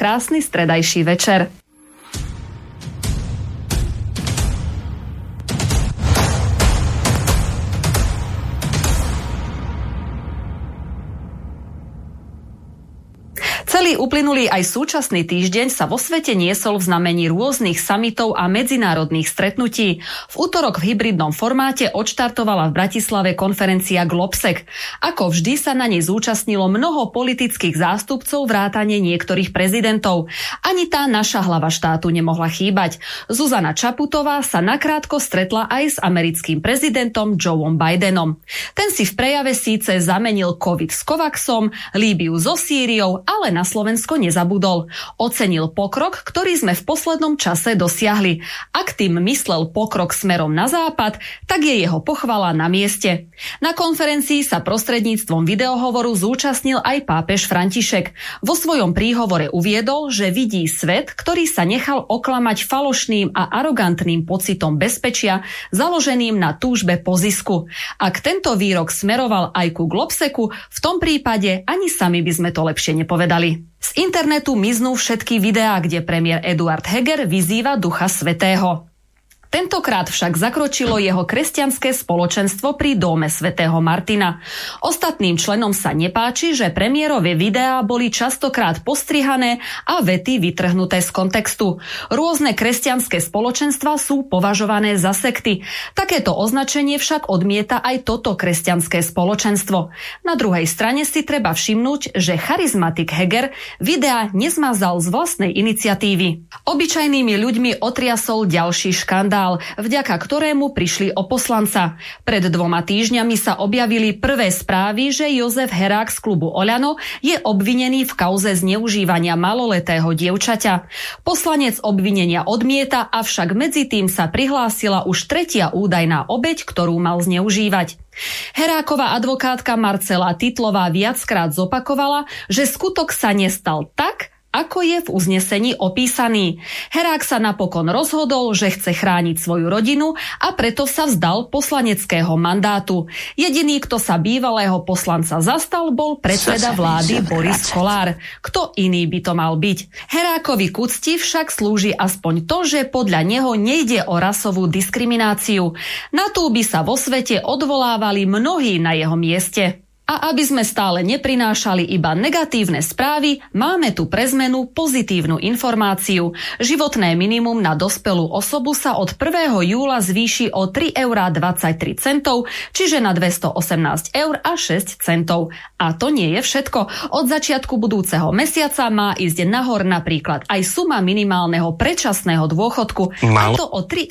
krásny stredajší večer. Aj súčasný týždeň sa vo svete niesol v znamení rôznych samitov a medzinárodných stretnutí. V útorok v hybridnom formáte odštartovala v Bratislave konferencia Globsec. Ako vždy sa na nej zúčastnilo mnoho politických zástupcov vrátane niektorých prezidentov. Ani tá naša hlava štátu nemohla chýbať. Zuzana Čaputová sa nakrátko stretla aj s americkým prezidentom Joeom Bidenom. Ten si v prejave síce zamenil COVID s Covaxom, Líbiu so Sýriou, ale na Slovensko nezabudol. Ocenil pokrok, ktorý sme v poslednom čase dosiahli. Ak tým myslel pokrok smerom na západ, tak je jeho pochvala na mieste. Na konferencii sa prostredníctvom videohovoru zúčastnil aj pápež František. Vo svojom príhovore uviedol, že vidí svet, ktorý sa nechal oklamať falošným a arogantným pocitom bezpečia, založeným na túžbe po zisku. Ak tento výrok smeroval aj ku Globseku, v tom prípade ani sami by sme to lepšie nepovedali. Z internetu miznú všetky videá, kde premiér Eduard Heger vyzýva Ducha Svetého. Tentokrát však zakročilo jeho kresťanské spoločenstvo pri dome svätého Martina. Ostatným členom sa nepáči, že premiérové videá boli častokrát postrihané a vety vytrhnuté z kontextu. Rôzne kresťanské spoločenstva sú považované za sekty. Takéto označenie však odmieta aj toto kresťanské spoločenstvo. Na druhej strane si treba všimnúť, že charizmatik Heger videá nezmazal z vlastnej iniciatívy. Obyčajnými ľuďmi otriasol ďalší škandál škandál, vďaka ktorému prišli o poslanca. Pred dvoma týždňami sa objavili prvé správy, že Jozef Herák z klubu Oľano je obvinený v kauze zneužívania maloletého dievčaťa. Poslanec obvinenia odmieta, avšak medzi tým sa prihlásila už tretia údajná obeď, ktorú mal zneužívať. Heráková advokátka Marcela Titlová viackrát zopakovala, že skutok sa nestal tak, ako je v uznesení opísaný. Herák sa napokon rozhodol, že chce chrániť svoju rodinu a preto sa vzdal poslaneckého mandátu. Jediný, kto sa bývalého poslanca zastal, bol predseda vlády Boris Kolár. Kto iný by to mal byť? Herákovi kucti však slúži aspoň to, že podľa neho nejde o rasovú diskrimináciu. Na tú by sa vo svete odvolávali mnohí na jeho mieste. A aby sme stále neprinášali iba negatívne správy, máme tu pre zmenu pozitívnu informáciu. Životné minimum na dospelú osobu sa od 1. júla zvýši o 3,23 eur, čiže na 218 eur a 6 centov. A to nie je všetko. Od začiatku budúceho mesiaca má ísť nahor napríklad aj suma minimálneho predčasného dôchodku, Malo. a to o 3,90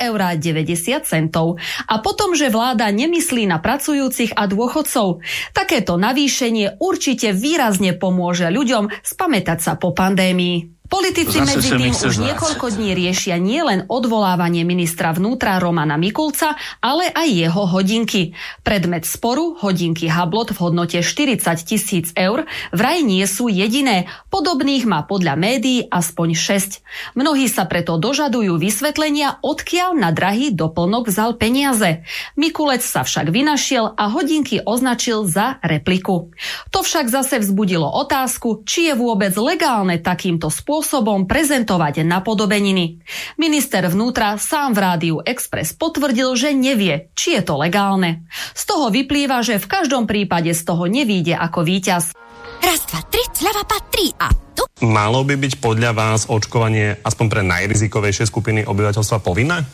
eur. A potom, že vláda nemyslí na pracujúcich a dôchodcov. Takéto to navýšenie určite výrazne pomôže ľuďom spamätať sa po pandémii. Politici Zase medzi tým už niekoľko dní riešia nielen odvolávanie ministra vnútra Romana Mikulca, ale aj jeho hodinky. Predmet sporu, hodinky Hablot v hodnote 40 tisíc eur, vraj nie sú jediné. Podobných má podľa médií aspoň 6. Mnohí sa preto dožadujú vysvetlenia, odkiaľ na drahý doplnok vzal peniaze. Mikulec sa však vynašiel a hodinky označil za repliku. To však zase vzbudilo otázku, či je vôbec legálne takýmto spôsobom spôsobom prezentovať napodobeniny. Minister vnútra sám v rádiu Express potvrdil, že nevie, či je to legálne. Z toho vyplýva, že v každom prípade z toho nevíde ako víťaz. Raz, dva, tri, zľava patrí a tu? Malo by byť podľa vás očkovanie aspoň pre najrizikovejšie skupiny obyvateľstva povinné?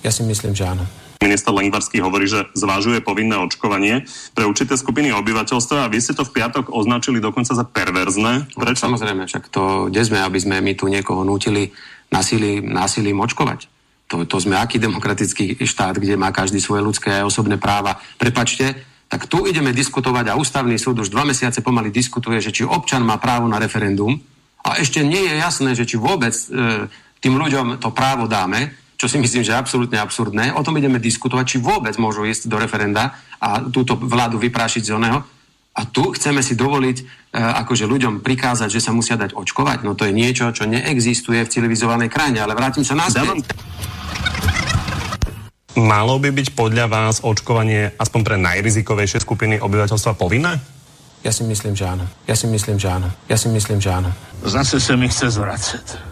Ja si myslím, že áno. Minister Lengvarský hovorí, že zvážuje povinné očkovanie pre určité skupiny obyvateľstva a vy ste to v piatok označili dokonca za perverzné. Prečo? No, samozrejme, však to, kde sme, aby sme my tu niekoho nutili násilím, násilím očkovať. To, to sme aký demokratický štát, kde má každý svoje ľudské a osobné práva. Prepačte, tak tu ideme diskutovať a ústavný súd už dva mesiace pomaly diskutuje, že či občan má právo na referendum A ešte nie je jasné, že či vôbec e, tým ľuďom to právo dáme, čo si myslím, že je absolútne absurdné. O tom ideme diskutovať, či vôbec môžu ísť do referenda a túto vládu vyprášiť z oného. A tu chceme si dovoliť e, akože ľuďom prikázať, že sa musia dať očkovať. No to je niečo, čo neexistuje v civilizovanej krajine. Ale vrátim sa naspäť. Malo by byť podľa vás očkovanie aspoň pre najrizikovejšie skupiny obyvateľstva povinné? Ja si myslím, že áno. Ja si myslím, že áno. Ja si myslím, že áno. Zase sa mi chce zvracať.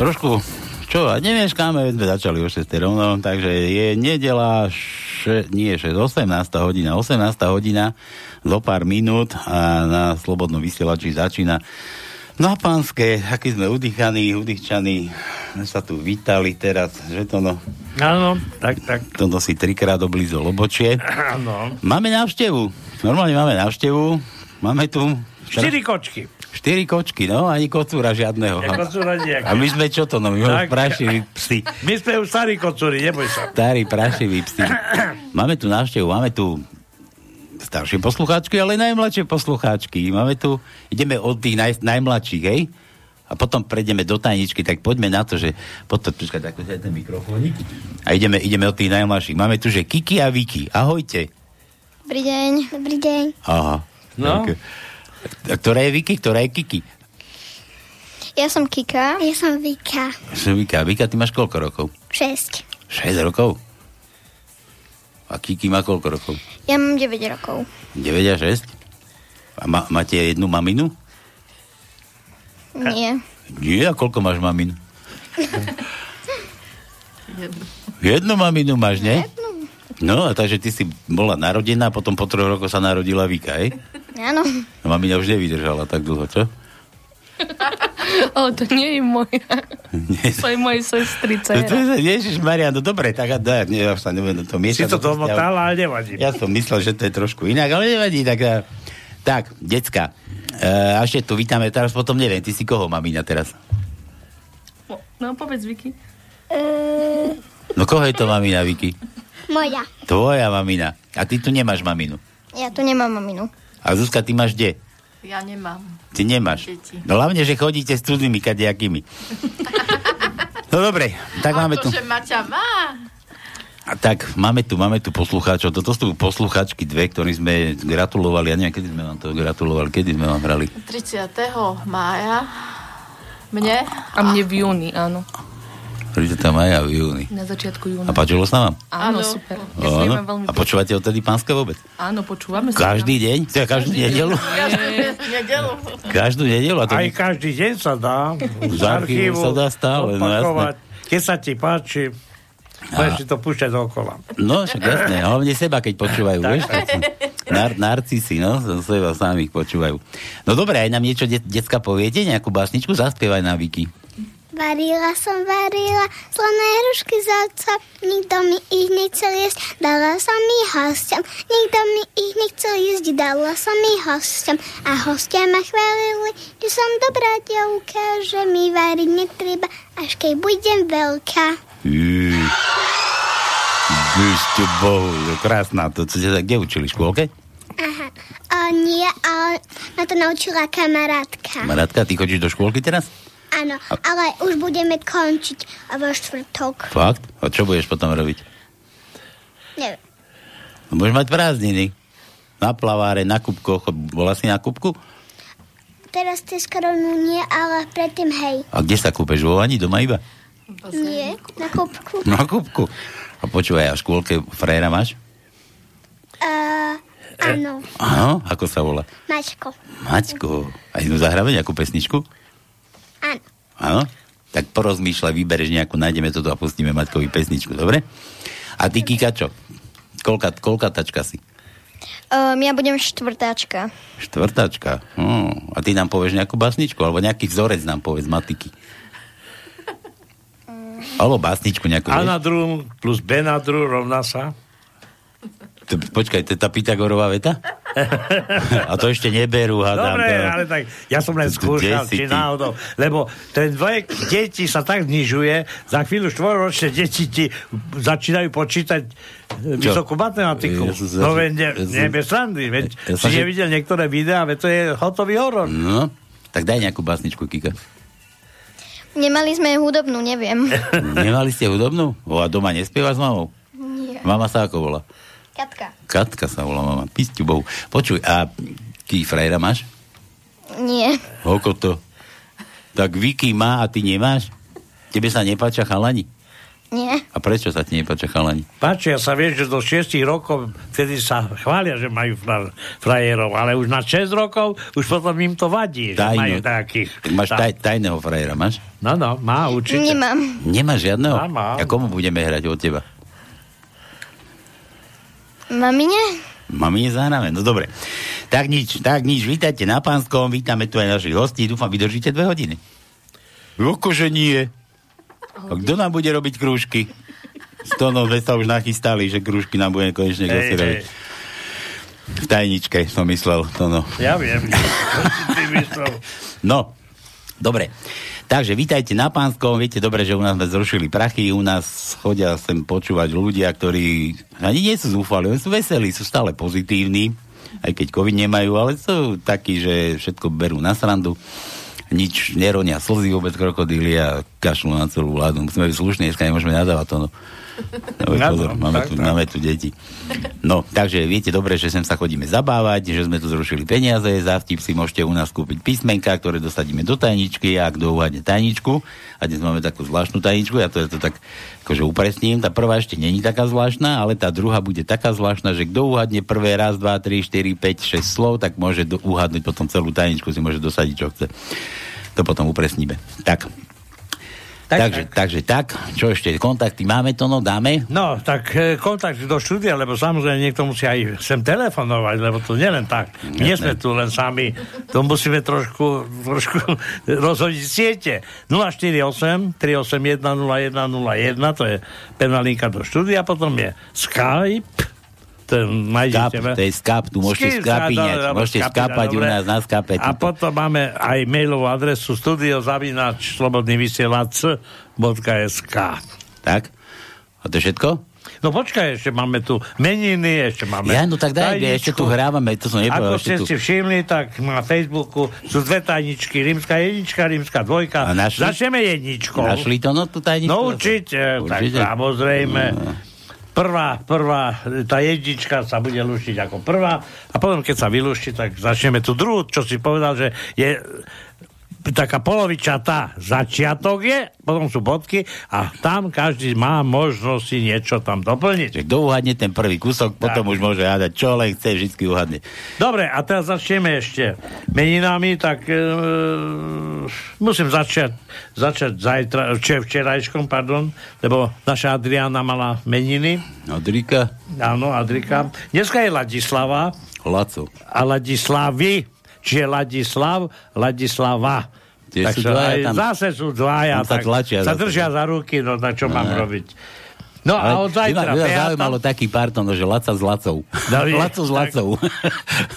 trošku, čo, a nemeškáme, sme začali o 6 rovno, takže je nedela, še, nie 6, 18 hodina, 18 hodina, zo pár minút a na Slobodnom vysielači začína na pánske, aký sme udýchaní, udýchčaní, sa tu vítali teraz, že to no, Áno, tak, tak. toto si trikrát oblízol obočie. Áno. Máme návštevu, normálne máme návštevu, máme tu... Štyri kočky. Štyri kočky, no, ani kocúra žiadneho. Ja kocúra nejaký. A my sme čo to, no, my sme Tak. prašiví psi. My sme už starí kocúri, neboj sa. Starí prašiví psi. Máme tu návštevu, máme tu staršie poslucháčky, ale aj najmladšie poslucháčky. Máme tu, ideme od tých naj, najmladších, hej? A potom prejdeme do tajničky, tak poďme na to, že potom, počkaj, aj ten mikrofónik. A ideme, ideme od tých najmladších. Máme tu, že Kiki a Viki. Ahojte. Dobrý deň. Dobrý deň. Aha. No. A ktorá je Viki, ktorá je Kiki? Ja som Kika. Ja som Vika. Som Vika. Vika, ty máš koľko rokov? 6. 6 rokov? A Kiki má koľko rokov? Ja mám 9 rokov. 9 a 6? A ma, máte jednu maminu? Nie. Nie, a koľko máš mamin? Jednu maminu máš, nie? No, a takže ty si bola narodená, potom po troch rokoch sa narodila Vika, hej? Áno. A mamina už nevydržala tak dlho, čo? Ale to nie je moja. Nie. To je mojej sestry To, to, dcera. Ježiš Maria, no dobre, tak a tak, nie, ja sa neviem to Si miešať. to do toho vzťahu. domotala, ale nevadí. Ja som myslel, že to je trošku inak, ale nevadí, tak... a- Tak, decka, a ešte tu vítame, teraz potom neviem, ty si koho mamina teraz? No, povedz, Vicky. Uh, No koho je to mamina, Vicky? moja. Tvoja mamina. A ty tu nemáš maminu. Ja tu nemám maminu. A Zuzka, ty máš kde? Ja nemám. Ty nemáš. Deti. No hlavne, že chodíte s cudzými kadejakými. No dobre, tak máme tu. že Maťa má. A tak, máme tu, máme tu poslucháčov. Toto sú poslucháčky dve, ktorí sme gratulovali. Ja neviem, kedy sme vám to gratulovali, kedy sme vám hrali. 30. mája. Mne. A mne v júni, áno. 30. maja v júni. Na začiatku júna. A páčilo sa vám? Áno, super. Ďakujeme Áno. veľmi A počúvate odtedy pánske vôbec? Áno, počúvame sa. Každý deň? Teda každú nedelu? Nedelu. Každú nedelu? A to Aj každý deň sa dá. Z archívu sa dá stále, no opakovať. Keď sa ti páči, budeš si to púšťať dokola. No, však jasné, hlavne seba, keď počúvajú, vieš? Nar- narcisi, no, seba samých počúvajú. No dobre, aj nám niečo de- decka poviete, nejakú básničku, zaspievaj na Viki. Varila som, varila slané hrušky z otca, nikto mi ich nechcel jesť, dala som ich hostiam. Nikto mi ich nechcel jesť, dala som ich hostiam. A hostia ma chválili, že som dobrá dievka, že mi variť netreba, až keď budem veľká. Vyšte bohu, to krásna, to ste sa kde učili, škôlke? Aha. A nie, ale ma to naučila kamarátka. Kamarátka, ty chodíš do škôlky teraz? Áno, ale už budeme končiť vo štvrtok. Fakt? A čo budeš potom robiť? Neviem. No, budeš mať prázdniny. na plaváre, na kubkoch. Bola si na kubku? Teraz cez koronu nie, ale predtým hej. A kde sa kúpeš? Vo vani doma iba? Nie, na kúpku. Na kubku. A počúvaj, a v škôlke frajera máš? Uh, áno, Áno, ako sa volá? Mačko. Maťko. A idú zahráme nejakú pesničku? Áno. Tak porozmýšľaj, vybereš nejakú, nájdeme toto a pustíme Maťkovi pesničku, dobre? A ty, Kika, čo? Koľka, koľka tačka si? Um, ja budem štvrtáčka. Štvrtačka. Hm. A ty nám povieš nejakú basničku, alebo nejaký vzorec nám povedz matiky. Alebo básničku nejakú, A vieš? na druhom plus B na druhú rovná sa. To, počkaj, to je tá Pythagorová veta? A to ešte neberú, hádam. Dobre, to... ale tak ja som len skúšal, či ty? náhodou. Lebo ten vek detí sa tak znižuje, za chvíľu štvoročné deti ti začínajú počítať vysokú matematiku. Ja sa- no veď ne, ja srandy, veď Ja si že- nevidel niektoré videá, veď to je hotový horor. No, tak daj nejakú básničku, Kika. Nemali sme hudobnú, neviem. Nemali ste hudobnú? O, a doma nespieva s mamou? Nie. Mama sa ako volá? Katka. Katka sa volá mama. Pisťu bohu. Počuj, a ty frajera máš? Nie. Oko to. Tak Vicky má a ty nemáš? Tebe sa nepáča chalani? Nie. A prečo sa ti nepáča chalani? Páčia sa, vieš, že do 6 rokov vtedy sa chvália, že majú fra, frajerov, ale už na 6 rokov už potom im to vadí, že Tajno. majú takých. Tak máš taj, tajného frajera, máš? No, no, má určite. Nemám. Nemáš žiadneho? Mám, mám. A komu budeme hrať od teba? Mamine? Mami nezahráme, no dobre. Tak nič, tak nič, vítajte na Pánskom, vítame tu aj našich hostí, dúfam, vydržíte dve hodiny. Akože nie. A kto nám bude robiť krúžky? S sme sa už nachystali, že krúžky nám bude konečne kto si robiť. V tajničke som myslel, Tono. Ja viem, čo si ty myslel. No, dobre. Takže vítajte na Pánskom, viete dobre, že u nás sme zrušili prachy, u nás chodia sem počúvať ľudia, ktorí ani nie sú zúfali, oni sú veselí, sú stále pozitívni, aj keď COVID nemajú, ale sú takí, že všetko berú na srandu, nič neronia slzy vôbec krokodíly a kašľú na celú vládu. Musíme byť slušní, dneska nemôžeme nadávať to. No. No, pozor, no, máme, tak, tu, tak. máme tu deti. No, takže viete dobre, že sem sa chodíme zabávať, že sme tu zrušili peniaze, za vtip si môžete u nás kúpiť písmenka, ktoré dosadíme do tajničky a kto uhádne tajničku. A dnes máme takú zvláštnu tajničku, ja to, ja to tak akože upresním. Tá prvá ešte není taká zvláštna, ale tá druhá bude taká zvláštna, že kto uhádne prvé raz, dva, tri, štyri, 5, 6 slov, tak môže do, uhádnuť potom celú tajničku, si môže dosadiť, čo chce. To potom upresníme. Tak, Tak, takže, takže tak, čo ešte, kontakty máme to, no dáme? No, tak e, kontakt do štúdia, lebo samozrejme niekto musí aj sem telefonovať, lebo to nie len tak. Nie sme tu len sami, to musíme trošku, trošku rozhodiť siete. 048 381 0101, to je pevná linka do štúdia, potom je Skype, Skap, to je skap, tu môžete dobre, môžete skapať u nás na skape. A potom máme aj mailovú adresu studiozavinač.slobodnyvysielac.sk Tak? A to je všetko? No počkaj, ešte máme tu meniny, ešte máme... Ja, no tak daj, tajničku. ešte tu hrávame, to som nepovedal. Ako ste tu. si všimli, tak na Facebooku sú dve tajničky, rímska jednička, rímska dvojka. A našli? Začneme jedničkou. Našli to, no, tú tajničku? No určite, Určite? tak samozrejme. No. Prvá, prvá, tá jednička sa bude luštiť ako prvá. A potom, keď sa vylúšti, tak začneme tú druhú, čo si povedal, že je taká polovičatá začiatok je, potom sú bodky a tam každý má možnosť si niečo tam doplniť. Kto uhadne ten prvý kúsok, potom už môže hádať, čo len chce, vždy uhadne. Dobre, a teraz začneme ešte meninami, tak e, musím začať, začať zajtra, če, včerajškom, pardon, lebo naša Adriana mala meniny. Adrika? Áno, Adrika. Dneska je Ladislava Laco. a Ladislavy, čiže Ladislav, Ladislava. Tie sú Takže dvaja aj tam. zase sú dvaja, Tam sa tlačia sa držia za ruky, no tak čo mám No. robiť? No a od zajtra ma Beata- zaujímalo taký pardon, no, že Laca s Lacou. No, je, Laco s Lacou.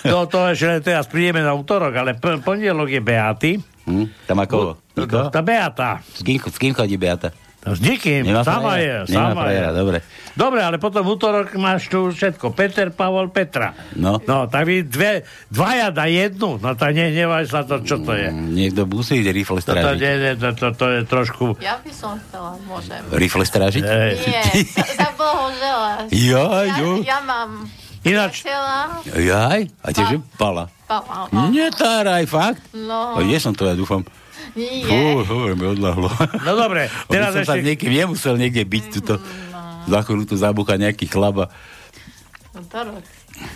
No to len teraz prídeme na útorok, ale p- pondelok je Beaty. Hm? Tam ako? Tá Beata. S kým, s kým chodí Beata? No, s nikým, Nemá sama frajera? je, Nemá sama je. frajera, dobre. Dobre, ale potom v útorok máš tu všetko. Peter, Pavol, Petra. No. No, tak vy dve, dvaja na jednu. No tak nehnevaj sa to, čo to je. Niekto musí rifle To, to, strážiť. nie, nie, to, to, to je trošku... Ja by som chcela, môžem. Rifle strážiť? Hej. Nie, za, za Bohu želať. Ja, ja, jo. ja mám Ináč... Jaj? A tieže pala. Pala, no. Netáraj, fakt? No. A kde som to, ja dúfam? Nie. Fú, hovorím, mi odlahlo. No dobre, teraz teraz som sa ešte... niekým nemusel niekde byť tuto. Za chvíľu tu zabúcha nejaký chlaba. No to rok.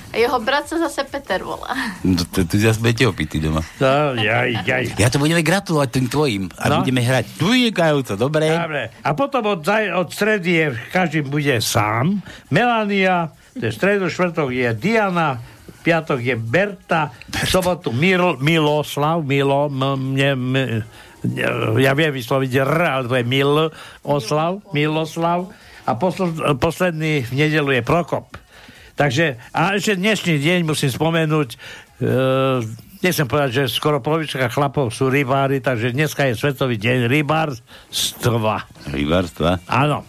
A jeho brat sa zase Peter volá. No, to, tu zase budete opití doma. No, jaj, jaj. Ja to budeme gratulovať tým tvojim a No. budeme hrať vynikajúco, dobre? Dobre. A potom od, od stredy je, každý bude sám. Melania, to je stredu, štvrtok je Diana, piatok je Berta, v sobotu Mil, Miloslav, Milo, mne, m, ja viem vysloviť R, ale to je Mil, Oslav, Miloslav. A posl- posledný v nedelu je Prokop. Takže, a ešte dnešný deň musím spomenúť, e, nechcem povedať, že skoro polovička chlapov sú rybári, takže dneska je Svetový deň rybárstva. Rybárstva? Áno,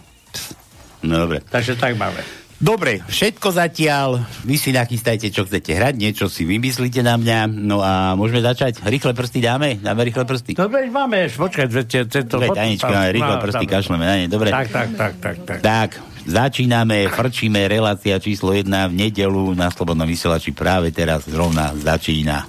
No dobre. takže tak máme. Dobre, všetko zatiaľ. Vy si nachystajte, čo chcete hrať, niečo si vymyslíte na mňa. No a môžeme začať. Rýchle prsty dáme? Dáme rýchle prsty. Dobre, máme, počkaj, tento... Dobre, Tanička, máme rýchle prsty, kašleme na ne. Dobre. Tak, tak, tak, tak, tak. Tak, začíname, frčíme, relácia číslo 1 v nedelu na Slobodnom vysielači práve teraz zrovna začína.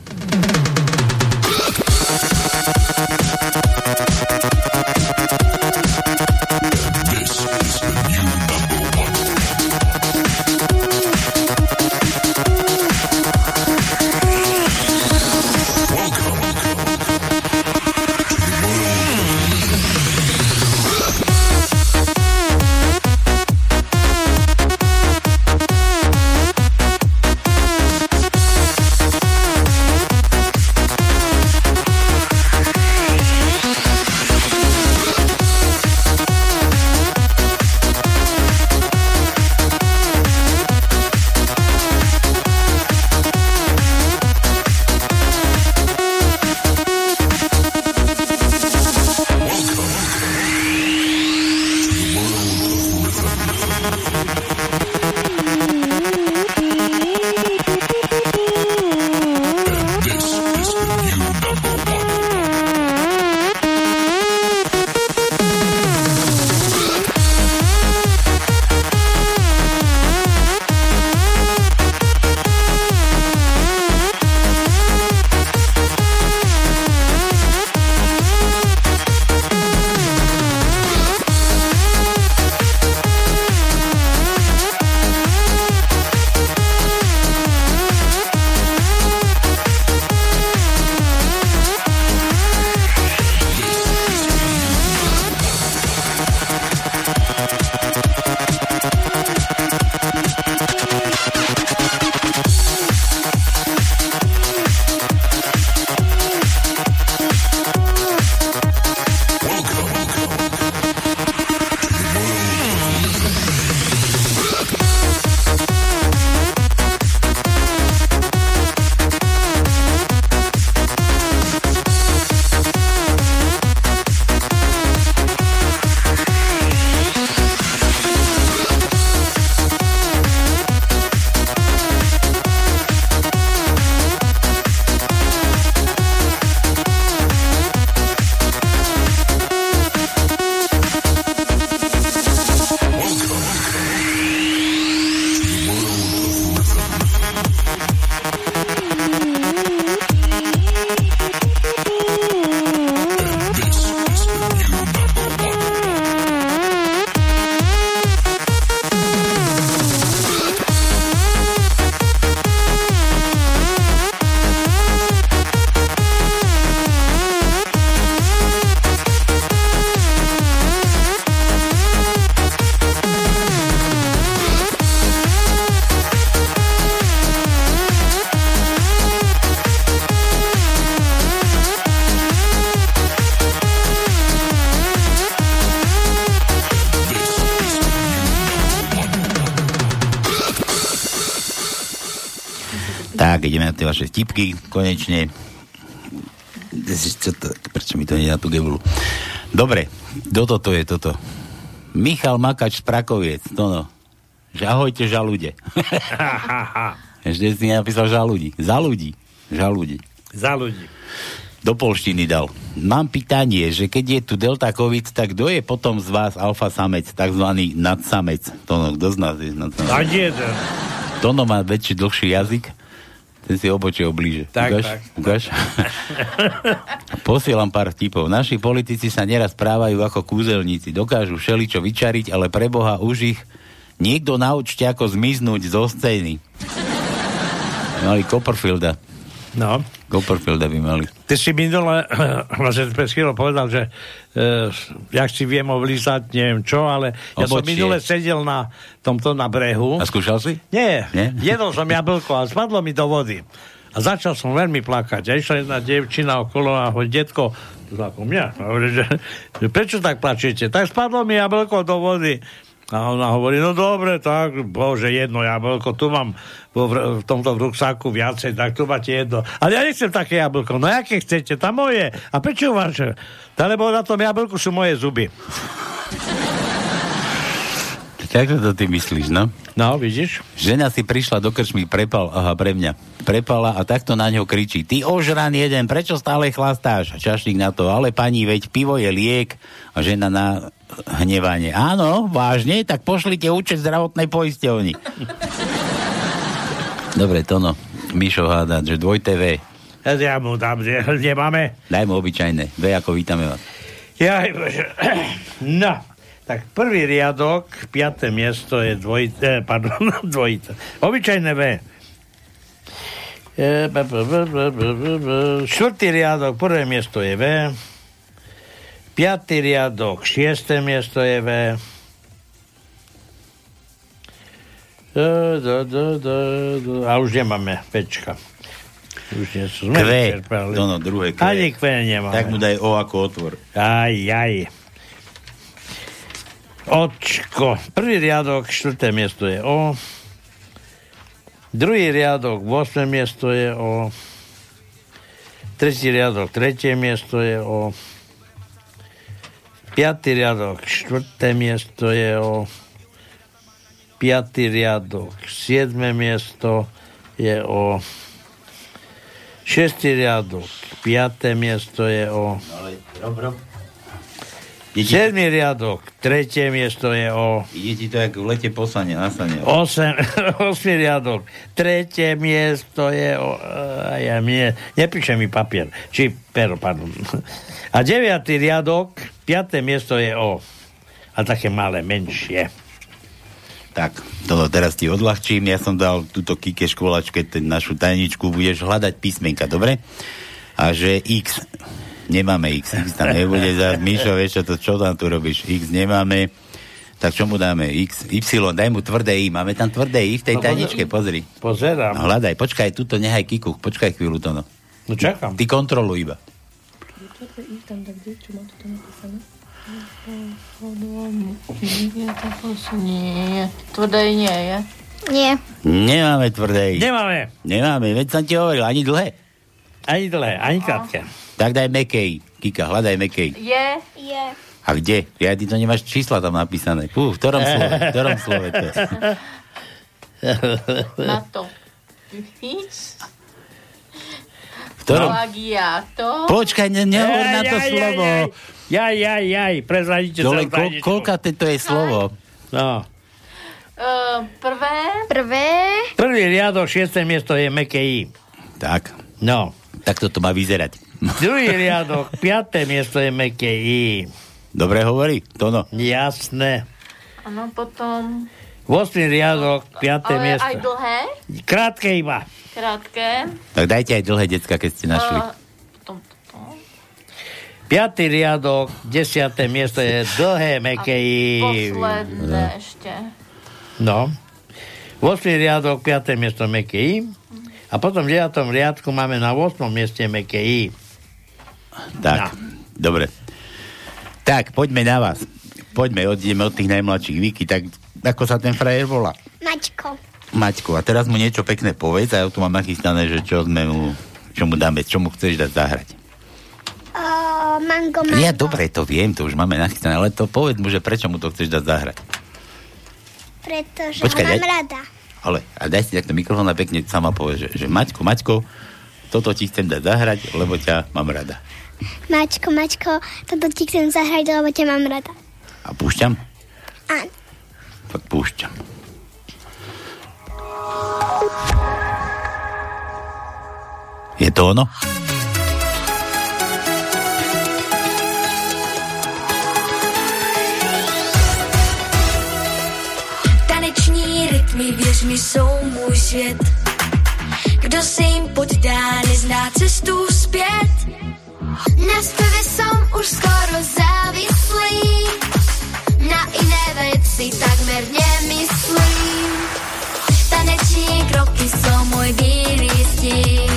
Vtipky, konečne. Čo to, prečo mi to na tú gebulu? Dobre, kto toto je toto? Michal Makač z Prakoviec, to no. Že ahojte žalude. Ešte si napísal žalúdi. Za ľudí. Za ľudí. Do polštiny dal. Mám pýtanie, že keď je tu delta covid, tak kto je potom z vás alfa samec, takzvaný nadsamec? To no, kto z nás je nadsamec? Ani jeden. Tono má väčší, dlhší jazyk, ten si obočie oblíže. Tak, Ukáž? tak. Ukáž? Posielam pár vtipov. Naši politici sa neraz správajú ako kúzelníci. Dokážu všeličo vyčariť, ale pre Boha už ich niekto naučte, ako zmiznúť zo scény. Mali Copperfielda. No. Copperfielda by mali. Ty si minule, vlastne pred chvíľou povedal, že uh, jak si viem oblízať, neviem čo, ale ja som Obočie. minule sedel na tomto na brehu. A skúšal si? Nie, Nie? jedol som jablko a spadlo mi do vody. A začal som veľmi plakať. A išla jedna devčina okolo a hovorí, detko, to ako mňa, a hovorí, že, že prečo tak plačete? Tak spadlo mi jablko do vody. A ona hovorí, no dobre, tak, bože, jedno jablko, tu mám vo, v tomto ruksáku viacej, tak tu máte jedno. Ale ja nechcem také jablko, no aké chcete, tam moje. A prečo vaše? Tá, lebo na tom jablku sú moje zuby. Tak to ty myslíš, no? No, vidíš? Žena si prišla do krčmy, prepal, aha, pre mňa. Prepala a takto na ňo kričí. Ty ožran jeden, prečo stále chlastáš? A čašník na to, ale pani, veď pivo je liek. A žena na hnevanie. Áno, vážne, tak pošlite účet zdravotnej poisťovni. Dobre, to no. Mišo háda, že dvoj TV. Ja mu dám, že nemáme. Daj mu obyčajné. V ako vítame vás. Ja. No, tak prvý riadok, piaté miesto je dvojité, pardon, dvojité. Obyčajné V. E, b. Štvrtý riadok, prvé miesto je V. Piatý riadok, šiesté miesto je V. D, d, d, d, d. A už nemáme Včka. Už nie sú. Sme Kve. no, druhé kve. Ani kve nemáme. Tak mu daj O ako otvor. Aj, aj. Očko. Prvý riadok, štvrté miesto je O. Druhý riadok, 8. miesto je O. Tretí riadok, tretie miesto je O. Piatý riadok, štvrté miesto je O. Piatý riadok, siedme miesto je O. Šestý riadok, piaté miesto je O. Rob, rob. Siedmý riadok, tretie miesto je o... Ide ti to ako v lete poslane, na sane. Osem, osmý riadok, tretie miesto je o... A ja mne, nepíše mi papier, či pero, pardon. A deviatý riadok, piaté miesto je o... A také malé, menšie. Tak, toto teraz ti odľahčím. Ja som dal túto Kike školačke našu tajničku. Budeš hľadať písmenka, dobre? A že X. Nemáme X. X tam nebude za... Mišo, vieš čo, to, čo tam tu robíš? X nemáme. Tak čo mu dáme? X, Y, daj mu tvrdé I. Máme tam tvrdé I v tej No, tajničke, pozri. Pozerám. No, hľadaj, počkaj, tuto nechaj Kiku. Počkaj chvíľu to no. No čakám. Ty kontroluj iba. Nie, tvrdé nie je. Nie. Nemáme tvrdé I. Nemáme. Nemáme, veď som ti hovoril, ani dlhé. Ani dlhé, ani krátke. Tak daj mekej. Kika, hľadaj mekej. Je. Je. A kde? Ja ty to nemáš čísla tam napísané. Fú, v ktorom slove? V ktorom slove to? Na to. V ktorom? Plagiátor. Počkaj, ne, nehovor na to slovo. Jaj, jaj, jaj, prezradíte Dole, ko, koľka to je slovo? No. Uh, prvé. Prvé. Prvý riadok, šiesté miesto je meké I. Tak. No. Tak toto má vyzerať. Druhý riadok, piaté miesto je meké I. Dobre hovorí? Tono. Jasné. Áno, potom... 8. riadok, 5. Ale miesto. aj dlhé. Krátke iba. Krátke. Tak dajte aj dlhé decka, keď ste našli. Uh, potom toto. 5. riadok, 10. miesto je dlhé meké I. Posledné ešte. No. 8. riadok, 5. miesto meké I. A potom v 9. riadku máme na 8. mieste meké I. Tak, dobre. Tak, poďme na vás. Poďme, odjdeme od tých najmladších. Viki, tak ako sa ten frajer volá? Mačko. Maťko, a teraz mu niečo pekné povedz a ja tu mám nachystané, že čo sme mu, čo mu dáme, čo mu chceš dať zahrať. Mango, mango. Ja dobre, to viem, to už máme nachystané, ale to povedz mu, že prečo mu to chceš dať zahrať. Pretože Počkaj, ho mám daj- rada ale a daj si takto mikrofón a pekne sama povie, že, že Maťko, Maťko, toto ti chcem dať zahrať, lebo ťa mám rada. Maťko, Maťko, toto ti chcem zahrať, lebo ťa mám rada. A púšťam? Áno. Tak púšťam. Je to ono? Rytmy, věř mi, jsou můj svět. Kdo se jim poddá, nezná cestu zpět. Na zpěvě som už skoro závislý, na iné veci takmer nemyslím. Taneční kroky jsou můj výlistín.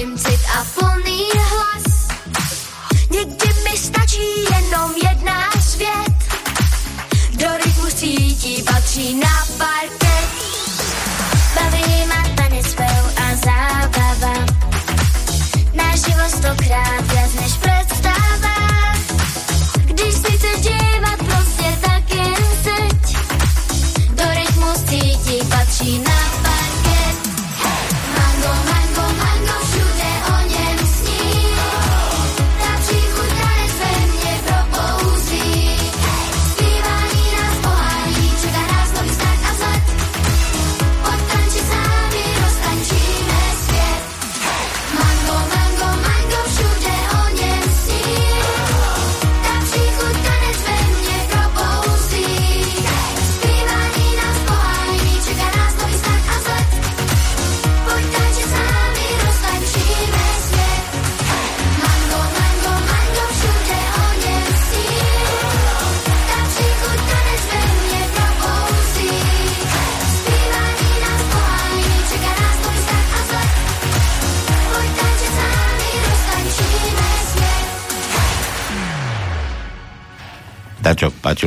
dreams.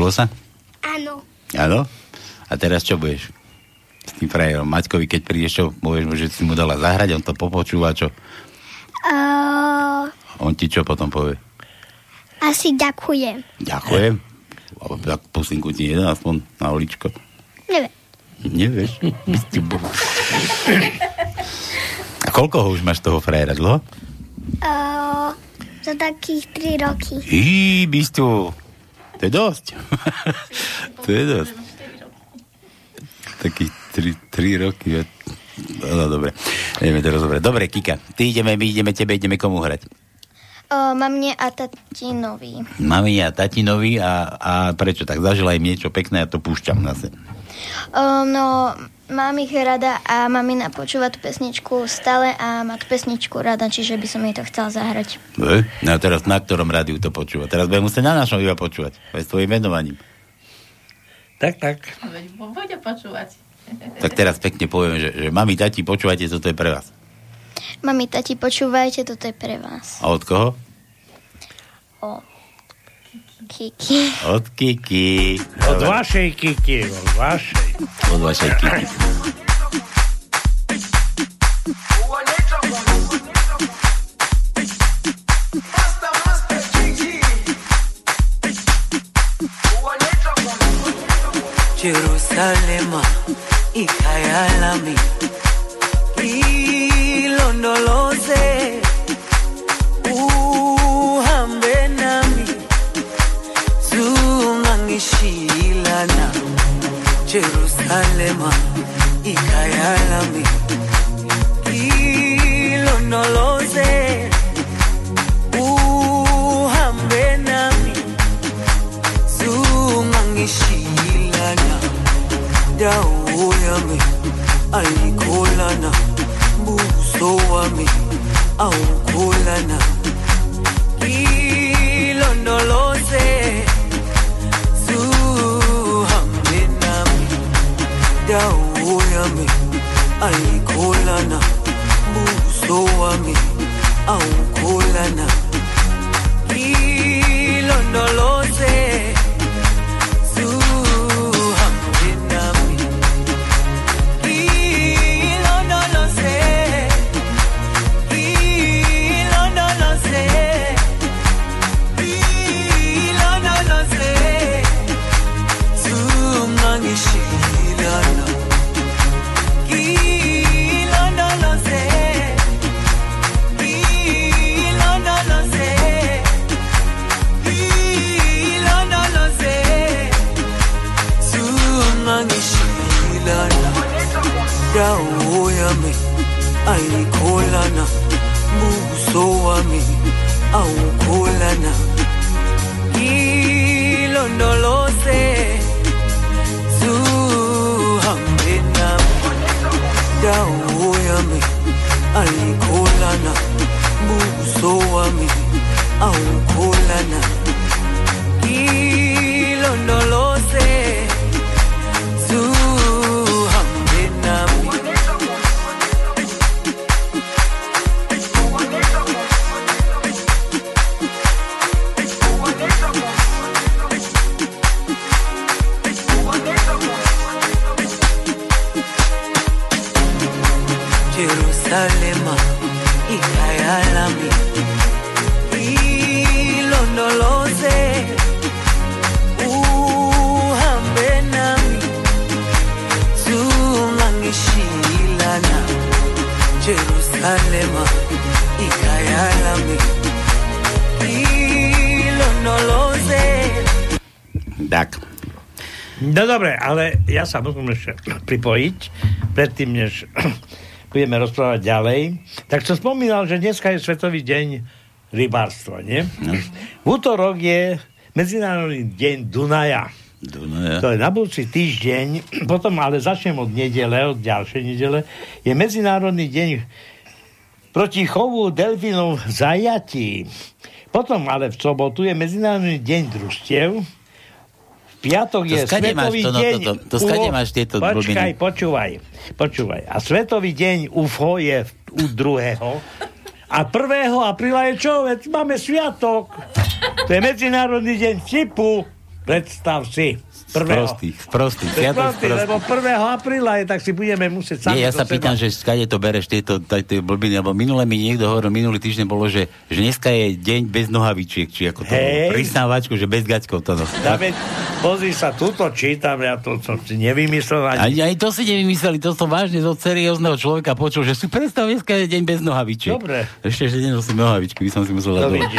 Dačo, páčilo sa? Áno. Áno? A teraz čo budeš? S tým frajerom Maťkovi, keď prídeš, čo povieš mu, že si mu dala zahrať, on to popočúva, čo? Uh, On ti čo potom povie? asi ďakujem. Ďakujem. Ale tak pusinku ti jeden aspoň na oličko. Neviem. Nevieš? A koľko ho už máš toho frajera? Dlho? Uh, za takých 3 roky. Í, bysťu. To je dosť. to je dosť. Takých 3 roky. No, dobre. Ideme to rozobrať. Dobre, Kika, ty ideme, my ideme tebe, ideme komu hrať? O, mamne a tatinovi. Mami a tatinovi a, a prečo? Tak zažila im niečo pekné a to púšťam zase. O, no, mám ich rada a mamina počúva tú pesničku stále a má tú pesničku rada, čiže by som jej to chcela zahrať. E? No a teraz na ktorom rádiu to počúva? Teraz budem musieť na našom iba počúvať. Aj s tvojim menovaním. Tak, tak. Veď bude počúvať. Tak teraz pekne povieme, že, že mami, tati, počúvajte, toto je pre vás. Mami, tati, počúvajte, toto je pre vás. A od koho? O, Kiki. Od Kiki. Od vašej Kiki, od vašej. Od vašej Kiki. Jerusalema ikhayalami ilondoloze Jerusalema ikhayalami ilondoloze uhambe nami zungangishilana dawo yami ayikholana buso wami awukholana ilondoloze yami ayikholana buso wami awukholana ilondoloze au kulana dobre, ale ja sa musím ešte pripojiť, predtým, než budeme rozprávať ďalej. Tak som spomínal, že dneska je Svetový deň rybárstva, nie? No. V útorok je Medzinárodný deň Dunaja. Dunaja. To je na budúci týždeň, potom ale začnem od nedele, od ďalšej nedele, je Medzinárodný deň proti chovu delfínov v zajatí. Potom ale v sobotu je Medzinárodný deň družstiev, piatok To je máš Svetový to, no, deň... to- to- to skade UFO. máš tieto Počkaj, blbiny? počúvaj, počúvaj. A Svetový deň UFO je u druhého. A 1. apríla je čo? Veď máme sviatok. To je Medzinárodný deň vtipu. Predstav si. Prvého. Sprostý, sprostý, To je sviatok prostý, sprostý. lebo 1. apríla je, tak si budeme musieť sami Nie, ja sa pýtam, že skade to bereš tieto blbiny, lebo minule mi niekto hovoril, minulý týždeň bolo, že, že dneska je deň bez nohavičiek, či ako to. Pristávačku, že bez gaťkov to no. Veď, pozri sa, tuto čítam, ja to som si nevymyslel ani. Ani, ani to si nevymysleli, to som vážne zo seriózneho človeka počul, že si predstav, dneska je deň bez nohavičiek. Dobre. Ešte, že nenosím nohavičky, by som si musel dať.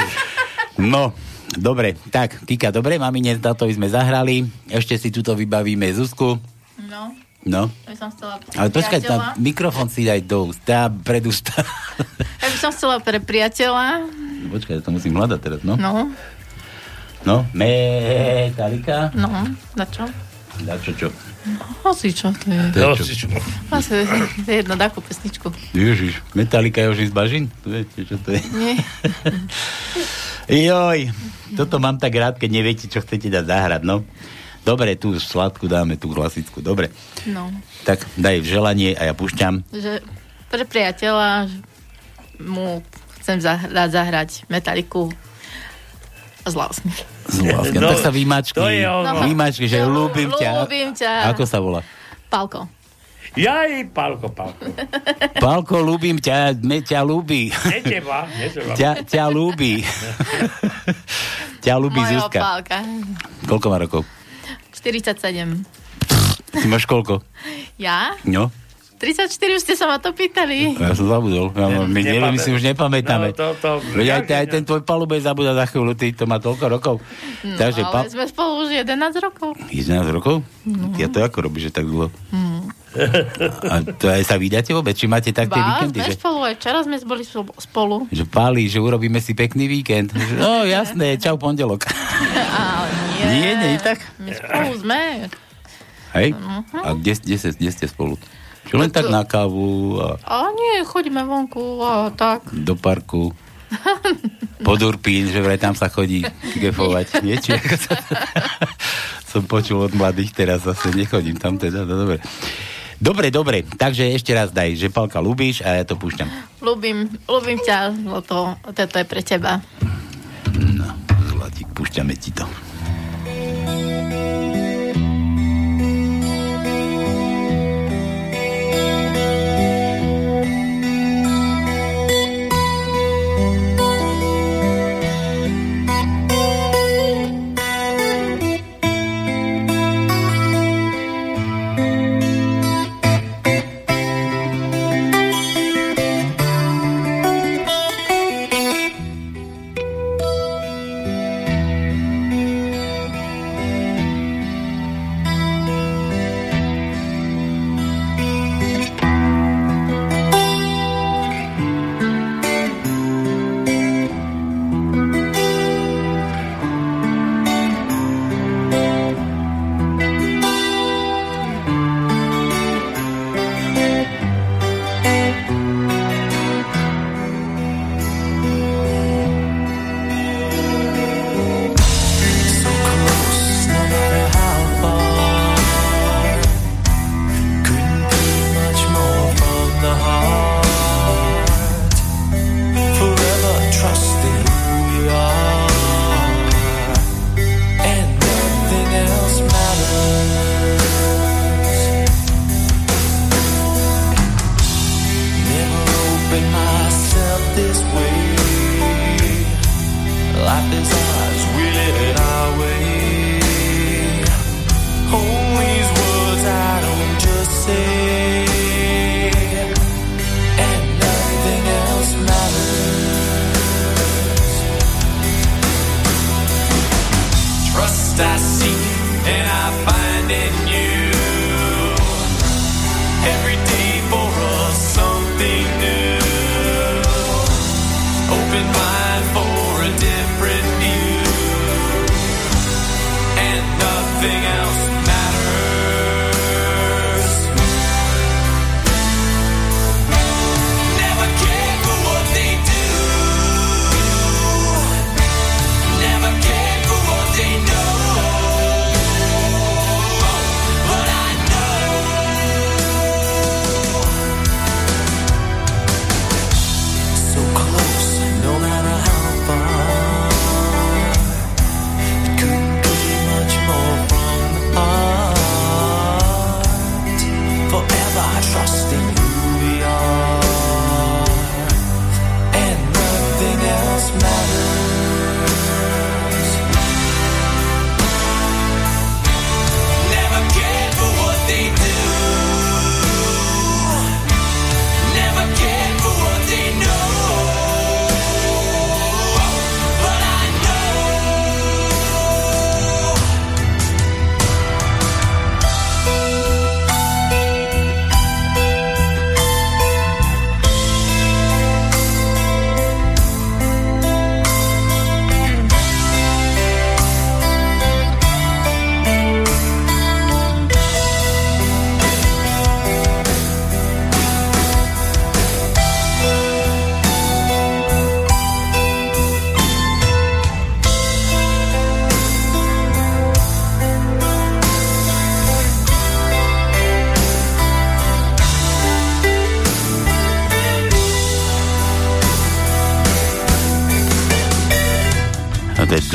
No, dobre, tak, Týka, dobre, mamine, tátovi sme zahrali, ešte si tuto vybavíme Zuzku. No, No, ja som chcela ale počkaj, tam mikrofón si daj do úst, tá pred ústa. Ja by som chcela pre priateľa. počkaj, to musím hľadať teraz, no. No, No, metalika. no, na čo? Dá čo, čo? Hoci čo, to je. To je čo? Asi to je jedno, takú pesničku. Ježiš, metalika je už z bažín? To viete, čo to je? Nie. Joj, toto mám tak rád, keď neviete, čo chcete dať zahrať, no. Dobre, tú sladku dáme, tú klasickú, dobre. No, Tak daj želanie a ja púšťam. že pre priateľa mu chcem zah- dať zahrať metaliku z lásky. Z lásky. No, tak sa vymačky. to je ono. Vymačky, že No, ľúbim ťa. ľúbim ťa. Ako sa volá? Palko. Jaj, Pálko, Pálko. Pálko, ľúbim ťa, me ťa ľúbi. Neteba, neteba. ťa, ťa ľúbi. ťa ľúbi Mojho Zuzka. Pálka. Koľko má rokov? 47. Ty máš koľko? Ja? No, 34 už ste sa ma to pýtali. ja som zabudol. Ja, my neviem, my si už nepamätáme. No, to, to, Veď aj, aj ten tvoj palubej zabúda za chvíľu, ty to má toľko rokov. No, Takže ale pa... sme spolu už 11 rokov. 11 rokov? Ja to ako robíš, že tak dlho? Hmm. A to aj sa vydáte vôbec? Či máte tak tie víkendy? sme Že, spolu, aj včera sme boli spolu- spolu. že páli, že urobíme si pekný víkend. No jasné, čau pondelok. Ale nie. Nie, nie, tak. My spolu sme. Hej? Mhm. A kde, kde, kde ste spolu? Čo len tak na kávu a A nie, chodíme vonku a tak. do parku. Pod Urpín, že vraj tam sa chodí gefovať. Nie? Či ako sa... Som počul od mladých, teraz zase nechodím tam teda, no dobre. Dobre, dobre, takže ešte raz daj, že Palka ľubíš a ja to púšťam. Ľubím, ľubím ťa, lebo to, toto je pre teba. No, Zlatík, púšťame ti to.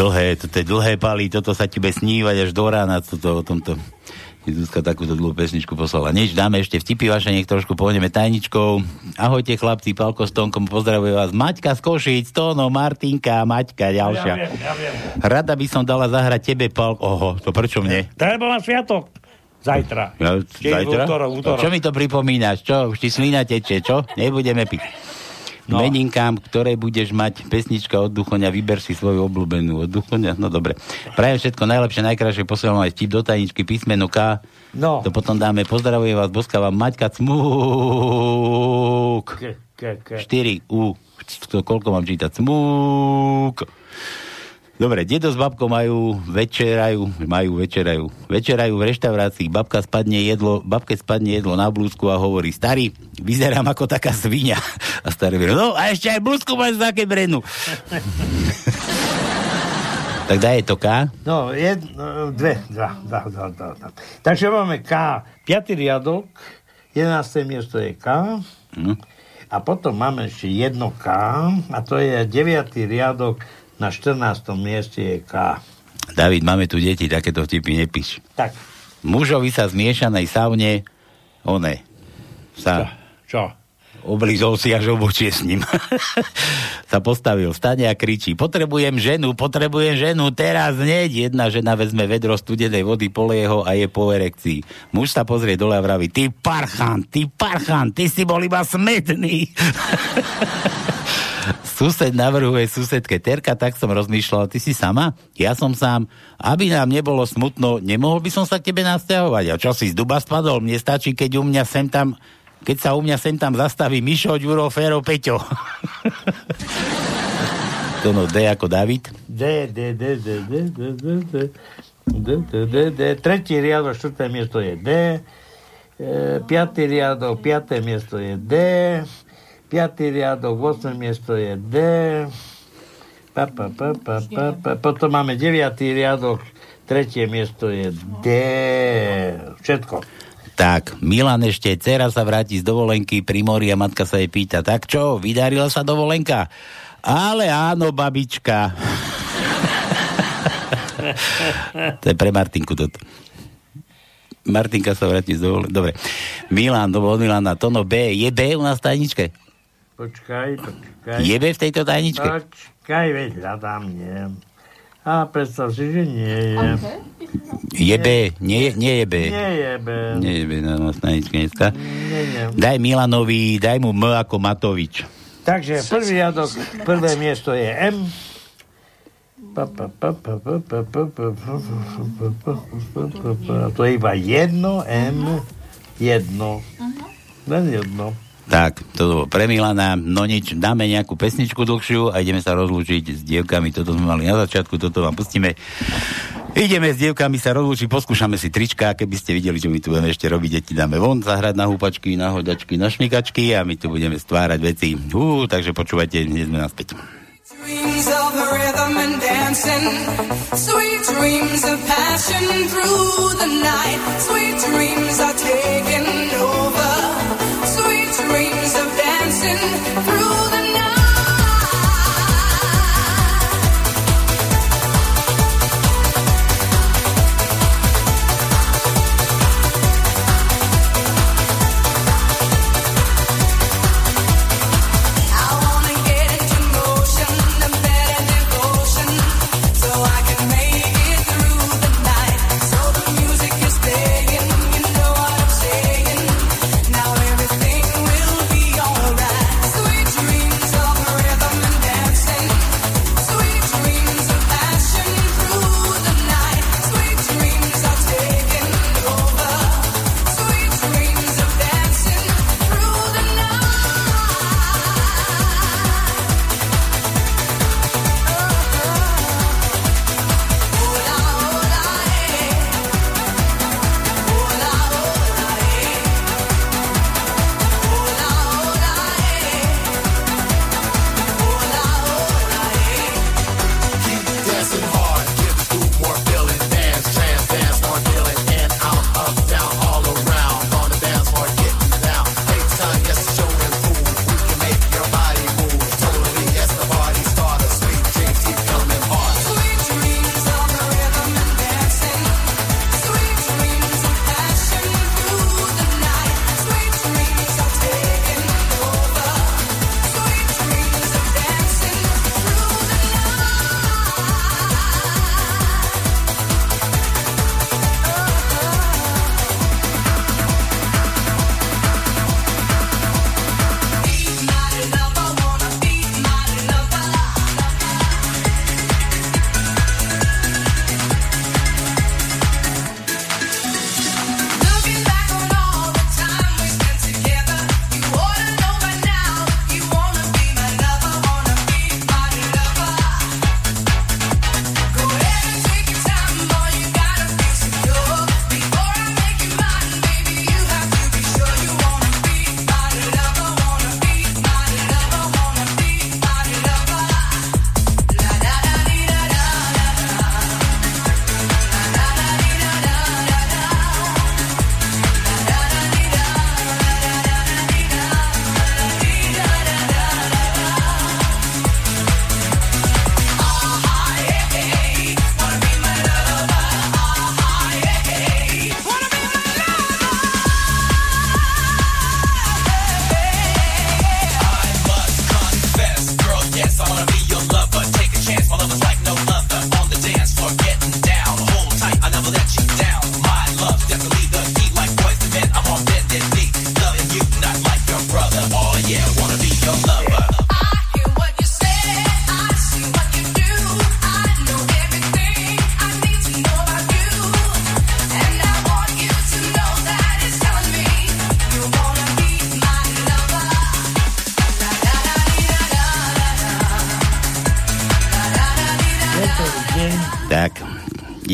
Dlhé, toto je dlhé palí, toto sa ti bude snívať až do rána, toto, o tomto. Zuzka takúto dlhú pesničku poslala. Nič, dáme ešte vtipy vaše, nech trošku pôjdeme tajničkou. Ahojte chlapci, Palko s Tonkom, pozdravuje vás. Maťka z Košic, Tono, Martinka, Maťka, ďalšia. Ja viem, ja viem. Rada by som dala zahrať tebe, Palko. Oho, to prečo mne? Treba mám sviatok. Zajtra. Ja, zajtra? v útorok, v útorok. Čo mi to pripomínaš? Čo? Už ti slina teče, čo? Nebudeme piť. No. Meninkám, ktoré budeš mať pesnička od Duchoňa, vyber si svoju obľúbenú od Duchoňa. No dobre. Prajem všetko najlepšie, najkrajšie, posielam aj vtip do tajničky, písmeno K. No. To potom dáme. Pozdravuje vás, boska vám Maťka Cmúk. Ke, ke, ke. 4 U. To, koľko mám čítať? Cmúk. Dobre, dedo s babkou majú večerajú, majú večerajú, večerajú v reštaurácii, babka spadne jedlo, babke spadne jedlo na blúzku a hovorí, starý, vyzerám ako taká svinia. A starý hovorí, no a ešte aj blúzku máš také brenu. tak daj to K. No, jed, no, dve, dva, dva, dva, dva, dva. Takže máme K, piatý riadok, 11. miesto je K. Hm? A potom máme ešte jedno K. A to je 9. riadok na 14. mieste je K. David, máme tu deti, takéto vtipy nepíš. Tak. Mužovi sa zmiešanej saune, one, sa Čo? oblízol si až obočie s ním. sa postavil, stane a kričí, potrebujem ženu, potrebujem ženu, teraz hneď. Jedna žena vezme vedro studenej vody, polie ho a je po erekcii. Muž sa pozrie dole a vraví, ty parchan, ty parchan, ty si bol iba smetný. Sused navrhuje susedke Terka, tak som rozmýšľal, ty si sama? Ja som sám. Aby nám nebolo smutno, nemohol by som sa k tebe nasťahovať. A čo si z duba spadol? Mne stačí, keď u mňa sem tam keď sa u mňa sem tam zastaví Mišo, Ďuro, Fero, Peťo. to no D ako David. D, D, D, D, D, D, D, D, D, D, D, D. Tretí riadok, štvrté miesto je D. E, piatý riadok, piaté miesto je D. Piatý riadok, 8. miesto je D. Pa, pa, pa, pa, pa, pa. Potom máme deviatý riadok, tretie miesto je D. Všetko. Tak, Milan ešte, dcera sa vráti z dovolenky pri mori a matka sa jej pýta, tak čo, vydarila sa dovolenka? Ale áno, babička. to je pre Martinku toto. Martinka sa vráti z dovolenky. Dobre. Milan, to bol Milana. Tono B. Je B u nás v tajničke? Počkaj, počkaj. Jebe v tejto tajničke? Počkaj, veď hľadám, nie. A predstav si, že nie je. Okay. Jebe, nie, nie jebe. Nie jebe. Nie jebe na nás tajničke dneska. Nie. Daj Milanovi, daj mu M ako Matovič. Takže prvý jadok, prvé miesto je M. To je iba jedno M, jedno. Len jedno. Tak, to bolo pre Milana. No nič, dáme nejakú pesničku dlhšiu a ideme sa rozlúčiť s dievkami. Toto sme mali na začiatku, toto vám pustíme. Ideme s dievkami sa rozlúčiť, poskúšame si trička, keby ste videli, čo my tu budeme ešte robiť, deti dáme von, zahrať na húpačky, na hodačky, na šmikačky a my tu budeme stvárať veci. Hú, takže počúvajte, dnes sme naspäť. Dreams sweet dreams of passion through the night. Sweet dreams are taking dancing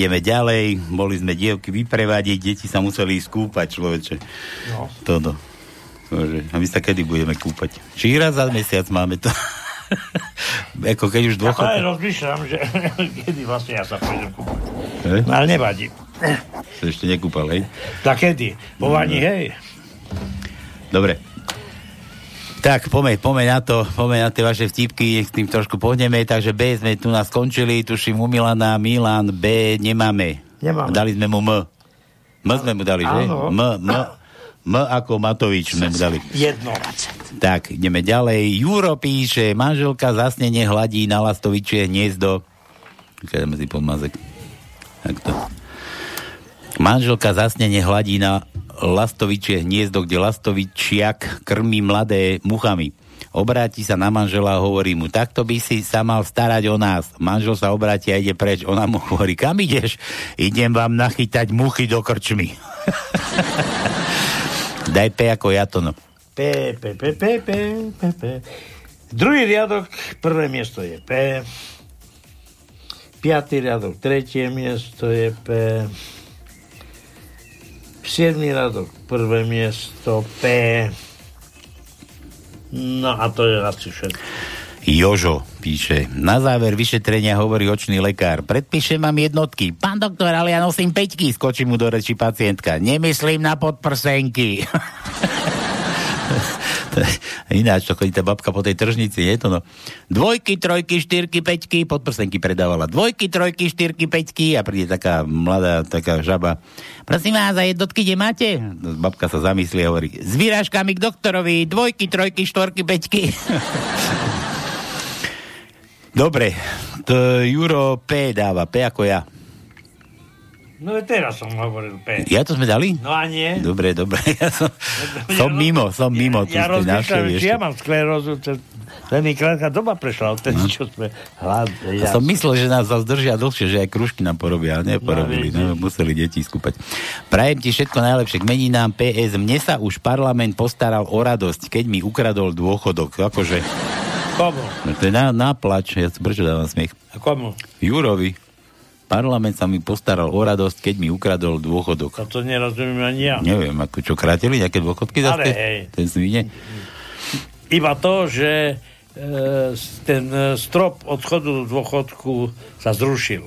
Ideme ďalej, boli sme dievky vyprevadiť, deti sa museli ísť kúpať, človeče. No. Toto. Bože, a my sa kedy budeme kúpať? Či raz za mesiac máme to? Ako keď už Ja dôchod... rozmýšľam, že kedy vlastne ja sa pôjdem kúpať. No ale nevadí. Sa ešte nekúpal, hej? Tak kedy? Po vani, hej. Dobre. Tak, pomeň, pomeň na to, pomeň na tie vaše vtipky, nech s tým trošku pohneme, takže B sme tu nás skončili, tuším u Milana, Milan, B nemáme. Nemáme. Dali sme mu M. M sme mu dali, že? M, M, M ako Matovič sme mu dali. Jedno. Tak, ideme ďalej. Juro píše, manželka zasnene hladí na lastovičie hniezdo. Dáme si podmazek. Takto. Manželka zasnene hladí na lastovičie hniezdo, kde lastovičiak krmí mladé muchami. Obráti sa na manžela a hovorí mu, takto by si sa mal starať o nás. Manžel sa obráti a ide preč. Ona mu hovorí, kam ideš? Idem vám nachytať muchy do krčmy. Daj P ako ja to no. P, P, P, P, P, P, P. Druhý riadok, prvé miesto je P. Piatý riadok, tretie miesto je P. Siedmý riadok, prvé miesto P. No a to je asi všetko. Jožo píše, na záver vyšetrenia hovorí očný lekár. Predpíšem vám jednotky. Pán doktor, ale ja nosím peťky, skočí mu do reči pacientka. Nemyslím na podprsenky. Ináč, to chodí tá babka po tej tržnici, je to no. Dvojky, trojky, štyrky, peťky, podprsenky predávala. Dvojky, trojky, štyrky, peťky a príde taká mladá, taká žaba. Prosím vás, a jednotky kde máte? Babka sa zamyslí a hovorí, s výrážkami k doktorovi, dvojky, trojky, štvorky, peťky. Dobre, to Juro P dáva, P ako ja. No teraz som hovoril P. Ja to sme dali? No a nie. Dobre, dobre, ja som, som mimo, som mimo. Ja ste rozmýšľam, či ja mám sklerózu, veľmi krátka doba prešla, odtedy, čo sme hlad, Ja som myslel, že nás zase držia dlhšie, že aj kružky nám porobia, ale neporobili, No, no, museli deti skúpať. Prajem ti všetko najlepšie k meninám PS. Mne sa už parlament postaral o radosť, keď mi ukradol dôchodok. Akože, Komu? no to je na, na plač, ja prečo dávam smiech? A komu? Jurovi. Parlament sa mi postaral o radosť, keď mi ukradol dôchodok. To, to nerozumiem ani ja. Neviem, ako čo krátili, nejaké dôchodky Ale zase? hej. Ten svine? Iba to, že e, ten e, strop odchodu do dôchodku sa zrušil.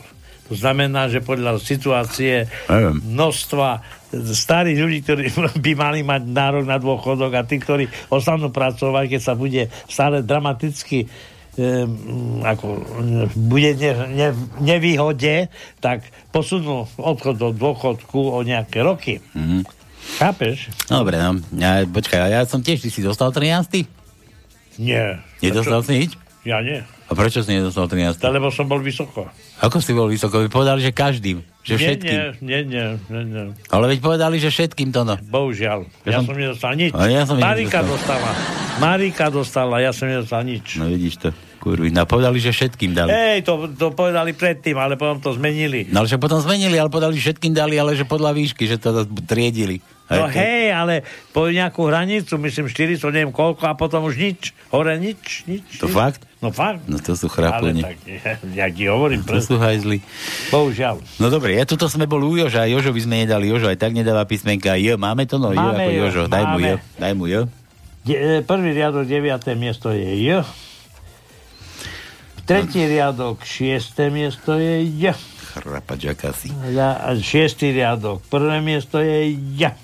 To znamená, že podľa situácie Neviem. množstva starých ľudí, ktorí by mali mať nárok na dôchodok a tí, ktorí ostanú pracovať, keď sa bude stále dramaticky ako, mm, bude ne, ne, nevýhode, tak posunú odchod do dôchodku o nejaké roky. Mhm. Chápeš? Dobre, no. Ja, počkaj, ja som tiež, ty si dostal 13. Nie. Nedostal si nič? Ja nie. A prečo si nedostal 13? To, lebo som bol vysoko. Ako si bol vysoko? Vy povedali, že každým. Že nie, všetkým. nie, nie, nie, nie. Ale veď povedali, že všetkým to no. Bohužiaľ. Ja Ja, som- som nedostal nič. Ja som Marika nedostal. dostala. Marika dostala, ja som nedostal nič. No vidíš to. Kurvi, no povedali, že všetkým dali. Hej, to, to povedali predtým, ale potom to zmenili. No ale že potom zmenili, ale povedali, že všetkým dali, ale že podľa výšky, že to triedili. No Hej, to- hej, ale po nejakú hranicu, myslím 400, neviem koľko, a potom už nič. Hore nič, nič. To nič. fakt? No fakt. No to sú Ale chrapúni. tak, ja ti hovorím, To sú hajzli. bohužiaľ. No dobre, ja tuto sme bol u Joža, Jožovi sme nedali, Jožo aj tak nedáva písmenka J, máme to no, J Máme ako J, Jožo, daj mu J, máme. daj mu J. De- e, prvý riadok, deviaté miesto je J. Tretí riadok, šiesté miesto je J. Chrapač akási. A šiestý riadok, prvé miesto je J.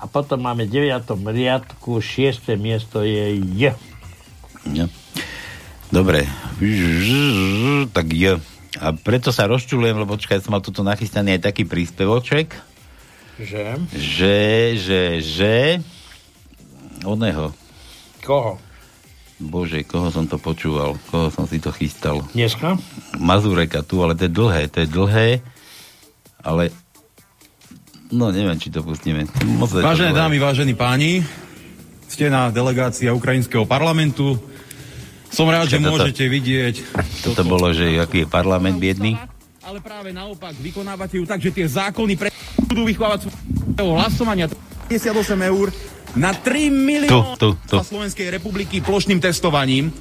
A potom máme v deviatom riadku, šiesté miesto je J. Ja. Dobre, tak J. A preto sa rozčulujem, lebo čakaj, som mal tuto nachystaný aj taký príspevoček, Že? že, že, že... Oného. Koho? Bože, koho som to počúval? Koho som si to chystal? Dneska? Mazureka tu, ale to je dlhé, to je dlhé, ale no neviem, či to pustíme. Moc to Vážené dlhé. dámy, vážení páni, ste na delegácia Ukrajinského parlamentu. Som rád, že Čo toto- môžete vidieť. Toto bolo, že aký je parlament biedný? Ale práve naopak, vykonávate ju tak, že tie zákony pre budú vychovávať svojho hlasovania 58 eur na 3 milióny. Slovenskej republiky plošným testovaním.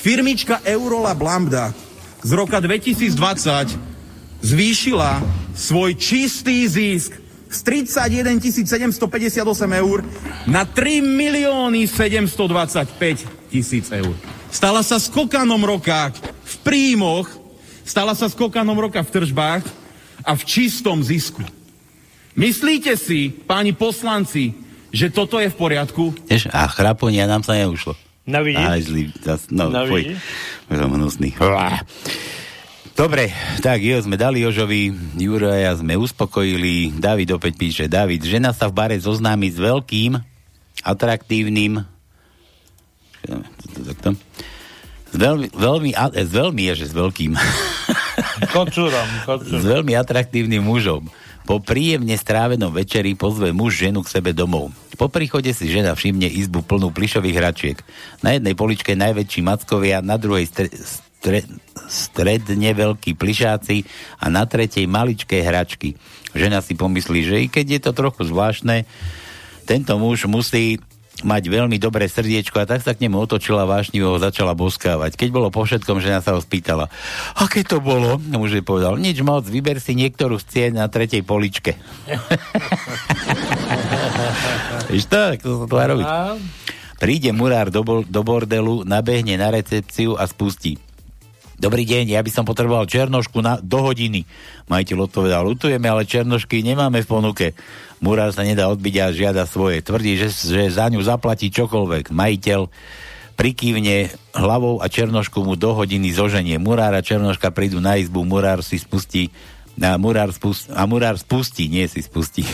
Firmička Eurolab Lambda z roka 2020 zvýšila svoj čistý zisk z 31 758 eur na 3 milióny 725 tisíc eur. Stala sa skokanom roka v príjmoch, stala sa skokanom roka v tržbách a v čistom zisku. Myslíte si, páni poslanci, že toto je v poriadku? Vieš, a chraponia nám sa neušlo. No vidíš? Aj zlý, zas, no, No fuj. Som hnusný. Uá. Dobre, tak jo, sme dali Jožovi, Juraja sme uspokojili, David opäť píše, David, žena sa v bare zoznámi s veľkým, atraktívnym, takto, s veľmi, veľmi, a- s veľmi je, že s veľkým, Kocúrom, s kocúrom. veľmi atraktívnym mužom. Po príjemne strávenom večeri pozve muž ženu k sebe domov. Po príchode si žena všimne izbu plnú plišových hračiek. Na jednej poličke najväčší mackovia, na druhej stre, stre, stredne veľkí plišáci a na tretej maličké hračky. Žena si pomyslí, že i keď je to trochu zvláštne, tento muž musí mať veľmi dobré srdiečko a tak sa k nemu otočila vášnivo ho začala boskávať. Keď bolo po všetkom, žena sa ho spýtala, aké to bolo? Muž jej povedal, nič moc, vyber si niektorú z cien na tretej poličke. Víš tak to sa to robiť. Príde murár do, bol- do bordelu, nabehne na recepciu a spustí. Dobrý deň, ja by som potreboval černošku na, do hodiny. Majiteľ odpovedal, lutujeme, ale černošky nemáme v ponuke. Murár sa nedá odbiť a žiada svoje. Tvrdí, že, že za ňu zaplatí čokoľvek. Majiteľ prikývne hlavou a černošku mu do hodiny zoženie. Murár a černoška prídu na izbu, murár si spustí a murár, spust, a murár spustí, nie si spustí.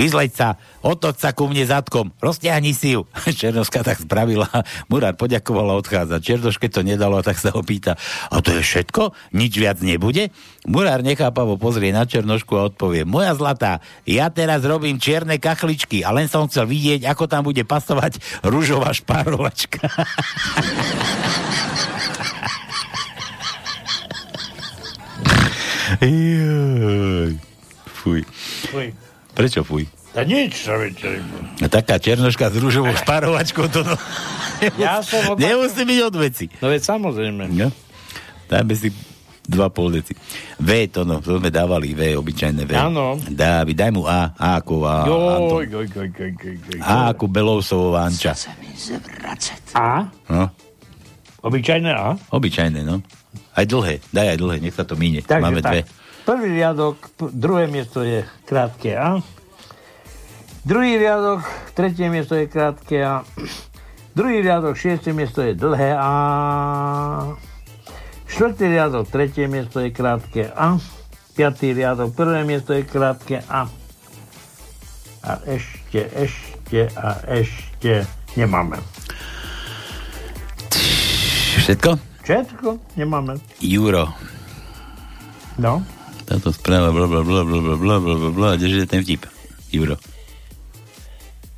Vyzleď sa, otoč sa ku mne zadkom, rozťahni si ju. Černoška tak spravila, murár poďakoval a odchádza. Černoške to nedalo, tak sa ho pýta, a to je všetko? Nič viac nebude? Murár nechápavo pozrie na Černošku a odpovie, moja zlatá, ja teraz robím čierne kachličky a len som chcel vidieť, ako tam bude pasovať rúžová špárovačka. Fuj. Fuj. Prečo fuj? A nič. A taká černoška s rúžovou šparovačkou, to no... Ja som od... Nemusí byť od veci. No veď samozrejme. No. Dáme si 2,5 deci. V to no, to sme dávali, V, obyčajné V. Áno. Dávi, daj mu A, A ako A. Joj, joj, joj, joj, joj, joj. A ako Belousová Anča. A? No, Obyčajné A? obyčajné, no. Aj dlhé, daj aj dlhé, nech sa to míne. Takže Máme tak. dve. Prvý riadok, druhé miesto je krátke A. Druhý riadok, tretie miesto je krátke A. Druhý riadok, šiesté miesto je dlhé A. Štvrtý riadok, tretie miesto je krátke A. Piatý riadok, prvé miesto je krátke A. A ešte, ešte a ešte nemáme. Všetko? Všetko nemáme. Juro. No. Táto správa, bla, bla, bla, bla, bla, bla, bla, bla, bla, je ten vtip? Juro.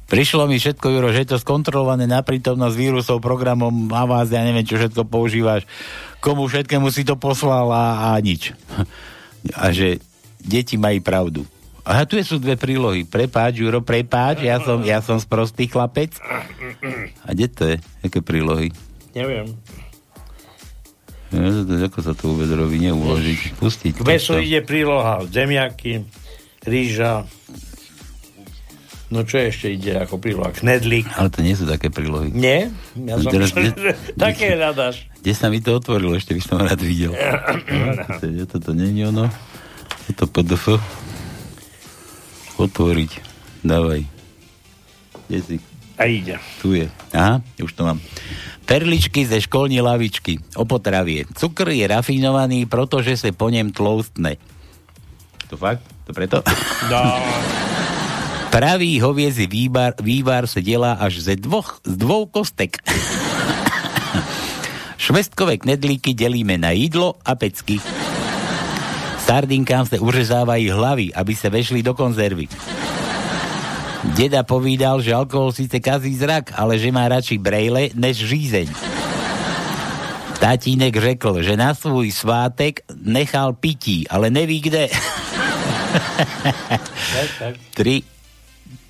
Prišlo mi všetko, Juro, že je to skontrolované na prítomnosť vírusov, programom Avaz, ja neviem, čo všetko používaš, komu všetkému si to poslal a, a nič. A že deti mají pravdu. Aha, tu sú dve prílohy. Prepáč, Juro, prepáč, ja som, ja som sprostý chlapec. A kde to je? Aké prílohy? Neviem. Ja, ako sa to robí, neuložiť, pustiť. K mesu ide príloha zemiaky, rýža, no čo ešte ide ako príloha? Knedlík. Ale to nie sú také prílohy. Nie? Ja som Teraz- myslel, že také hľadaš. Kde sa mi to otvorilo, ešte by som rád videl. Je toto není ono? Je to PDF? Otvoriť. Dávaj. Kde si? A ide. Tu je. Aha, už to mám. Perličky ze školní lavičky. O potravie. Cukr je rafinovaný, protože se po něm tloustne. To fakt? To preto? No. Pravý hoviezí vývar, vývar se dělá až ze dvoch, z dvou kostek. Švestkové knedlíky dělíme na jídlo a pecky. Sardinkám se uřezávají hlavy, aby se vešli do konzervy. Deda povídal, že alkohol síce kazí zrak, ale že má radši brejle než žízeň. Tatínek řekl, že na svůj svátek nechal pití, ale neví kde. Tak, tak. Tri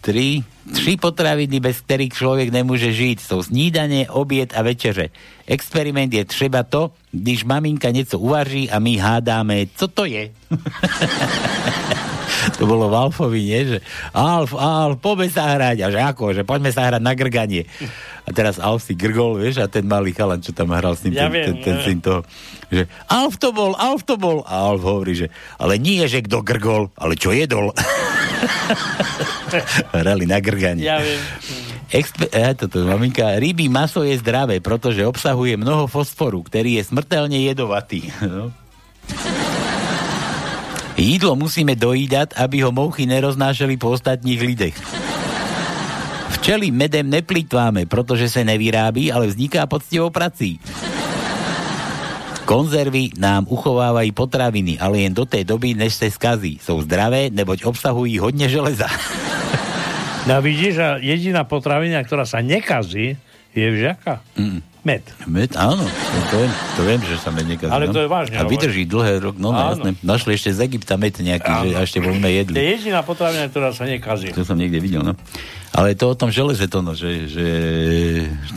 tri, tři potraviny, bez ktorých človek nemôže žiť. Sú snídanie, obied a večeře. Experiment je třeba to, když maminka něco uvaří a my hádáme, co to je. to bolo v Alfovi, nie? Že Alf, Alf, poďme sa hrať. A že ako, že poďme sa hrať na grganie. A teraz Alf si grgol, vieš, a ten malý chalan, čo tam hral s ním, Ja ten, viem, ten, ten syn toho, že Alf to bol, Alf to bol. A Alf hovorí, že ale nie, že kto grgol, ale čo jedol. Hrali na grganie. Ja viem. Expe- e, toto, maminka, rybí maso je zdravé, pretože obsahuje mnoho fosforu, ktorý je smrteľne jedovatý. No. Jídlo musíme dojídať, aby ho mouchy neroznášali po ostatních lidech. Včely medem neplýtváme, protože se nevyrábí, ale vzniká poctivou prací. Konzervy nám uchovávají potraviny, ale jen do té doby, než se skazí. Jsou zdravé, neboť obsahují hodně železa. No vidíš, a jediná potravina, ktorá sa nekazí, je vžaka. Mm. Med. Med, áno, to, viem, to viem, že sa med nekazí. Ale to je vážne A vydrží dlhé rok, no, no Áno. jasné. Našli ešte z Egypta med nejaký, že a ešte voľme To je jedli. jediná potravina, ktorá sa nekazí. To som niekde videl, no. Ale to o tom železe to, no, že, že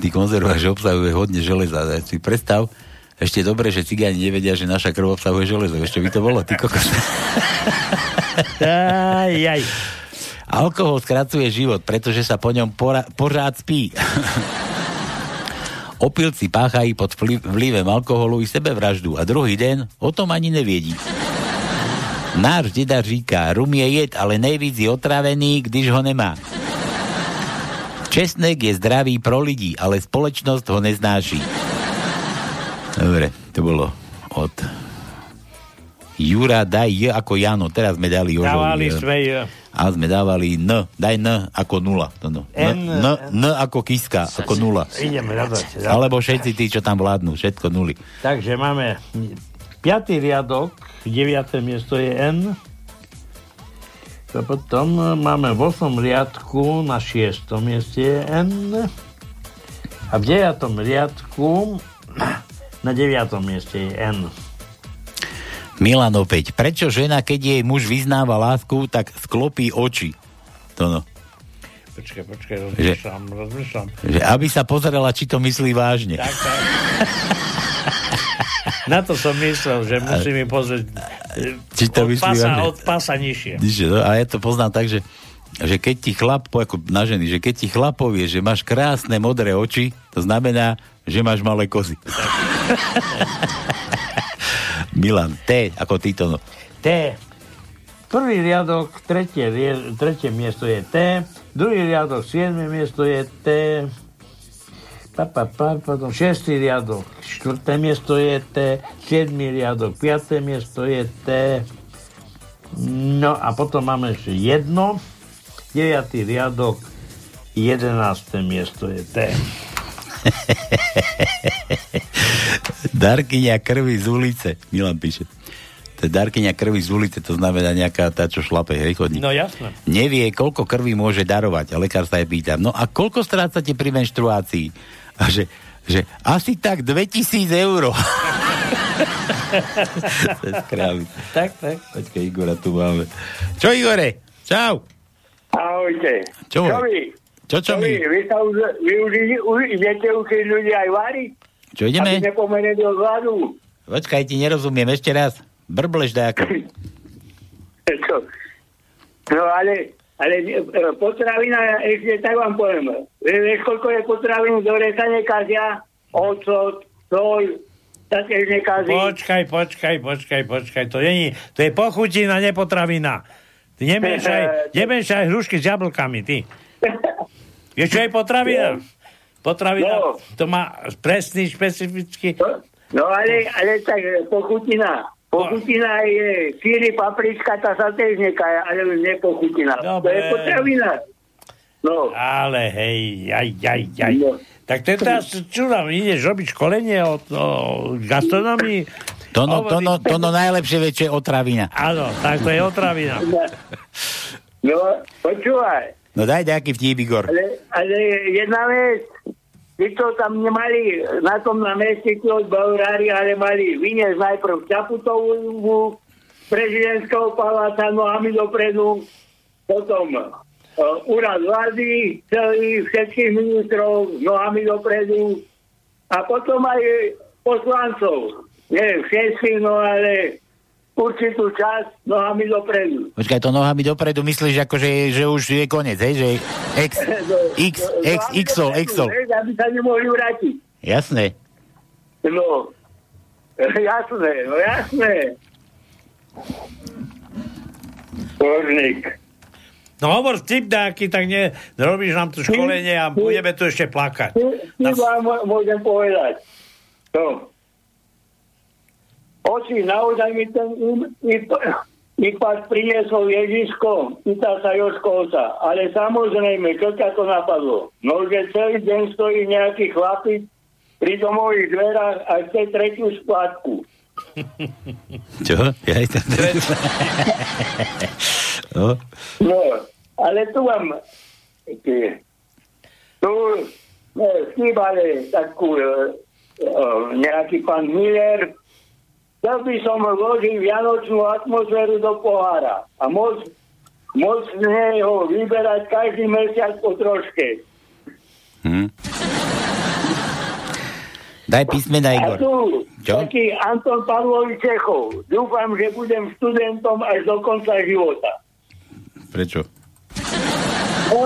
tí konzervách, že obsahuje hodne železa. Si predstav, ešte dobre, že cigáni nevedia, že naša krv obsahuje železo. Ešte by to bolo, ty kokos. Aj, aj. Alkohol skracuje život, pretože sa po ňom pora- pořád spí. Opilci páchají pod vplyv- vlivem alkoholu i sebevraždu a druhý den o tom ani nevědí. Náš deda říká, rum je jed, ale nejvíc je otravený, když ho nemá. Česnek je zdravý pro lidi, ale společnosť ho neznáší. Dobre, to bolo od Jura, daj J ako Jano. Teraz sme dali Jožovi. Dávali J. sme J. A sme dávali N. Daj N ako nula. To no. N, N- N, N ako kiska, ako nula. Ideme radať. Alebo všetci tí, čo tam vládnu. Všetko nuly. Takže máme piatý riadok, deviaté miesto je N. A potom máme v 8 riadku na 6. mieste je N. A v 9. riadku na 9. mieste je N. Milan opäť. Prečo žena, keď jej muž vyznáva lásku, tak sklopí oči? To no. Počkaj, počkaj, rozmýšľam, rozmýšľam. Že aby sa pozerala, či to myslí vážne. Tak, tak. Na to som myslel, že musím im pozrieť Či to od, myslí pasa, vážne? od pasa nižšie. No, a ja to poznám tak, že, že keď ti chlap, ako na ženy, že keď ti chlap povie, že máš krásne modré oči, to znamená, že máš malé kozy. Milan, T, ako ty to no. T. Prvý riadok, tretie, tretie miesto je T. Druhý riadok, siedme miesto je T. Pa, pa, pa, potom šiestý riadok, štvrté miesto je T. Siedmý riadok, piaté miesto je T. No a potom máme ešte jedno. Deviatý riadok, jedenácté miesto je T. Darkyňa krvi z ulice, Milan píše. To je darkyňa krvi z ulice, to znamená nejaká tá, čo šlape, hej, chodí. No jasné. Nevie, koľko krvi môže darovať. A lekár sa jej pýta, no a koľko strácate pri menštruácii? A že, že asi tak 2000 eur. to je skrávy. Tak, tak. Počkaj, Igora tu máme. Čo, Igore? Čau. Ahojte. Čo? Čo vy? Čo, čo my? vy? Sa už, vy už už idete ľudí aj variť? Čo ideme? Aby nepomenuli od hladu. Počkaj, ti nerozumiem, ešte raz. Brbleš dajako. Čo? No ale, ale e, potravina, ešte tak vám poviem. Vie- Vieš, koľko je potravín, ktoré sa nekazia? Ocot, nekazí. Počkaj, počkaj, počkaj, počkaj. To, nie, to je pochutina, nepotravina. Ty nemiešaj, nemiešaj hrušky s jablkami, ty. Vieš, čo je potravina? Potravina, to má presný, špecifický... No ale, ale tak pochutina. Pochutina je síry, paprička, tá sa tiež nekaja, ale nepochutina. To Dobre. je potravina. No. Ale hej, aj, aj, aj. Tak to je teraz, čo nám ideš robiť školenie o, o gastronomii? To no, to no, to no najlepšie vie, čo je otravina. Áno, tak to je otravina. No, počúvaj. No daj nejaký vtip, Igor. Ale, ale jedna vec, vy to tam nemali na tom námestí od Baurári, ale mali vyniesť najprv Čaputovú prezidentského paláca nohami dopredu, potom uh, úrad vlády, celý, všetkých ministrov, nohami dopredu a potom aj poslancov. Nie všetkých, no ale určitú časť nohami dopredu. Počkaj, to nohami dopredu myslíš, ako že, už je koniec, hej? Že X, X, X, Xol, Xol. Hej, Aby sa nemohli vrátiť. Jasné. No, jasné, no jasné. Božník. No hovor vtip nejaký, tak nie, robíš nám tu školenie a budeme tu ešte plakať. Ty vám mô- môžem povedať. No. Oči, naozaj mi ten ip- Ipak priniesol Ježiško, pýta sa Joško oca. Ale samozrejme, čo ťa to napadlo? No, že celý deň stojí nejaký chlapík pri domových dverách a chce tretiu splátku. Čo? Ja aj to... no. No, ale tu mám tu ne, chýbali takú e, e, nejaký pán Miller, chcel by som vložiť vianočnú atmosféru do pohára a môcť môcť z neho vyberať každý mesiac po troške. Hm. Daj písmena, A Igor. tu Čo? taký Anton Pavlovič Čechov. Dúfam, že budem študentom až do konca života. Prečo? No,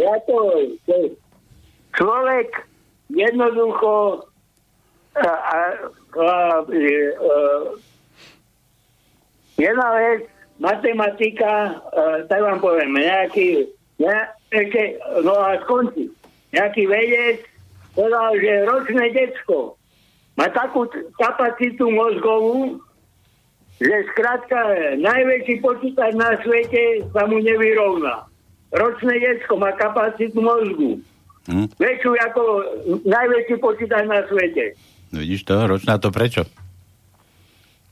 ja to, to človek jednoducho a, a, a, jedna vec, matematika, e, tak vám poviem, nejaký, ne, ešte, no a skončí. Nejaký vedec povedal, že ročné decko má takú kapacitu mozgovú, že skrátka najväčší počítač na svete sa mu nevyrovná. Ročné decko má kapacitu mozgu. Hm? Väčšiu ako najväčší počítač na svete. Vidíš to? Ročná to prečo?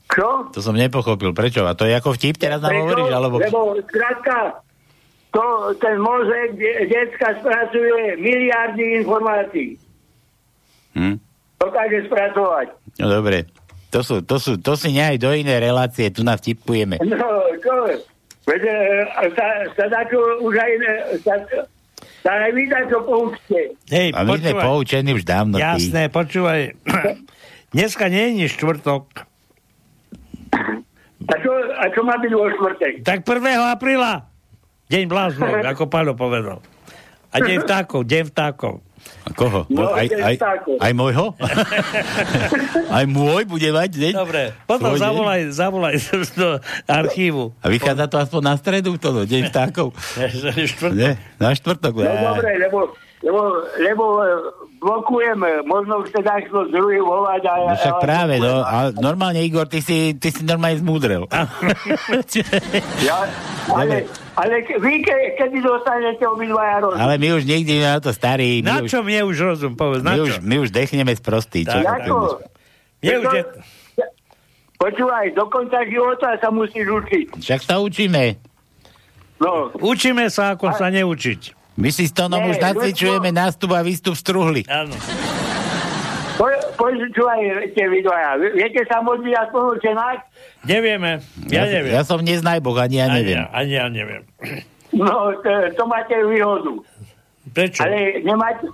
Čo? To som nepochopil. Prečo? A to je ako vtip teraz nám hovoríš? Alebo... Lebo skrátka, to, ten mozek de- decka spracuje miliardy informácií. Hm? Dokáže spracovať. No dobre. To, sú, to, sú, to si nehaj do inej relácie, tu nás vtipujeme. No, čo? Veď e, sa, sa dá čo už aj... Sa, aj vy dá čo poučte. Hej, A my sme poučení už dávno. ty. Jasné, počúvaj. Dneska nie je štvrtok. A čo, a čo má byť vo štvrtek? Tak 1. apríla. Deň bláznov, ako Páľo povedal. A deň vtákov, deň vtákov. A koho? No, aj, aj, aj môjho? aj môj bude mať deň? Dobre, potom Svoj deň? zavolaj, zavolaj do archívu. A vychádza to aspoň na stredu, to no, deň vtákov. štvrtok. Nie, na štvrtok. No dobre, lebo, lebo, lebo blokujeme, možno už teda šlo druhý volať a... No však a- práve, no. A normálne, Igor, ty si, ty si normálne zmúdrel. Ja, ale, ale vy, ke, kedy dostanete obidvaja rozum? Ale my už nikdy na to starí. Na my čo už, mne už rozum, povedz, na my čo? už, my už dechneme z prostý. Čo Tak, ideš? Mne už je... Počúvaj, do konca života sa musíš učiť. Však sa učíme. No. Učíme sa, ako sa neučiť. My si s Tonom Nie, už nacvičujeme nástup a výstup struhli. Áno. Po, počúvajte vy dvaja. Viete sa modliť učenák? Nevieme, ja, neviem. Ja som neznajboh, ani ja Ani neviem. ja, ani ja neviem. No, to, to máte výhodu. Prečo? Ale nemáte,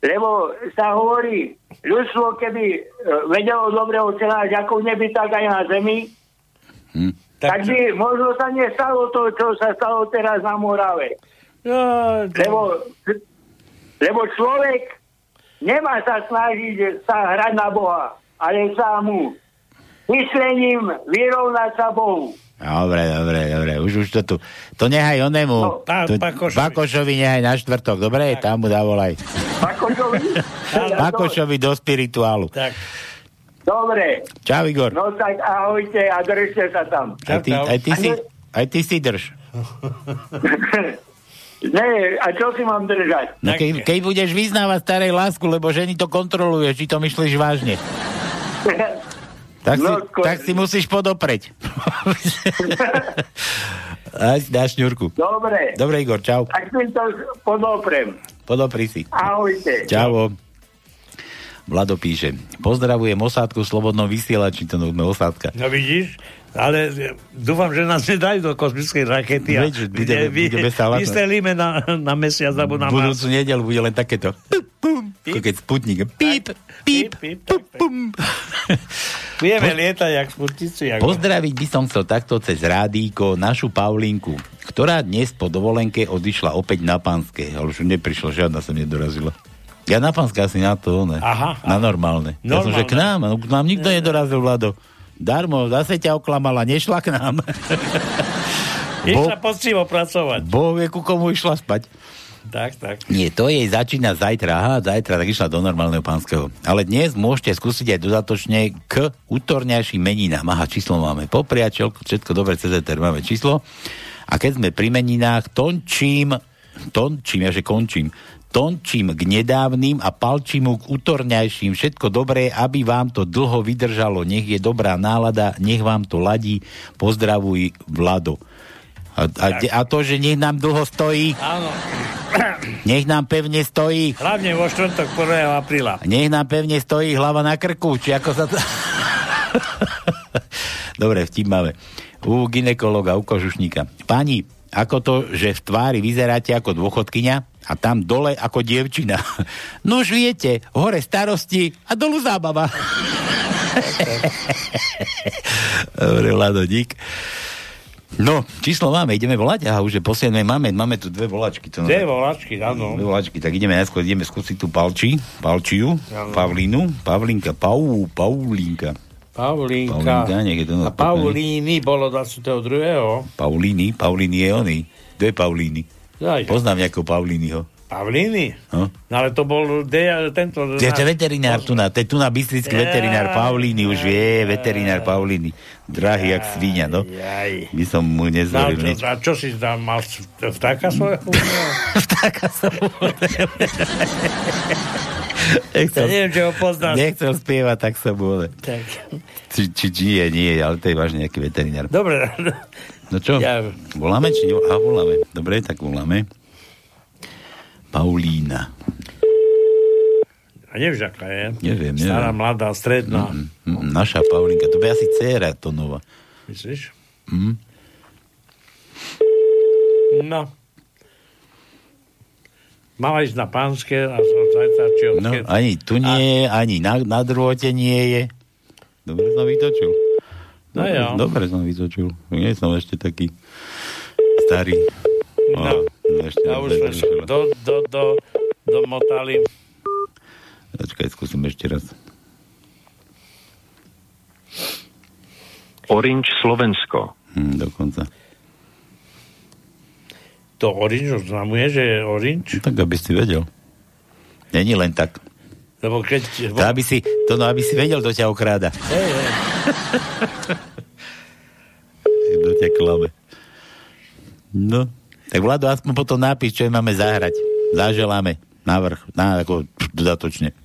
lebo sa hovorí, ľudstvo, keby e, vedelo dobre učenák, ako neby tak aj na zemi, Hm. tak by možno sa nestalo to, čo sa stalo teraz na Morave. No, Lebo, lebo človek nemá sa snažiť sa hrať na Boha, ale sa mu myslením vyrovnať sa Bohu. Dobre, dobre, dobre. Už, už to tu. To nehaj onemu. No, pán tu, Bakošovi. Bakošovi nehaj na štvrtok. Dobre, tam mu dávolaj. Bakošovi? Bakošovi do spirituálu. Tak. Dobre, Čau, Igor. no tak ahojte a držte sa tam. Aj ty, aj ty, si, aj ty si drž. Ne, a čo si mám držať? No keď, keď budeš vyznávať starej lásku, lebo ženy to kontroluje, či to myslíš vážne. Tak, si, No, ko- tak si musíš podopreť. Aj si dáš šňurku. Dobre, Dobre, Igor, čau. tak si to podoprem. Podopri si. Ahojte. Čau. Vlado píše, pozdravujem osádku v Slobodnom vysielači, to sme osádka. No vidíš, Ale dúfam, že nás nedajú do kozmickej rakety a Veď, budeme- vy- budeme sa na, na mesiac alebo na Mars. Budúcu nedelu bude len takéto. Pum, keď sputnik. Píp, píp, pum, pum. Vieme lietať jak sputnici. Jak... Pozdraviť by som chcel takto cez rádíko našu Paulinku, ktorá dnes po dovolenke odišla opäť na Panské, ale už neprišla, žiadna sa nedorazila. Ja na Panské asi na to, ne? Aha, Na normálne. Ja som, že Normálne. k nám, no, k nám nikto nedorazil, Vlado. Darmo, zase ťa oklamala, nešla k nám. Išla poctivo pracovať. Boh vie, ku komu išla spať. Tak, tak. Nie, to jej začína zajtra. Aha, zajtra tak išla do normálneho pánskeho. Ale dnes môžete skúsiť aj dodatočne k útorňajším meninám. Aha, číslo máme po priateľku, všetko dobre, cez máme číslo. A keď sme pri meninách, tončím, tončím, ja že končím, tončím k nedávnym a palčím k útorňajším. Všetko dobré, aby vám to dlho vydržalo. Nech je dobrá nálada, nech vám to ladí. Pozdravuj, Vlado. A, a, a to, že nech nám dlho stojí, Áno. nech nám pevne stojí. Hlavne vo štvrtok 1. apríla. Nech nám pevne stojí hlava na krku, či ako sa to... Dobre, vtip máme. U ginekologa, u kožušníka. Pani, ako to, že v tvári vyzeráte ako dôchodkyňa a tam dole ako dievčina. No už viete, hore starosti a dolu zábava. Dobre, Vlado, dík. No, číslo máme, ideme volať? Aha, už je posledné, máme, máme tu dve volačky. To Dve volačky, áno. Dve volačky, tak ideme najskôr, ideme skúsiť tú Palči, Palčiu, Áno. Pavlínu, Pavlinka, Pau. Paulínka. Paulínka, nech je to A Paulíny bolo 22. Paulíny, Paulíny je oný. Je Paulíny? Jaj. Poznám nejakého Paulínyho. Pavlíny? No. No ale to bol de, tento... To je veterinár tu na, to je tu na Bystrický veterinár Paulíny, už vie, veterinár Paulíny. Drahý jak svíňa, no. Jaj. By som mu No, nezveril čo, nič. a čo si tam mal vtáka svojho? Vtáka som Ja neviem, či ho poznáš. Nechcel spievať, tak sa bude. Tak. Či, či, či nie, nie, ale to je vážne nejaký veterinár. Dobre. No čo? Ja- Voláme či? A voláme. Dobre, tak voláme. Paulína. A nevieš, aká je? Neviem, neviem. Stará, mladá, stredná. Mm, Naša Paulinka, to by asi dcera to nová. Myslíš? Mm. No. Mala ísť na pánske a zajtra či No, odkiaľ. ani tu nie je, ani na, na drôte nie je. Dobre som vytočil. No dobre, jo. dobre som vytočil. Nie som ešte taký starý. No. ešte A už sa do, do, do, domotali. Počkaj, skúsim ešte raz. Orange Slovensko. Hm, dokonca. To orange oznamuje, že je orange? Tak, aby si vedel. Není len tak. Lebo keď... To, aby si, to no, aby si vedel, kto ťa okráda. Hej, hej. Kto ťa klame. No. Tak Vlado, aspoň potom nápis, čo im máme zahrať. Zaželáme. Navrh. Na, ako dodatočne.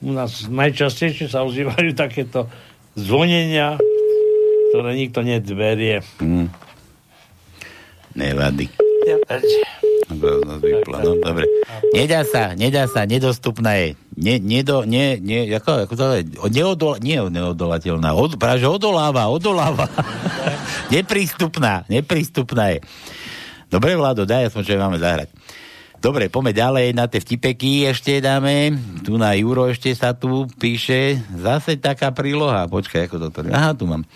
U nás najčastejšie sa ozývajú takéto zvonenia, ktoré nikto nedverie. Hm. Nevadí. Nás vypla. No, dobre. Nedá sa, nedá sa, nedostupná je. Ne, nedo, ne, ne, ako, ako to? Neodol, nie neodolateľná. Od, práve, odoláva, odoláva. neprístupná, neprístupná je. Dobre, Vlado, daj aspoň, čo máme zahrať. Dobre, poďme ďalej na tie vtipeky ešte dáme. Tu na Juro ešte sa tu píše. Zase taká príloha. Počkaj, ako toto... Aha, tu mám.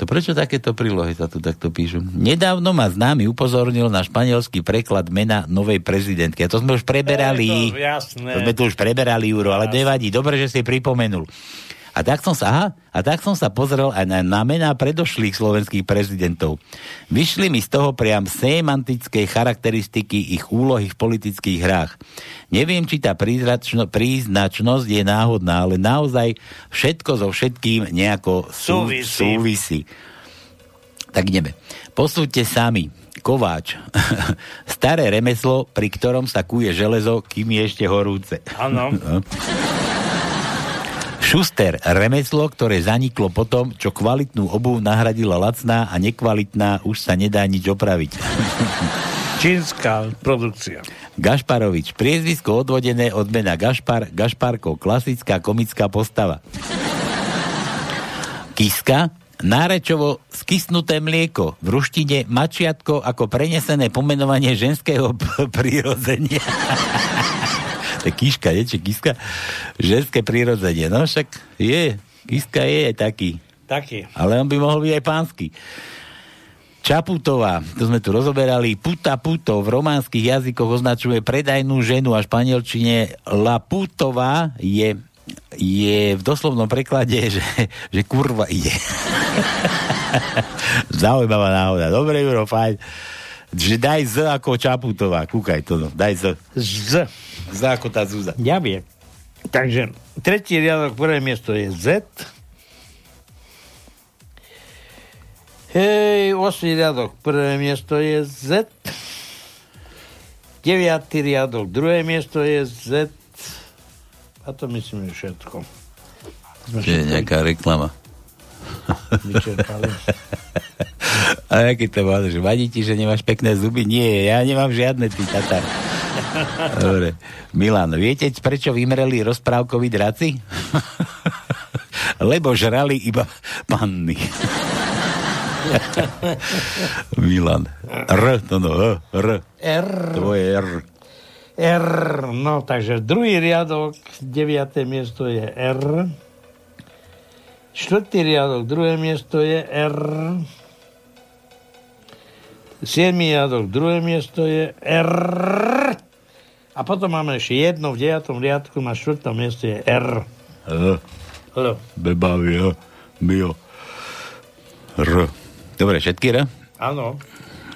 To prečo takéto prílohy sa tu takto píšu? Nedávno ma známy upozornil na španielský preklad mena novej prezidentky. A to sme už preberali. Je to jasné. To sme tu už preberali, Juro, ale nevadí. Dobre, že si pripomenul. A tak som sa, aha, a tak som sa pozrel aj na, na mená predošlých slovenských prezidentov. Vyšli mi z toho priam semantické charakteristiky ich úlohy v politických hrách. Neviem, či tá príznačno, príznačnosť je náhodná, ale naozaj všetko so všetkým nejako sú, Súvisí. súvisí. Tak ideme. Posúďte sami. Kováč. Staré remeslo, pri ktorom sa kuje železo, kým je ešte horúce. Áno. Šuster, remeslo, ktoré zaniklo potom, čo kvalitnú obuv nahradila lacná a nekvalitná už sa nedá nič opraviť. Čínska produkcia. Gašparovič, priezvisko odvodené od mena Gašpar, Gašparko, klasická komická postava. Kiska, nárečovo skysnuté mlieko, v ruštine mačiatko ako prenesené pomenovanie ženského p- prírodzenia. To je kiška, nie? Či kiska? Ženské prírodzenie. No však je, kiska je taký. Taký. Ale on by mohol byť aj pánsky. Čaputová, to sme tu rozoberali, puta puto v románskych jazykoch označuje predajnú ženu a španielčine la putová je, je v doslovnom preklade, že, že kurva ide. Zaujímavá náhoda. Dobre, Juro, fajn. Že daj z ako Čaputová. Kúkaj to, no. Daj z. Z. Z ako tá Zúza. Ja viem. Takže tretí riadok, prvé miesto je Z. Hej, osmý riadok, prvé miesto je Z. Deviatý riadok, druhé miesto je Z. A to myslím je všetko. Sme je nejaká reklama. vyčerpali. A aký to máš? Vadí ti, že nemáš pekné zuby? Nie, ja nemám žiadne, ty tatar. Dobre. Milan, viete, prečo vymreli rozprávkoví draci? Lebo žrali iba panny. Milan. R, no, R, R. R. Tvoje R. R, no takže druhý riadok, deviaté miesto je R. Štvrtý riadok, druhé miesto je R. Siedmý riadok, druhé miesto je R. A potom máme ešte jedno v deviatom riadku, na štvrtom mieste je R. R. L. Bebavia. Bio. R. Dobre, všetky R? Áno.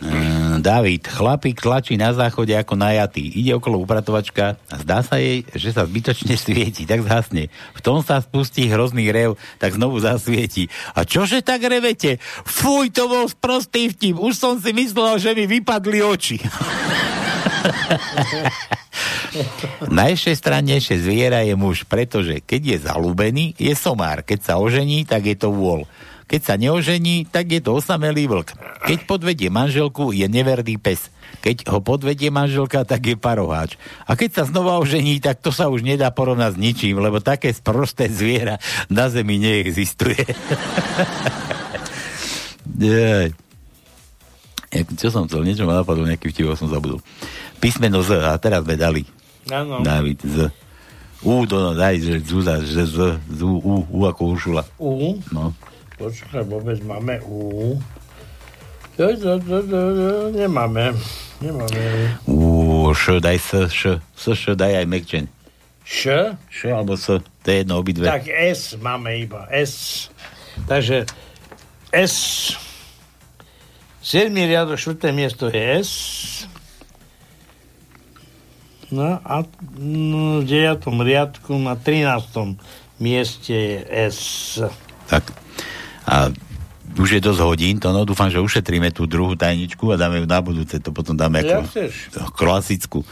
Mm, David, chlapík tlačí na záchode ako najatý. Ide okolo upratovačka a zdá sa jej, že sa zbytočne svieti, tak zhasne. V tom sa spustí hrozný rev, tak znovu zasvieti. A čože tak revete? Fuj, to bol sprostý vtip. Už som si myslel, že mi vypadli oči. Najšestrannejšie zviera je muž, pretože keď je zalúbený, je somár. Keď sa ožení, tak je to vôľ. Keď sa neožení, tak je to osamelý vlk. Keď podvedie manželku, je neverný pes. Keď ho podvedie manželka, tak je paroháč. A keď sa znova ožení, tak to sa už nedá porovnať s ničím, lebo také sprosté zviera na zemi neexistuje. Čo som chcel? Niečo ma napadlo, nejaký vtip, som zabudol. Písmeno Z, a teraz sme dali. Áno. David, Z. U, to no, daj, že Zúza, že Z, Z, U, U ako Uršula. U. No. Počkaj, vôbec máme U. To, to, to, to, to, nemáme. Nemáme. U, Š, daj S, Š, S, Š, daj aj Mekčen. Š? Š alebo S, to je jedno obidve. Tak S máme iba. S. Takže S. 7. riadok, 4. miesto je S. No a no, v 9. riadku na 13. mieste je S. Tak. A už je dosť hodín, to no, dúfam, že ušetríme tú druhú tajničku a dáme ju na budúce, to potom dáme Ja ako chceš. klasickú.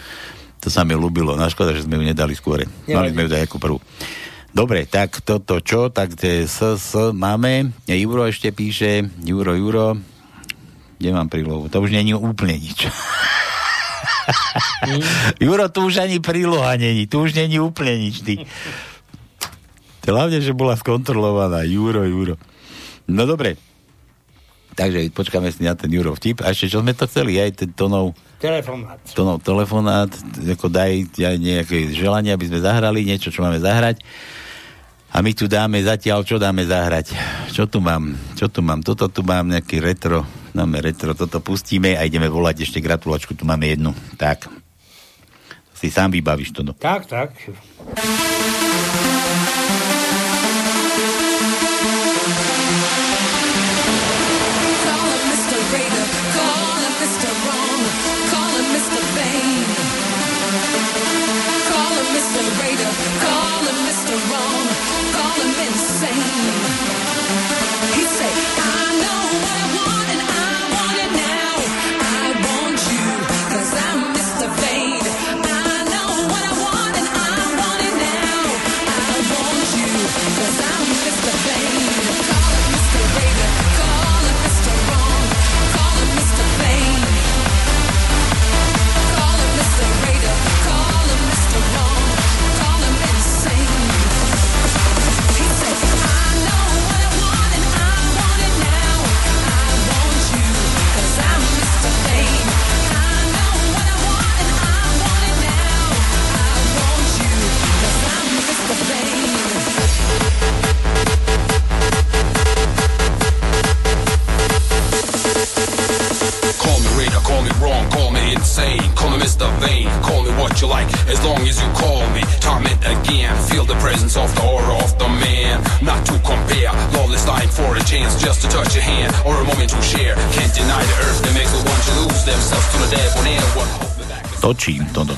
To sa mi ľúbilo. No škoda, že sme ju nedali skôr. Mali sme ju dať ako prvú. Dobre, tak toto čo? Tak S, S máme. Juro ešte píše. Juro, Juro. Kde mám prílohu? To už není úplne nič. Juro, tu už ani príloha není. Tu už není úplne nič, ty. Hlavne, že bola skontrolovaná. Juro, Juro. No dobre. Takže počkáme si na ten Juro vtip. A ešte, čo sme to chceli? Aj ten tonov, Telefonát. tonov telefonát, ako daj aj nejaké želanie, aby sme zahrali niečo, čo máme zahrať. A my tu dáme zatiaľ, čo dáme zahrať. Čo tu mám? Čo tu mám? Toto tu mám nejaký retro. Dáme retro, toto pustíme a ideme volať ešte gratulačku. Tu máme jednu. Tak. Si sám vybavíš to. No. Tak, tak.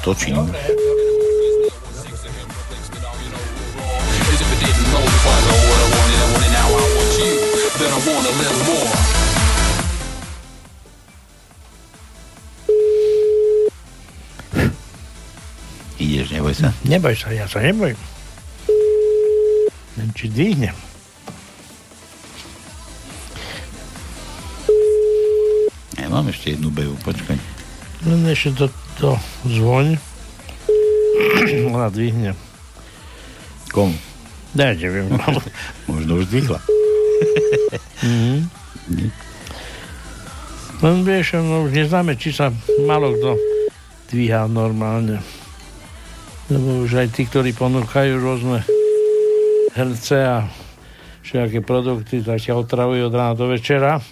You. Then I want a little more. Ideš, neboj sa. Neboj sa, ja sa nebojím. Len či dvihnem. Ja mám ešte jednu beju, počkaj. Len ešte to, to zvoň. Ona dvihne. Komu? Ja neviem. Možno už dvihla. Mhm. Len vieš, no už neznáme, či sa malo kto dvíha normálne. Lebo už aj tí, ktorí ponúkajú rôzne herce a všetké produkty, tak ťa otravujú od rána do večera.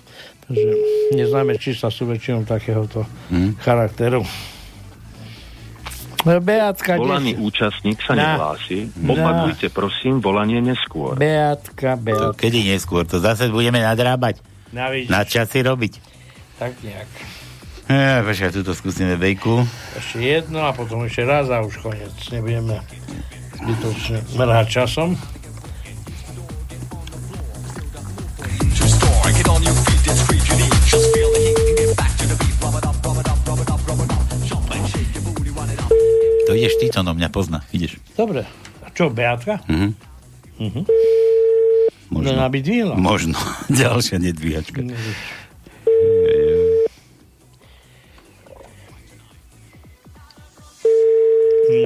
Takže neznáme čísla sú väčšinou takéhoto Hm? charakteru. Beatka, Volaný kde- účastník sa Na. nehlási. Na. Opakujte prosím volanie neskôr. Beatka, To Beatka. kedy neskôr? To zase budeme nadrábať. Na, Na časy robiť. tak nejak. Ja, počkaj, tuto skúsime bejku. Ešte jedno a potom ešte raz a už koniec. Nebudeme zbytočne mrhať časom. Ideš ty, to no mňa pozná. Ideš. Dobre. A čo, Beatka? Mhm. Mhm. Možno. Aby dvihla. Možno. Ďalšia nedvíhačka.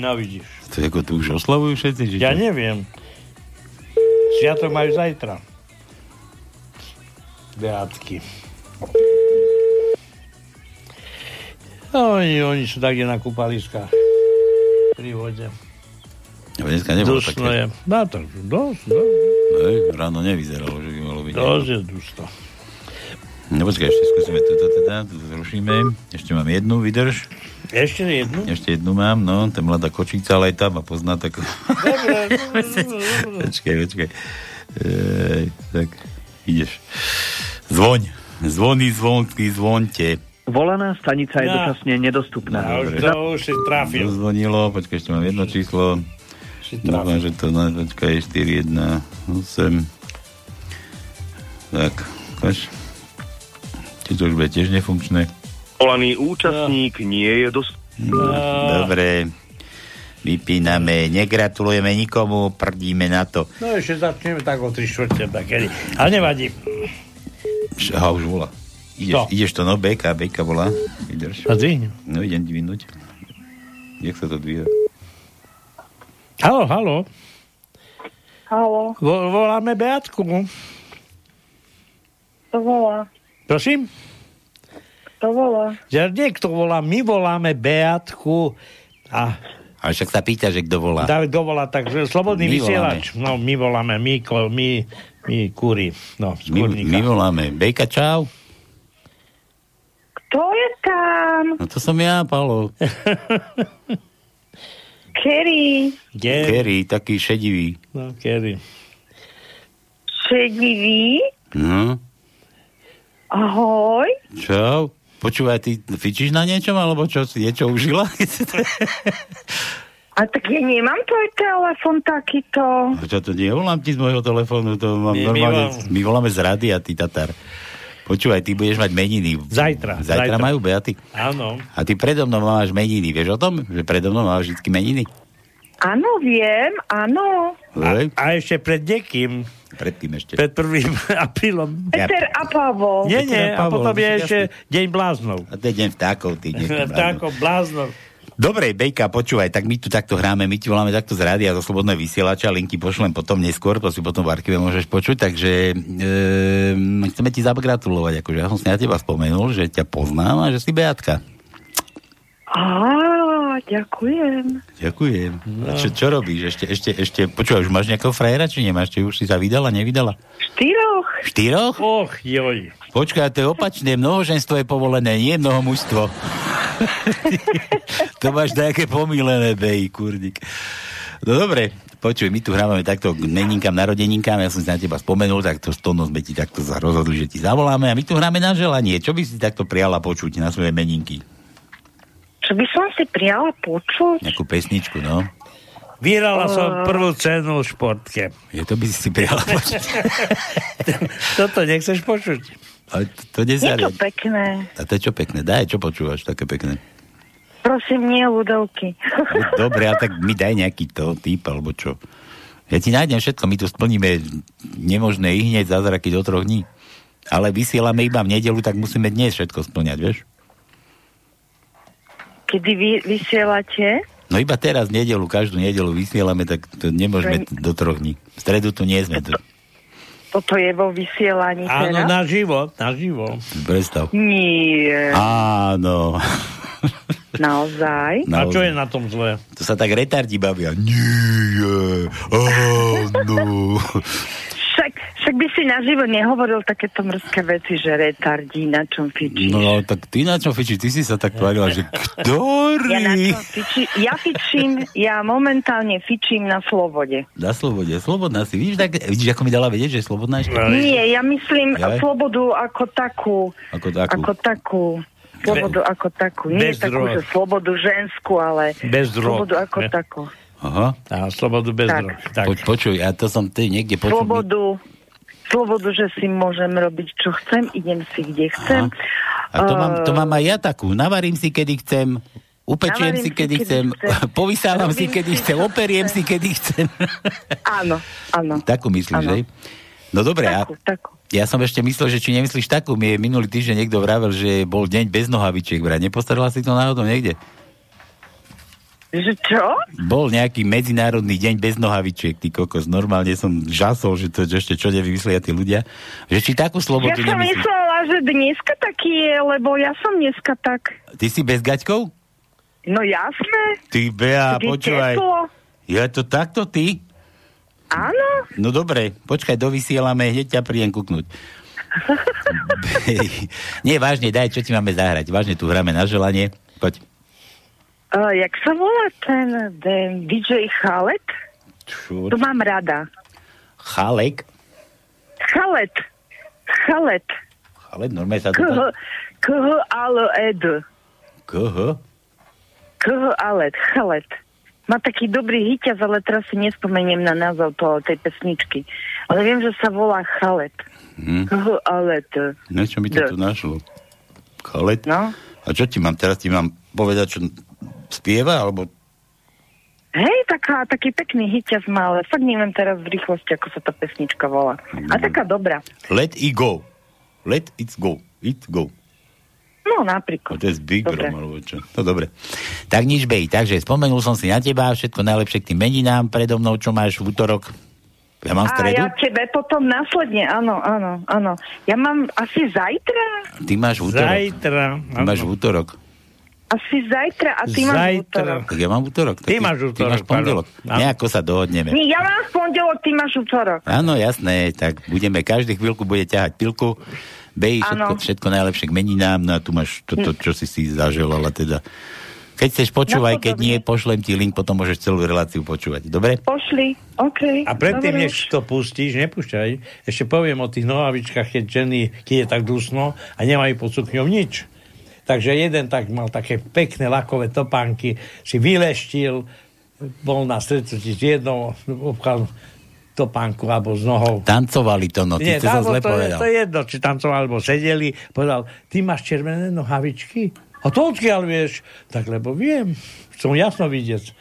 No vidíš. To je ako tu už oslavujú všetci? Že Ja čo? neviem. Sviatok majú zajtra. Beatky. Oni, oni sú tak na kúpaliskách. Pri vode. Lebo dneska nebolo Dusno také. je. No to dosť, no. Hej, ráno nevyzeralo, že by malo byť. Dosť je dusto. No počkaj, ešte skúsime toto teda, toto zrušíme. Ešte mám jednu, vydrž. Ešte jednu? Ešte jednu mám, no, ten mladá kočíca, ale aj tam a pozná tak... počkaj, počkaj. Ej, tak, ideš. Zvoň. Zvony, zvonky, zvonte. Volaná stanica je Ja. dočasne nedostupná. A už to už si trafil. Zvonilo, počkaj, ešte mám jedno číslo. Dúfam, že to, no, počkaj, 4, 1, 8. Tak, ukáž. Či to už bude tiež nefunkčné? Volaný účastník nie je dostupný. Dobre. Vypíname, negratulujeme nikomu, prdíme na to. No ešte začneme tak o 3 čtvrte. Ale nevadí. Aha, už volá. Ideš, To. ideš to, no, Beka, Beka volá. Ideš. A dvihnem. No, idem dvihnúť. Jak sa to dvíha? Halo, halo. Halo, Vo, voláme Beatku. to volá. Prosím? To volá. Že niekto volá, my voláme Beatku. A Ale však sa pýta, že kto volá. David volá, takže slobodný My vysielač. No, my voláme, my, my, my kúri. No, My, my voláme. Bejka, čau. Kto je tam? No to som ja, Palo. Kerry. Kerry, taký šedivý. No, Kerry. Šedivý. No, Ahoj. čau. Počúvaj, ty fičíš na niečom, alebo čo si niečo užila? A tak ja nemám tvoj telefon takýto. čo to nie? Volám ti z môjho telefónu, to mám My- my normálne, vám- my voláme z rady a ty Tatar. Počúvaj, ty budeš mať meniny. Zajtra. Zajtra, zajtra. majú Beaty. Áno. A ty predo mnou máš meniny. Vieš o tom? Že predo mnou máš vždy meniny? Áno, viem, áno. Hej. A ešte pred niekým. Pred kým ešte? Pred 1. aprílom. Peter a Pavol. Nie, nie, a Pavol, potom je ešte Deň bláznov. A to je deň vtákov, ty deň Vtákov bláznov. Dobre, Bejka, počúvaj, tak my tu takto hráme, my ti voláme takto z rádia, zo slobodného vysielača, linky pošlem potom neskôr, to si potom v archíve môžeš počuť, takže e, chceme ti zagratulovať, akože ja som si na teba spomenul, že ťa poznám a že si Beatka. Á, ďakujem. Ďakujem. No. Čo, čo robíš? Ešte, ešte, ešte, počúvaj, už máš nejakého frajera, či nemáš? Či už si sa vydala, nevydala? Štyroch. Štyroch? Och, joj. Počkaj, to je opačné, mnohoženstvo je povolené, nie mnohomužstvo. to máš nejaké pomílené, bej, kurník. No dobre, Počuj, my tu hrávame takto k meninkám, narodeninkám, ja som si na teba spomenul, tak to stono sme ti takto za- rozhodli, že ti zavoláme a my tu hráme na želanie. Čo by si takto prijala počuť na svoje meninky? Čo by som si prijala počuť? Nejakú pesničku, no. Vyhrala som Eh. prvú cenu v športke. Je to by si prijala počuť. Toto nechceš počuť? Ale to, to to nezariad. pekné. A to je čo pekné? Daj, čo počúvaš, také pekné. Prosím, nie ľudovky. Dobre, a tak mi daj nejaký to typ, alebo čo. Ja ti nájdem všetko, my tu splníme nemožné i hneď zázraky do troch dní. Ale vysielame iba v nedelu, tak musíme dnes všetko splňať, vieš? Kedy vy vysielate? No iba teraz nedelu, každú nedelu vysielame, tak to nemôžeme do troch dní. V stredu tu nie sme. To, Toto je vo vysielaní Áno, teraz? naživo, naživo. predstav. Nie. Áno. Naozaj? A čo je na tom zlé? To sa tak retardi bavia. Nie, áno. Však, by si naživo nehovoril takéto mrzké veci, že retardí, na čom fičíš. No tak ty na čo fičíš? Ty si sa tak tvárila, že ktorý? Ja, na čom fiči, ja fičím, ja momentálne fičím na slobode. Na slobode. Slobodná si. Vidíš, tak, vidíš, ako mi dala vedieť, že je slobodná ešte? Nie, ja myslím Jaj. slobodu ako takú. Ako takú. Ako takú. Slobodu ako takú. Nie bez takú, že slobodu ženskú, ale Bez drog. slobodu ako Ne? takú. Aha. A slobodu bez Tak. drog. Tak. Po, počuj, ja to som ty niekde počul. Slobodu, slobodu, že si môžem robiť, čo chcem, idem si, kde chcem. A to mám, to Eh, mám aj ja takú. Navarím si, kedy chcem. Upečiem si, si, kedy kedy chcem. chcem. Povysávam si, kedy si, chcem. Operiem si, kedy chcem. Áno, áno. Takú myslíš, Áno. že? No dobre, a Takú, takú. ja som ešte myslel, že či nemyslíš takú. Mi minulý týždeň niekto vravel, že bol deň bez nohavičiek. Vraj, nepostarala si to náhodou niekde? Že čo? Bol nejaký medzinárodný deň bez nohavičiek, ty kokos. Normálne som žasol, že to že ešte čo nevymyslia tí ľudia. Že či takú Ja slobodu som nemyslíš? myslela, že dneska taký je, lebo ja som dneska tak. Ty si bez gaťkov? No jasné. Ty, Bea, je počúvaj. teplo. Je to takto, ty? Áno. No dobre, počkaj, dovysielame, hneď ťa príjem kuknúť. Nie, vážne, daj, čo ti máme zahrať. Vážne tu hráme na želanie. Poď. Uh, jak sa volá ten, ten DJ Chalet? Čo? To mám rada. Chalek. Chalet. Chalet. Ale normálne sa to K, tak... K, ale ed. KH? K, ale Chalet. Má taký dobrý hyťaz, ale teraz si nespomeniem na názov toho, tej pesničky. Ale viem, že sa volá Chalet. Hm. K, ale Niečo mi to D. tu našlo. Chalet? No. A čo ti mám teraz? Ti mám povedať, čo spieva? Alebo Hej, taká, taký pekný hyťaz má, ale fakt neviem teraz v rýchlosti, ako sa tá pesnička volá. A taká dobrá. Let it go. Let it go. It go. No, A napríklad. to je z Big Dobre. Brom, alebo čo. No dobre. Tak nič, bej. Takže spomenul som si na teba, všetko najlepšie k tým meninám predo mnou, čo máš v útorok. Ja mám A ja tebe potom následne, áno, áno, áno. Ja mám asi zajtra, Ty máš v útorok. Zajtra. Ty máš v útorok. Asi zajtra a ty máš Zajtra. útorok. Tak ja mám útorok. Tak Ty máš Ty útorok, máš pondelok. pardon. Áno. Nejako sa dohodneme. Nie, ja mám v pondelok, ty máš útorok. Áno, jasné, tak budeme, každý chvíľku bude ťahať pilku. Bej, všetko, všetko najlepšie k meninám, no a tu máš toto, čo si si zaželala teda. Keď chceš počúvaj, keď nie, pošlem ti link, potom môžeš celú reláciu počúvať. Dobre? Pošli, OK. A predtým, dobre. než to pustíš, nepúšťaj, ešte poviem o tých nohavičkách, keď ženy, keď je tak dusno a nemajú pod sukňou nič. Takže jeden tak mal také pekné lakové topánky, si vyleštil, bol na stretnutí s jednou, obchal topánku alebo s nohou. Tancovali to, no, ty Nie, si tam, zle to, je, povedal. to je jedno, či tancovali alebo sedeli. Povedal, ty máš červené nohavičky? A to odkiaľ vieš? Tak lebo viem, som jasno vidieť.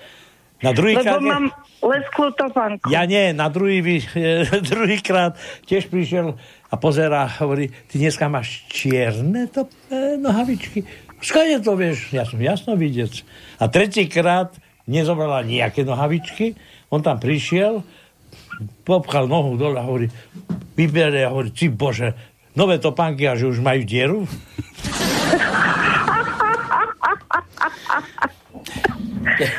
Na druhý Lebo krát... mám lesklú topánku. Ja nie, na druhý, vy- druhý krát tiež prišiel a pozerá, hovorí, ty dneska máš čierne to, e, nohavičky. Skade to vieš? Ja som jasno vidieť. A tretíkrát nezobrala nejaké nohavičky, on tam prišiel, popchal nohu dole a hovorí, vybere a hovorí, ty bože, nové topánky a že už majú dieru?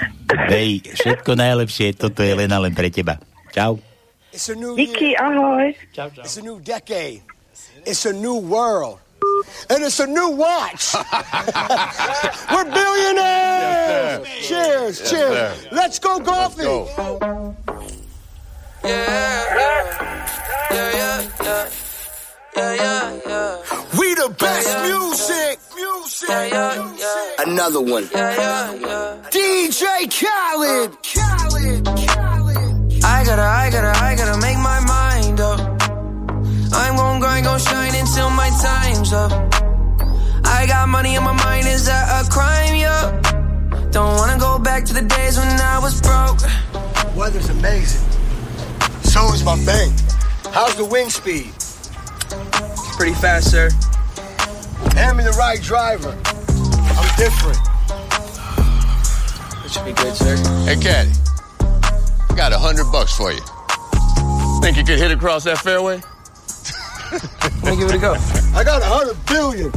Bej, všetko najlepšie, toto je len a len pre teba. Čau. It's a new Díky, ahoj. It's a new decade. It's a new world. And it's a new watch. We're billionaires. cheers, cheers. Let's go golfing. We the best music. Music. Another one. DJ uh, Khaled. I gotta, I gotta, I gotta make my mind up. I'm gon' grind, gon' shine until my time's up. I got money on my mind, is that a crime? Yeah. Don't wanna go back to the days when I was broke. Weather's amazing. So is my bank. How's the wind speed? Pretty fast, sir. Hand me the right driver. I'm different. That should be good, sir. Hey, Caddy. I got a hundred bucks for you. Think you could hit across that fairway? Let me give it a go. I got a hundred billion.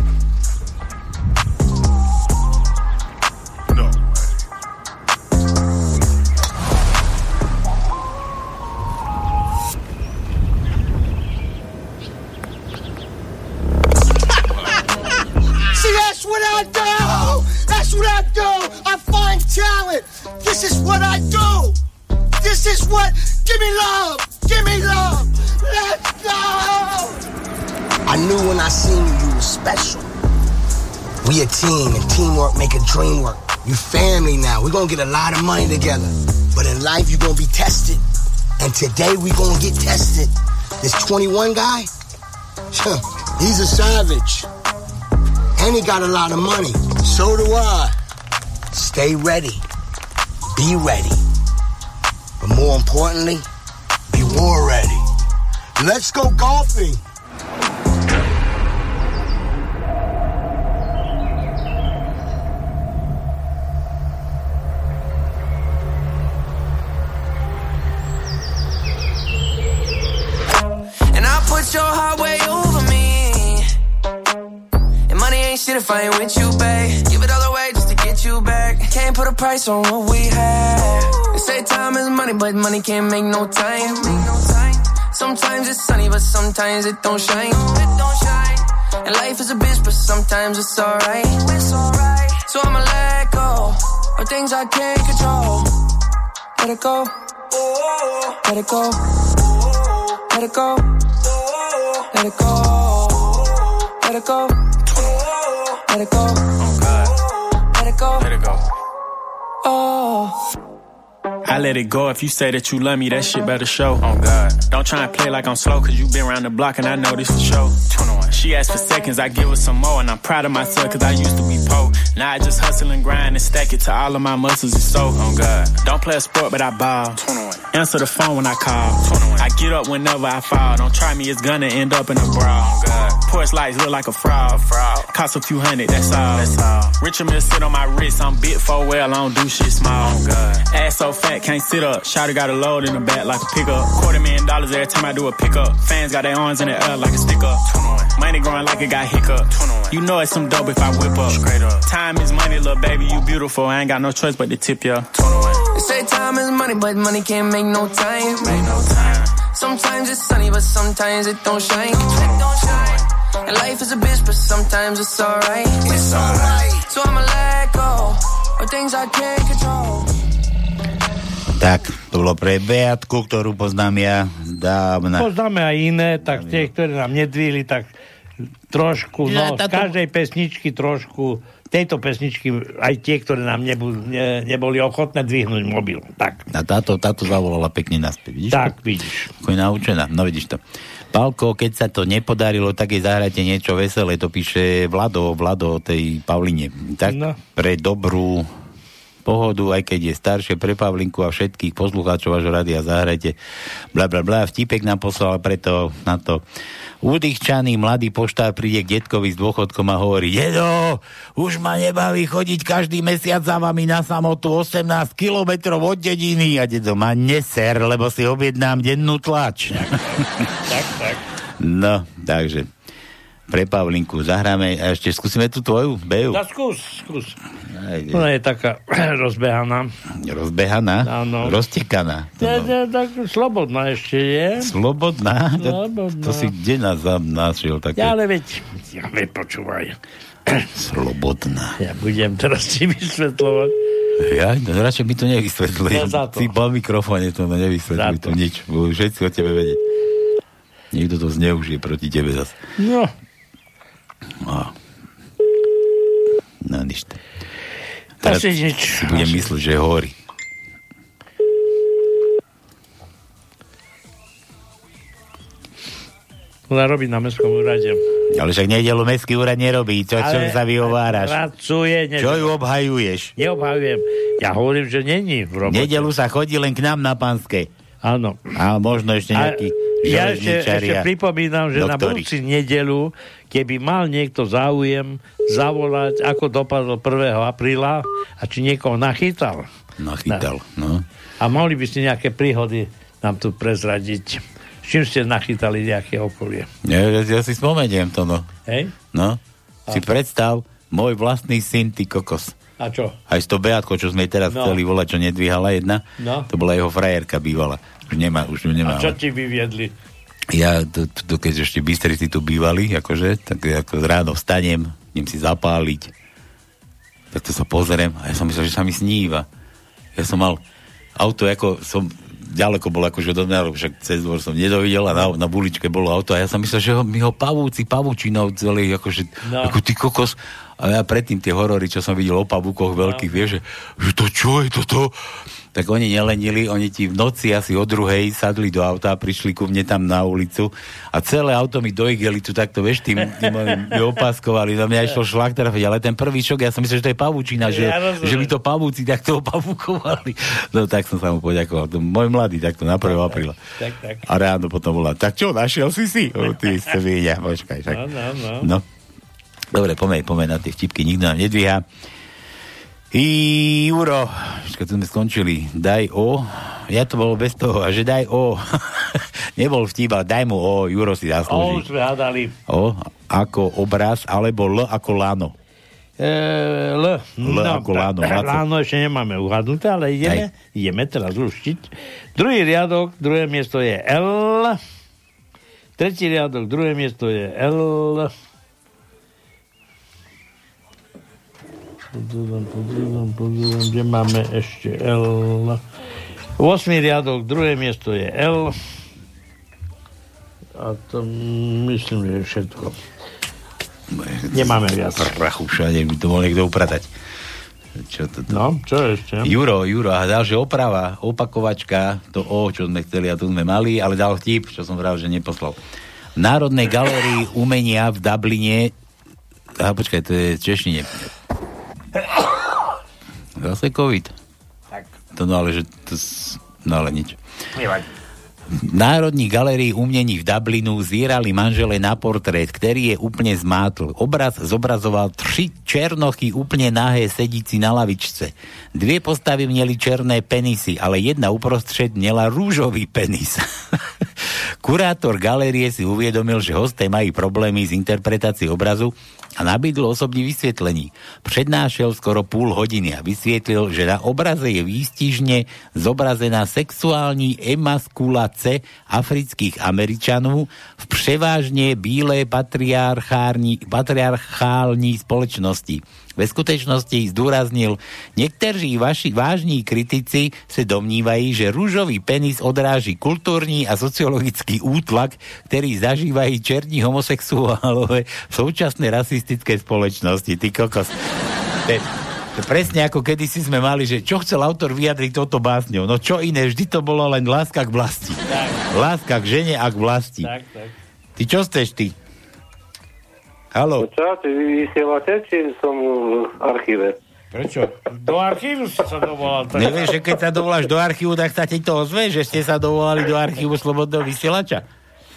I do. That's what I do. I find talent. This is what I do. This is what. Give me love. Give me love. Let's go. I knew when I seen you, you were special. We a team, and teamwork make a dream work. You family now. We're gonna get a lot of money together. But in life, you're gonna be tested. And today, we gonna get tested. This 21 guy, he's a savage. And he got a lot of money. So do I. Stay ready. Be ready. But more importantly, be war ready. Let's go golfing. If I ain't with you, babe. Give it all away just to get you back. Can't put a price on what we have. They say time is money, but money can't make no time. Sometimes it's sunny, but sometimes it don't shine. And life is a bitch, but sometimes it's alright. It's alright. So I'ma let go of things I can't control. Let it go. Let it go. Let it go. Let it go. Let it go. Let it go. Oh, let it go. Let it go. Oh. I let it go if you say that you love me, that shit better show. Oh God. Don't try and play like I'm slow, cause you been around the block and I know this for sure. 21. She asked for seconds, I give her some more, and I'm proud of myself cause I used to be poor. Now I just hustle and grind and stack it to all of my muscles and so. Oh God. Don't play a sport, but I ball. 21. Answer the phone when I call. 21. I get up whenever I fall. Don't try me, it's gonna end up in a brawl. Oh. Porch lights look like a fraud. fraud. Cost a few hundred, that's all. That's all. Richard Mill sit on my wrist, I'm bit for well, I don't do shit small. Oh God. Ass so fat, can't sit up. Shotty got a load in the back like a pickup. Quarter million dollars every time I do a pickup. Fans got their arms in the air like a stick up. Money growing like it got hiccup. You know it's some dope if I whip up. Straight up. Time is money, little baby, you beautiful. I ain't got no choice but to tip ya. They say time is money, but money can't make no time. Make no time. Sometimes it's sunny, but sometimes it don't shine. It don't shine. And life is a bitch, but sometimes it's alright. It's alright. So I'ma let go of things I can't control. Tak, to bolo pre Beatku, ktorú poznám ja dávna. Poznáme aj iné, tak tie, ktoré nám nedvihli, tak trošku, no, z táto- každej pesničky trošku, tejto pesničky aj tie, ktoré nám nebu, ne, neboli ochotné dvihnúť mobil. Tak. A táto, táto zavolala pekne naspäť, vidíš? Tak, vidíš. Ako je naučená, no vidíš to. Pálko, keď sa to nepodarilo, tak jej zahrajte niečo veselé, to píše Vlado, Vlado o tej Pavline. Tak No. pre dobrú pohodu, aj keď je staršie pre Pavlinku a všetkých poslucháčov vášho rádia zahrajte. Bla, bla, bla. Vtipek nám poslal preto na to. Udýchčaný mladý poštár príde k detkovi s dôchodkom a hovorí Dedo, už ma nebaví chodiť každý mesiac za vami na samotu 18 kilometrov od dediny. A dedo ma neser, lebo si objednám dennú tlač. Tak, tak. No, takže pre Pavlinku zahráme a ešte skúsime tú tvoju, Beju. No, skús, skús. Ona je taká rozbehaná. Rozbehaná? Áno. Roztekaná. Je, je, tak slobodná ešte je. Slobodná? To, Slobodná. to si kde nás našiel také? Ja, ale veď, ja veď počúvaj. Slobodná. Ja budem teraz ti vysvetľovať. Ja, no radšej mi to nevysvetli. Ja za to. Ty po mikrofóne to no nevysvetli tu nič. Budú všetci o tebe vedieť. Niekto to zneužije proti tebe zase. No. No, no nič. Nič. Si budem mysleť, že horí. Ona robí na mestskom úrade. Ale však nedelu mestský úrad nerobí. Čo, čo sa vyhováraš? Pracuje. Ne... Čo ju obhajuješ? Neobhajujem. Ja hovorím, že není v robote. Nedelu sa chodí len k nám na pánske. Áno. A možno ešte A nejaký ja ešte, ešte pripomínam, že na doktori. budúci nedelu, keby mal niekto záujem zavolať, ako dopadlo 1. apríla a či niekoho nachytal. Nachytal, no. A mohli by ste nejaké príhody nám tu prezradiť. S čím ste nachytali nejaké okolie? Ja, ja, ja si spomeniem to, no. Hej? No, si predstav, môj vlastný syn, ty kokos. A čo? Aj to Beatko, čo sme teraz No. chceli volať, čo nedvíhala jedna, No. to bola jeho frajerka bývala. Už nemá, už ju nemá. A čo ti vyviedli? Ja, to, to, keď ešte Bystrici tu bývali, akože, tak ako ráno vstanem, idem si zapáliť, tak to sa pozriem a ja som myslel, že sa mi sníva. Ja som mal auto, ako som ďaleko bol akože do mňa, však cez dvor som nedovidel a na, na buličke bolo auto a ja som myslel, že ho, mi ho pavúci, pavúčinou celý, akože, no. ako ty kokos. A ja predtým tie horory, čo som videl o pavúkoch veľkých, vieš, že, že to čo je toto? Tak oni nelenili, oni ti v noci asi o druhej sadli do auta a prišli ku mne tam na ulicu a celé auto mi do igelitu takto, vieš, tým, tým mi opáskovali, na mňa išlo šlak trafiť, ale ten prvý šok, ja som myslel, že to je pavúčina, že, Ja že by to pavúci takto opavúkovali. No tak som sa mu poďakoval. To môj mladý takto na 1. apríla. Tak, tak. A ráno potom bola, tak čo, našiel si si? O, ty ste počkaj. Tak. No, no, no. no. Dobre, pomeň, pomeň na tie vtipky, nikto nám nedvíha. I Juro, tu sme skončili. Daj o. Ja to bolo bez toho. A že daj o. Nebol vtip, ale daj mu o. Juro si O, zaslúži. už sme hádali. O, ako obraz, alebo L ako lano. E, L. L ako Láno, Laco. Láno ešte nemáme uhadnuté, ale ideme, ideme teraz uštiť. Druhý riadok, druhé miesto je L. Tretí riadok, druhé miesto je L. Pozriem, pozriem, pozriem, kde máme ešte L. 8. riadok, druhé miesto je L. A to myslím, že je všetko. Nemáme viac. Prachu všade, by to mohol niekto upratať. Čo to, to? No, čo ešte? Juro, Juro, a dal, že oprava, opakovačka, to O, čo sme chceli a tu sme mali, ale dal vtip, čo som vral, že neposlal. V Národnej galérii umenia v Dubline Aha, počkaj, to je v češtine. Zase COVID. Tak. To no ale, že to, no ale nič. Nevadí. V Národní galerii umení v Dublinu zírali manžele na portrét, ktorý je úplne zmátl. Obraz zobrazoval tri černochy úplne nahé sedíci na lavičce. Dve postavy mieli černé penisy, ale jedna uprostred miela rúžový penis. Kurátor galérie si uvedomil, že hosté majú problémy s interpretáciou obrazu a nabídol osobní vysvetlení. Prednášel skoro púl hodiny a vysvietlil, že na obraze je výstižne zobrazená sexuální emaskulace afrických Američanov v převážne bílé patriarchární, patriarchální spoločnosti. Ve skutečnosti zdôraznil, niektorí vaši vážní kritici se domnívají, že rúžový penis odráži kultúrny a sociologický útlak, ktorý zažívajú černí homosexuálové v súčasnej rasistickej spoločnosti. Ty kokos. Presne ako kedysi sme mali, že čo chcel autor vyjadriť touto básňou. No čo iné, vždy to bolo len láska k vlasti. Láska k žene a k vlasti. Tak, tak. Ty čo chceš ty? Haló? Čo, ty vysielate, či som v archíve? Prečo? Do archívu si sa dovolal. Tak... Nevieš, že keď sa dovoláš do archívu, tak sa ti to ozve, že ste sa dovolali do archívu Slobodného vysielača?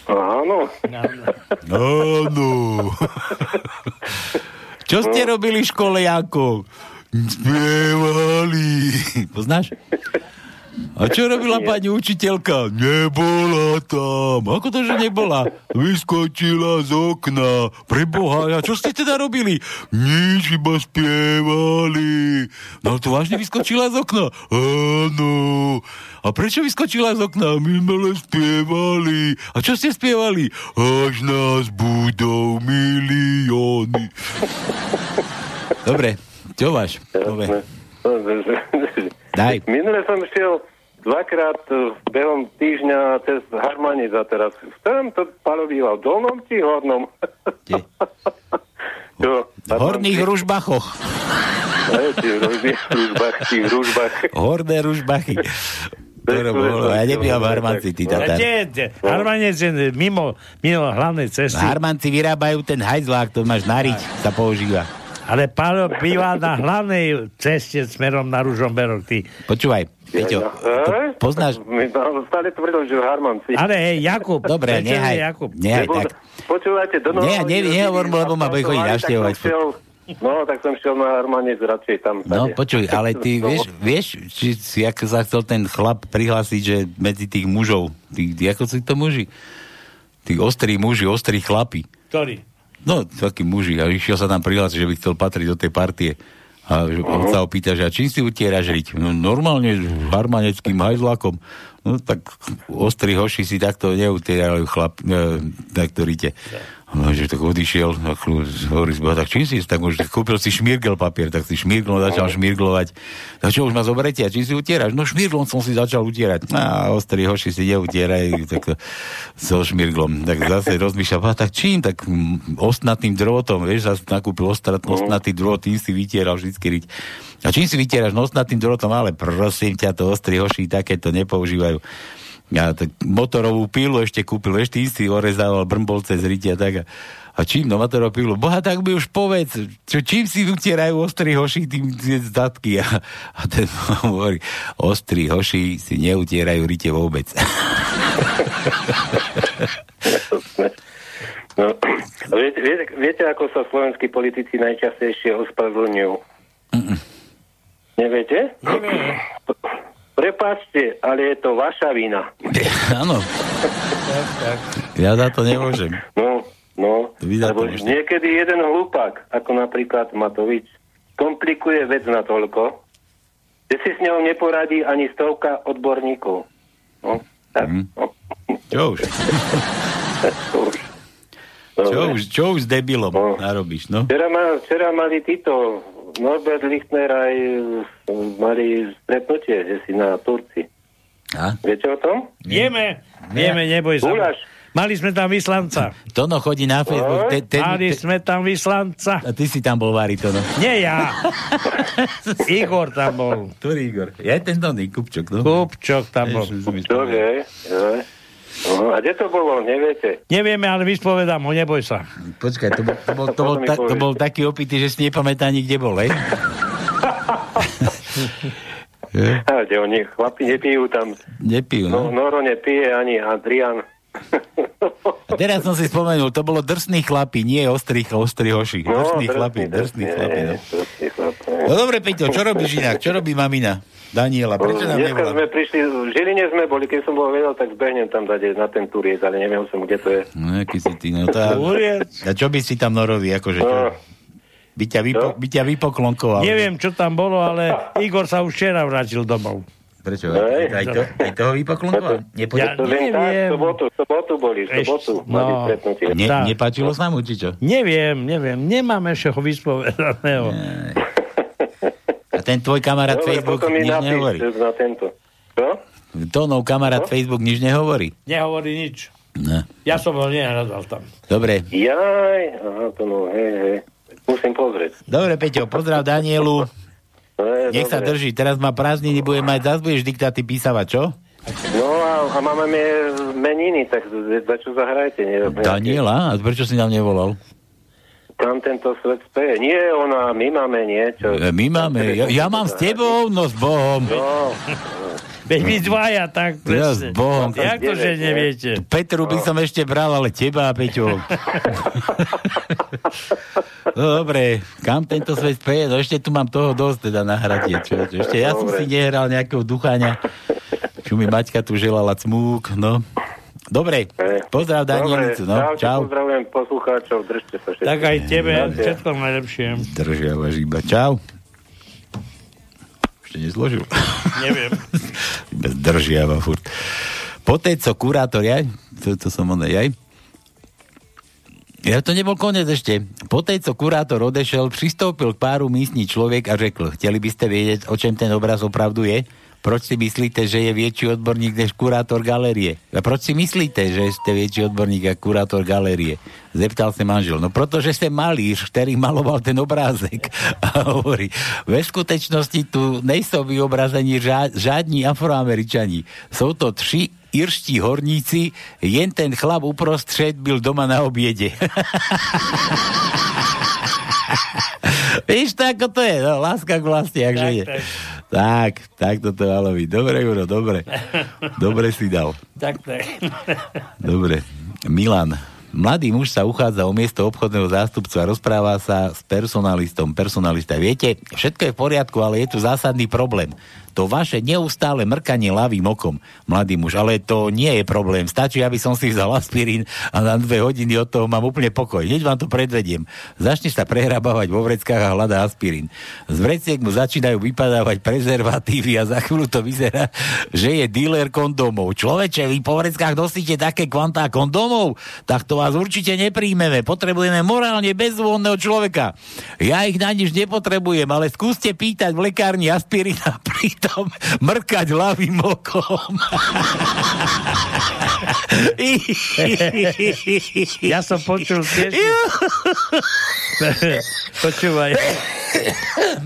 Áno. Áno. Čo ste robili v škole, Janko? Spievali. Poznáš? A čo robila pani učiteľka? Nebola tam. Ako to, že nebola? Vyskočila z okna. Preboha, a čo ste teda robili? Nič, iba spievali. No to vážne vyskočila z okna? Áno. A prečo vyskočila z okna? My sme spievali. A čo ste spievali? Až nás budú milióny. Dobre, čo máš? Dobre. Daj. Minule som šiel dvakrát eh, behom týždňa cez Harmanic a teraz chcem to Palo býval v dolnom či hornom? Čo? V horných ružbachoch. V v. Horné ružbachy. Ktoré bolo, ja nebývam v Harmanci, ty je? Harmanec je mimo, mimo hlavnej cesty. Harmanci vyrábajú ten hajzlák, to máš nariť, sa používa. Ale Pálo býva na hlavnej ceste smerom na Ružomberok. Ty. Počúvaj, Peťo, Eh? poznáš... My stále tvrdil, že v Harmanci. Ale hej, Jakub. Dobre, prečo nehaj, Jakub? nehaj tak. Počúvajte, do Nie, nie, nehovor mu, lebo ma bude chodiť navštevovať. No, tak som šiel na Harmanec radšej tam. No počuj, ale ty vieš, vieš, či si ako sa chcel ten chlap prihlásiť, že medzi tých mužov, tí, ako sú to muži? Tí ostrí muži, ostrí chlapi. Ktorý? No, takí muži. A išiel sa tam prihlásiť, že by chcel patriť do tej partie. A on sa ho pýta, že a čím si utieraš riť? No normálne harmaneckým hajzlakom. No tak ostrí hoši si takto neutierajú chlap, e, takto rite. No, že tak odišiel, chlu- hovorí, tak čím si, tak už kúpil si šmirgel papier, tak si šmirglom začal šmirglovať. Tak čo, už ma zoberete, a čím si utieraš? No šmirglom som si začal utierať. No, A ostrí hoši si neutierajú, tak so šmirglom. Tak zase rozmýšľal, a tak čím? Tak mm, ostnatým drôtom, vieš, zase nakúpil ostrat, ostnatý drôt, tým si vytieral vždycky riť. A čím si vytieraš? No ostnatým drôtom, ale prosím ťa, to ostrí hoši takéto nepoužívajú. Ja tak motorovú pílu ešte kúpil, ešte istý orezával brmbolce z rytia, tak a, a čím no motorovú pílu? Boha, tak by už povedz, čo, čím si utierajú ostrí hoši tým zdatky? A, a ten hovorí, ostrí hoši si neutierajú rite vôbec. No, viete, viete, viete, ako sa slovenskí politici najčastejšie ospravedlňujú? Neviete? Neviem. Prepáčte, ale je to vaša vina. Áno. Ja za to nemôžem. No, no. Lebo niekedy jeden hlupák, ako napríklad Matovič, komplikuje vec natoľko, že si s ňou neporadí ani stovka odborníkov. No, tak, Mhm. no. Čo už? Dobre. Čo už, čo už s debilom narobíš, no? Včera, ma, včera mali títo, Norbert Lichtner aj e, mali stretnutie, že si na Turci. A? Viete o tom? Vieme, vieme, neboj sa. Guláš. Mali sme tam vyslanca. Tono chodí na Facebook. Te, te, Mali te, sme tam vyslanca. a ty si tam bol, Vári, Tono. Nie ja. Igor tam bol. Ktorý Igor? Ja ten Tony, Kupčok, no. Kupčok tam bol. Čože? Joj. No, a kde to bolo, neviete? Nevieme, ale vyspovedám ho, neboj sa. Počkaj, to bol, to bol, to bol, ta, to bol taký opitý, že si nepamätá ani kde bol, hej? A kde oni, chlapi nepijú tam. Nepijú, No, no. Noro nepije, ani Adrian. A teraz som si spomenul, to bolo drsný chlapi, nie ostrý, ostrý hoši. Drsný chlapi, drsný chlapi, no. drsný chlapi. No dobre, Peťo, čo robíš inak? Čo robí mamina? Daniela, prečo nám Dneska nevolá? sme prišli, v Žiline sme boli, keď som bol vedel, tak zbehnem tam dať na ten turiec, ale neviem som, kde to je. No, aký si ty, no tá... A čo by si tam norovi, akože čo? No. By ťa, vypo, by ťa vypoklonkoval. Neviem, čo tam bolo, ale Igor sa už včera vrátil domov. Prečo? Aj, aj, to, aj toho vypoklonkoval? Nepo... Ja To len tak, neviem. sobotu, sobotu boli, sobotu Eš- no. Ne, nepáčilo sa mu, či čo? Neviem, neviem. Nemám ešte ho vyspovedaného. A ten tvoj kamarát Dobre, Facebook nič napíš nehovorí. na tento. Čo? Tónov kamarát Facebook nič nehovorí. Nehovorí nič. No. Ja som ho nehľadal tam. Dobre. Jaj, aha, to no, hej, hej. Musím pozrieť. Dobre, Peťo, pozdrav Danielu. No, je, Nech sa dobre. drží. Teraz má prázdniny, bude mať, zás budeš diktáty písavať, čo? No a, a máme meniny, tak za čo zahrajte? Nie, Daniela? A prečo si nám nevolal? Tam tento svet speje. Nie ona, my máme niečo. E, My máme, ja, ja mám s tebou, no s Bohom. No, Veď my dvaja, tak Ja s presne. Bohom. Jak to, že neviete? Petru by som ešte bral, ale teba, Peťo. No dobre, kam tento svet speje? No ešte tu mám toho dosť teda na hradie. Čo, čo, ešte ja som Dobre. si nehral nejakého ducháňa, čo mi Maťka tu želala cmúk, no. Dobre, pozdrav Danielicu, no. čaute, Čau. pozdravujem poslucháčov, držte sa všetci. Tak aj tebe, všetko najlepšie. Držiavaš iba. Čau. Ešte nezložil. Neviem. Zdržiava furt. Poté, co kurátor, jaj, to, to som on, jaj, Ja to nebol koniec ešte. Po tej, co kurátor odešel, pristúpil k páru místní človek a řekl, chceli by ste vedieť, o čem ten obraz opravdu je? Proč si myslíte, že je väčší odborník než kurátor galérie? A proč si myslíte, že ste väčší odborník ako kurátor galérie? Zeptal sa manžel. No protože ste malíř, ktorý maloval ten obrázek. A hovorí, ve skutečnosti tu nejsou vyobrazení žádní afroameričani. Jsou to tři irští horníci, jen ten chlap uprostřed byl doma na obiede. Víš, to ako to je, no, láska k vlasti, akže je. tak. Tak, tak toto malo byť. Dobre, Juro, dobre. Dobre si dal. Tak, tak. Dobre. Milan. Mladý muž sa uchádza o miesto obchodného zástupcu a rozpráva sa s personalistom. Personalista, viete, všetko je v poriadku, ale je tu zásadný problém. To vaše neustále mrkanie ľavým okom, mladý muž, ale to nie je problém. Stačí, aby som si vzal aspirín a na dve hodiny od toho mám úplne pokoj. Hneď vám to predvediem. Začne sa prehrabávať vo vreckách a hľadá aspirín. Z vreciek mu začínajú vypadávať prezervatívy a za chvíľu to vyzerá, že je dealer kondómov. Človeče, vy po vreckách nosíte také kvantá kondómov? Tak to vás určite nepríjmeme. Potrebujeme morálne bezvonného človeka. Ja ich na nič nepotrebujem, ale skúste pýtať v lekárni aspirín a pritom mrkať ľavým okom. ja som počul tiež... Počúvaj.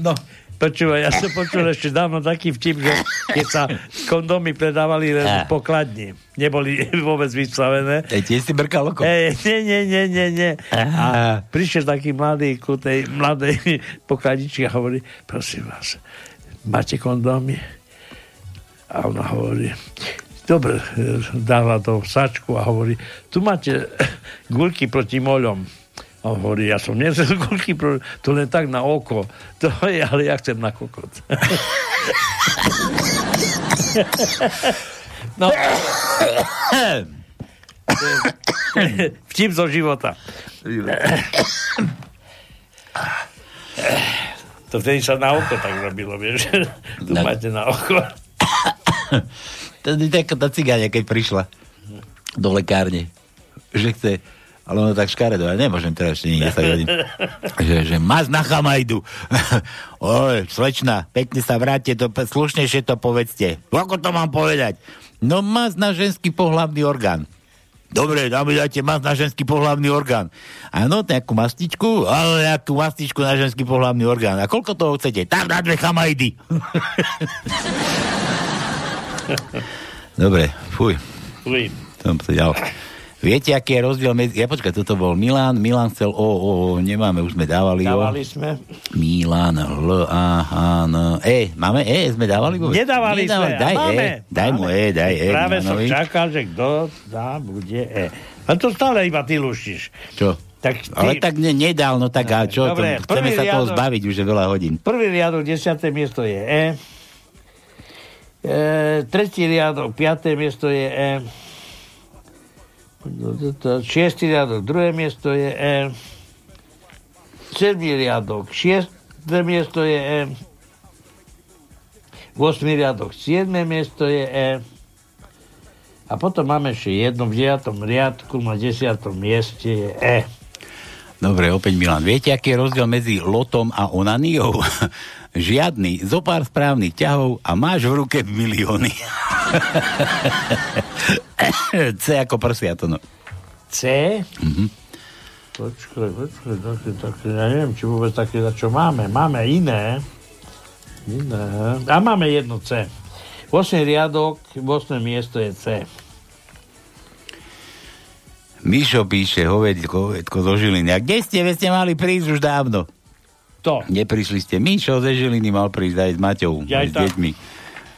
No. Počúvaj, ja som počul ešte dávno taký vtip, že keď sa kondómy predávali len v pokladni, neboli vôbec vystavené. Ej, tiež si brkal oko? Ej, nie, nie, nie, nie, nie. A prišiel taký mladý ku tej mladej pokladničke a hovorí, prosím vás, máte kondómy? A ona hovorí, dobre, e, dáva to v sačku a hovorí, tu máte guľky proti moľom. A on hovorí, ja som nezel guľky, pro... to len tak na oko. To je, ale ja chcem na kokot. no. Vtip zo života. To vtedy sa na oko tak robilo, vieš. Tu No. máte na oko. To je taká tá cigáňa, keď prišla do lekárne, že chce, ale ono tak škaredo, ja nemôžem teraz ešte niekde sa hodín. Že, že maz na chamajdu. Oj, slečna, pekne sa vráte, to slušnejšie to povedzte. Ako to mám povedať? No maz na ženský pohlavný orgán. Dobre, dáme dajte maz na ženský pohlavný orgán. Áno, nejakú mastičku, ale nejakú mastičku na ženský pohlavný orgán. A koľko toho chcete? Tam na dve chamajdy. Dobre, fuj. Fuj. Som sa ďal. Viete, aký je rozdiel medzi... Ja počkaj, toto bol Milan. Milan chcel O, O, O, nemáme, už sme dávali O. Dávali sme. Milan, L, A, H, N, E. Máme E? Sme dávali? vôbec? Nedávali sme. Daj a máme. E. Daj mu E, daj E. Práve som Milanovi. čakal, že kto dá, bude E. A to stále iba ty luštíš. Čo? Tak ty, Ale tak ne, nedal, no tak a čo? Dobre, to, chceme sa toho riadok. zbaviť už je veľa hodín. Prvý riadok, desiaté miesto je E. e tretí riadok, piaté miesto je E. Šiestý riadok, druhé miesto je E. Sedmý riadok, šiesté miesto je E. Vosmý riadok, siedme miesto je E. A potom máme ešte jedno v deviatom riadku, na desiatom mieste je E. Dobre, opäť Milan. Viete, aký je rozdiel medzi lotom a onaniou? Žiadny. Zopár správnych ťahov a máš v ruke milióny. C ako prsia to no. C? Mhm. Počkaj, počkaj, také, také, ja neviem, či vôbec také, za čo máme. Máme iné. Iné. A máme jedno C. 8 riadok, 8 miesto je C. Mišo píše, hovedko, hovedko zo Žiliny. A kde ste? Veď ste mali prísť už dávno. To. Neprišli ste. Mišo ze Žiliny mal prísť aj s Maťou, aj s deťmi.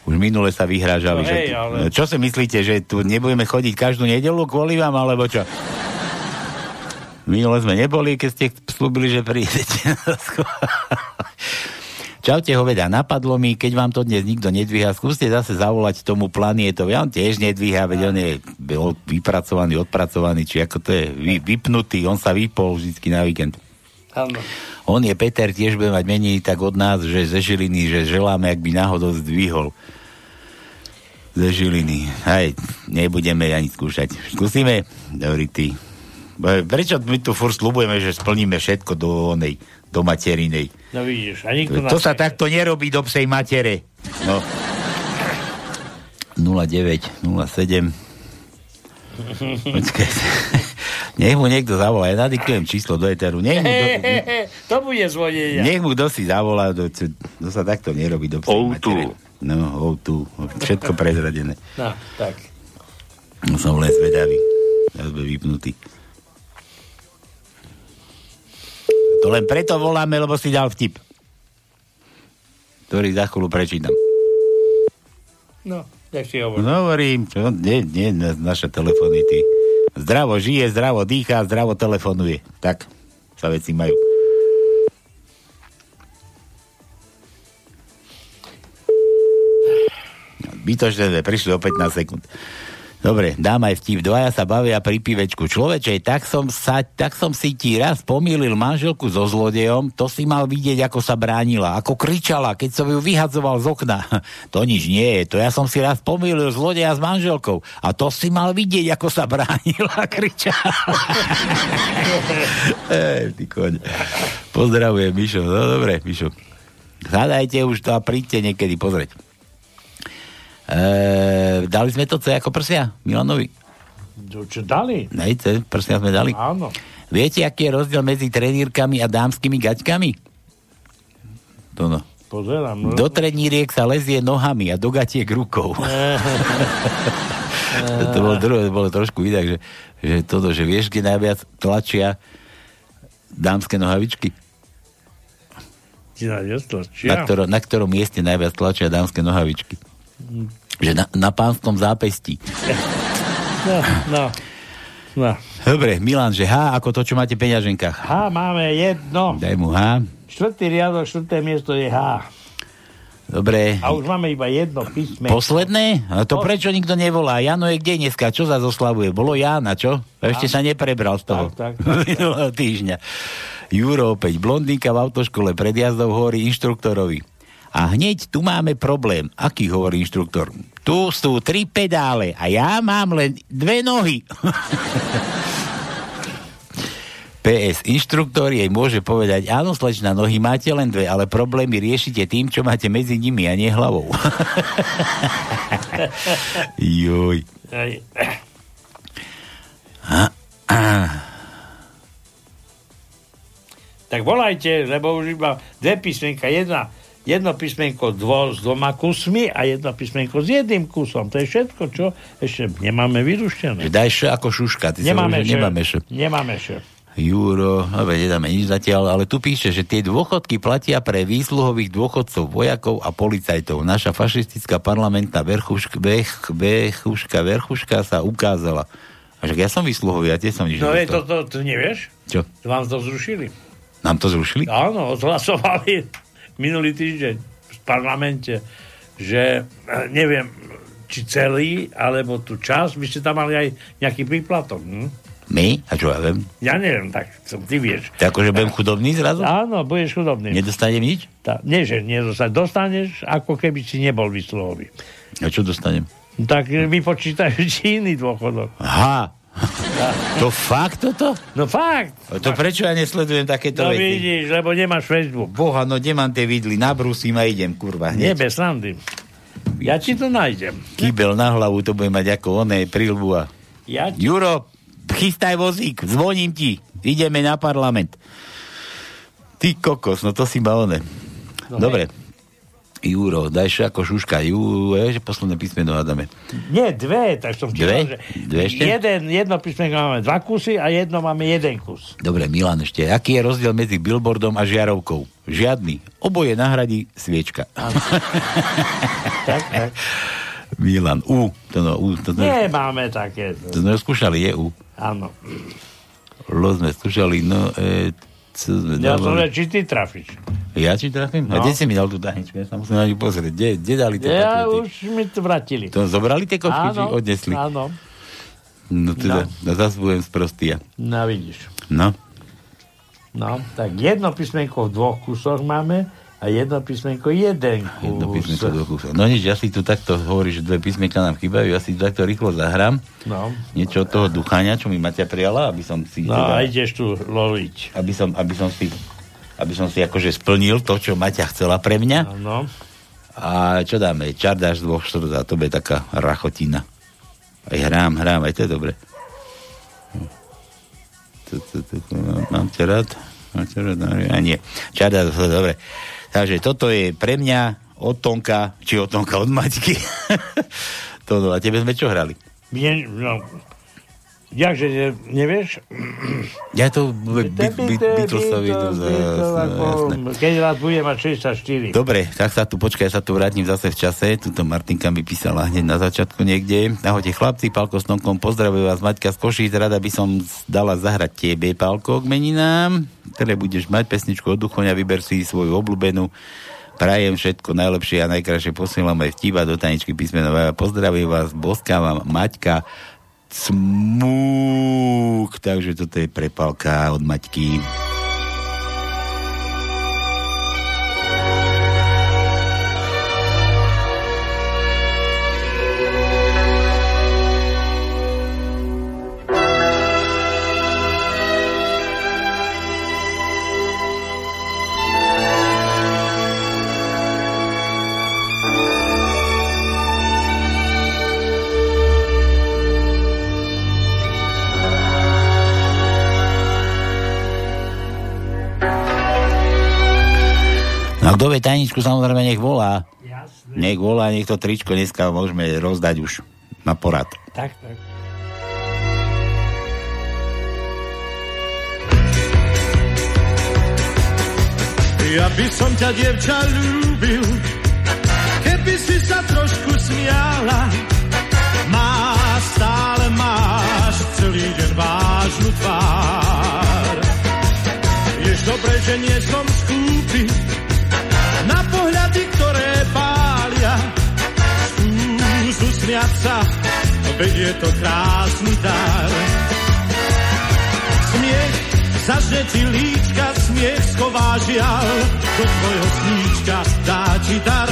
Už minule sa vyhrážali. No že hej, ale- Čo si myslíte, že tu nebudeme chodiť každú nedelu kvôli vám, alebo čo? Minule sme neboli, keď ste slúbili, že prídete. Čaute, hoveda, napadlo mi, keď vám to dnes nikto nedvíha, skúste zase zavolať tomu planietovi. On tiež nedvíha, veď on je bol vypracovaný, odpracovaný, či ako to je, vy, vypnutý, on sa vypol vždycky na víkend. Áno. On je, Peter, tiež bude mať menej tak od nás, že ze Žiliny, že želáme, ak by náhodou zdvihol. Ze Žiliny. Hej, nebudeme ani skúšať. Skúsime? Dobrý ty. Prečo my tu furt slubujeme, že splníme všetko do onej, do materinej? No vidíš, a nikto To sa takto nerobí do psej matere. No. 09, 07. Počkaj. Nech mu niekto zavolá. Ja nadiktujem číslo do eteru. Nech mu, do, to bude zvonenia. nech mu kto si zavolá. Do, to, to sa takto nerobí do psej matere. No, O2. Všetko prezradené. No, tak. No, som len zvedavý. Ja sme vypnutý. To len preto voláme, lebo si dal vtip. Ktorý za chvíľu prečítam. No, jak si hovoríš. No hovorím, čo, nie, nie, na- naše telefóny, ty. Zdravo žije, zdravo dýchá, zdravo telefonuje. Tak sa veci majú. Bytočné sme prišli o 15 sekúnd. Dobre, dám aj vtip. Dvaja sa bavia pri pivečku. Človeče, tak som, sa, tak som si ti raz pomýlil manželku so zlodejom, to si mal vidieť, ako sa bránila, ako kričala, keď som ju vyhadzoval z okna. To nič nie je, to ja som si raz pomýlil zlodeja s manželkou. A to si mal vidieť, ako sa bránila, kričala. Ej, ty koň. Pozdravujem, Mišo. No dobre, Mišo. Zadajte už to a príďte niekedy pozrieť. E, dali sme to C ako prsia Milanovi? Čo, čo dali? Nej, C, prsia sme dali. Áno. Viete, aký je rozdiel medzi trenírkami a dámskymi gaťkami? To no. Pozerám. No. Do treníriek sa lezie nohami a do gatiek rukou. to bolo, druhé, bolo trošku inak, že, že toto, že vieš, kde najviac tlačia dámske nohavičky? Na Na, ktorom, na ktorom mieste najviac tlačia dámske nohavičky? Že na, na pánskom zápestí. No, no. no. Dobre, Milan, že H ako to, čo máte v peňaženkách. H máme jedno. Daj mu H. Štvrtý riadok, štvrté miesto je H. Dobre. A už máme iba jedno písme. Posledné? A to prečo nikto nevolá? Jano je kde dneska? Čo za zoslavuje? Bolo Jana, čo? Ešte sa neprebral z toho. Tak, tak, Minulého týždňa. Juro opäť. Blondínka v autoškole pred jazdou hovorí inštruktorovi. A hneď tu máme problém. Aký hovorí inštruktor? Tu sú tri pedále a ja mám len dve nohy. PS. Inštruktor jej môže povedať, áno, slečna, nohy máte len dve, ale problémy riešite tým, čo máte medzi nimi a nie hlavou. Joj. Tak volajte, lebo už iba dve písmenka. Jedna, jedno písmenko dvo, s dvoma kusmi a jedno písmenko s jedným kusom. To je všetko, čo ešte nemáme vyruštené. Daj š ako šuška. Ty Nemáme že nemáme š. Nemáme š. Juro, dobre, nedáme nič zatiaľ, ale tu píše, že tie dôchodky platia pre výsluhových dôchodcov, vojakov a policajtov. Naša fašistická parlamentná verchuška, bech, bechuška, verchuška sa ukázala. A že ja som výsluhový, ja tiež som nič No je to, to, to nevieš? Čo? Vám to zrušili. Nám to zrušili? Áno, odhlasovali minulý týždeň v parlamente, že eh, neviem, či celý, alebo tú časť, by ste tam mali aj nejaký príplatok. Hm? My? A čo ja viem? Ja neviem, tak som, ty vieš. Tak akože budem chudobný zrazu? Áno, budeš chudobný. Nedostanem nič? Tá, nie, že nedostaneš. Dostaneš, ako keby si nebol vyslohový. A čo dostanem? No Tak vypočítajú ti iný dôchodok. Aha. To fakt toto? No fakt. To prečo ja nesledujem takéto No veci? vidíš, lebo nemáš Facebook. Boha, no kde mám tie vidly? Nabrúsim a idem, kurva, hneď. Nie, bez srandy. Ja ti to nájdem. Kýbel na hlavu, to bude mať ako oné prilbu a... Ja ti... Juro, chystaj vozík, zvoním ti. Ideme na parlament. Ty kokos, no to si ma oné. No Dobre. Juro, daj še ako šuška. Je, že posledné písmeno hádame. Nie, dve, tak som ti Dve? Dve ešte? jeden, jedno písmenko máme dva kusy a jedno máme jeden kus. Dobre, Milan ešte. Aký je rozdiel medzi billboardom a žiarovkou? Žiadny. Oboje nahradí sviečka. Tak, tak. Milan, U. To no, U. To, to, Nemáme také. to sme skúšali, je U. Áno. Lo sme skúšali, no, e, co sme Ja dávali? že či ty trafíš. Ja či trafím? A No. kde si mi dal tú tahničku? Ja sa musím na ňu pozrieť. Kde, kde dali tie Ja už mi to vrátili. To zobrali tie kočky, či odnesli? áno. No teda, no. zase budem sprostý ja. No vidíš. No. No, tak jedno písmenko v dvoch kusoch máme, A jedno písmenko jeden kus. Jedno písmenko do kusa. No nič, ja si tu takto hovorí, že dve písmenka nám chýbajú, ja si takto rýchlo zahrám. No. Niečo od toho duchania, čo mi Maťa prijala, aby som si... No a ideš tu loviť. Aby som, aby som si aby som si akože splnil to, čo Maťa chcela pre mňa. No. A čo dáme? Čardáš dvoch štvrť a to bude taká rachotina. Aj hrám, hrám, aj to je dobre. Mám ťa rád? Mám ťa rád? A nie. Čardá, to je dobre. Takže toto je pre mňa od Tonka, či od Tonka, od Maťky. to, no, a tebe sme čo hrali? Nie, no, Jakže ne, nevieš? Ja to Beatlesovi. Keď raz bude mať 64. Dobre, tak sa tu počkaj, ja sa tu vrátim zase v čase. Tuto Martinka mi písala hneď na začiatku niekde. Ahojte chlapci, Palko s Tonkom, pozdravujem vás Maťka z Košíc. Rada by som dala zahrať tebe, Palko, k meninám. Ktoré budeš mať pesničku od Duchoňa, vyber si svoju obľúbenú. Prajem všetko najlepšie a najkrajšie posielam aj vtíba do taničky písmenové. Pozdravujem vás, boskávam Maťka Smúk. Takže toto je prepalka od Maťky. Tajničku, samozrejme nech volá. Jasné. Nech volá, nech to tričko dneska môžeme rozdať už na porad. Tak, tak. Ja by som ťa, dievča, ľúbil, keby si sa trošku smiala. Má, stále máš celý deň vážnu tvár. Jež dobre, že nie som skúpi usmiať sa, veď je to krásny dar. Smiech Zažne ti líčka, smiech schová žiaľ, do tvojho sníčka dá ti dar,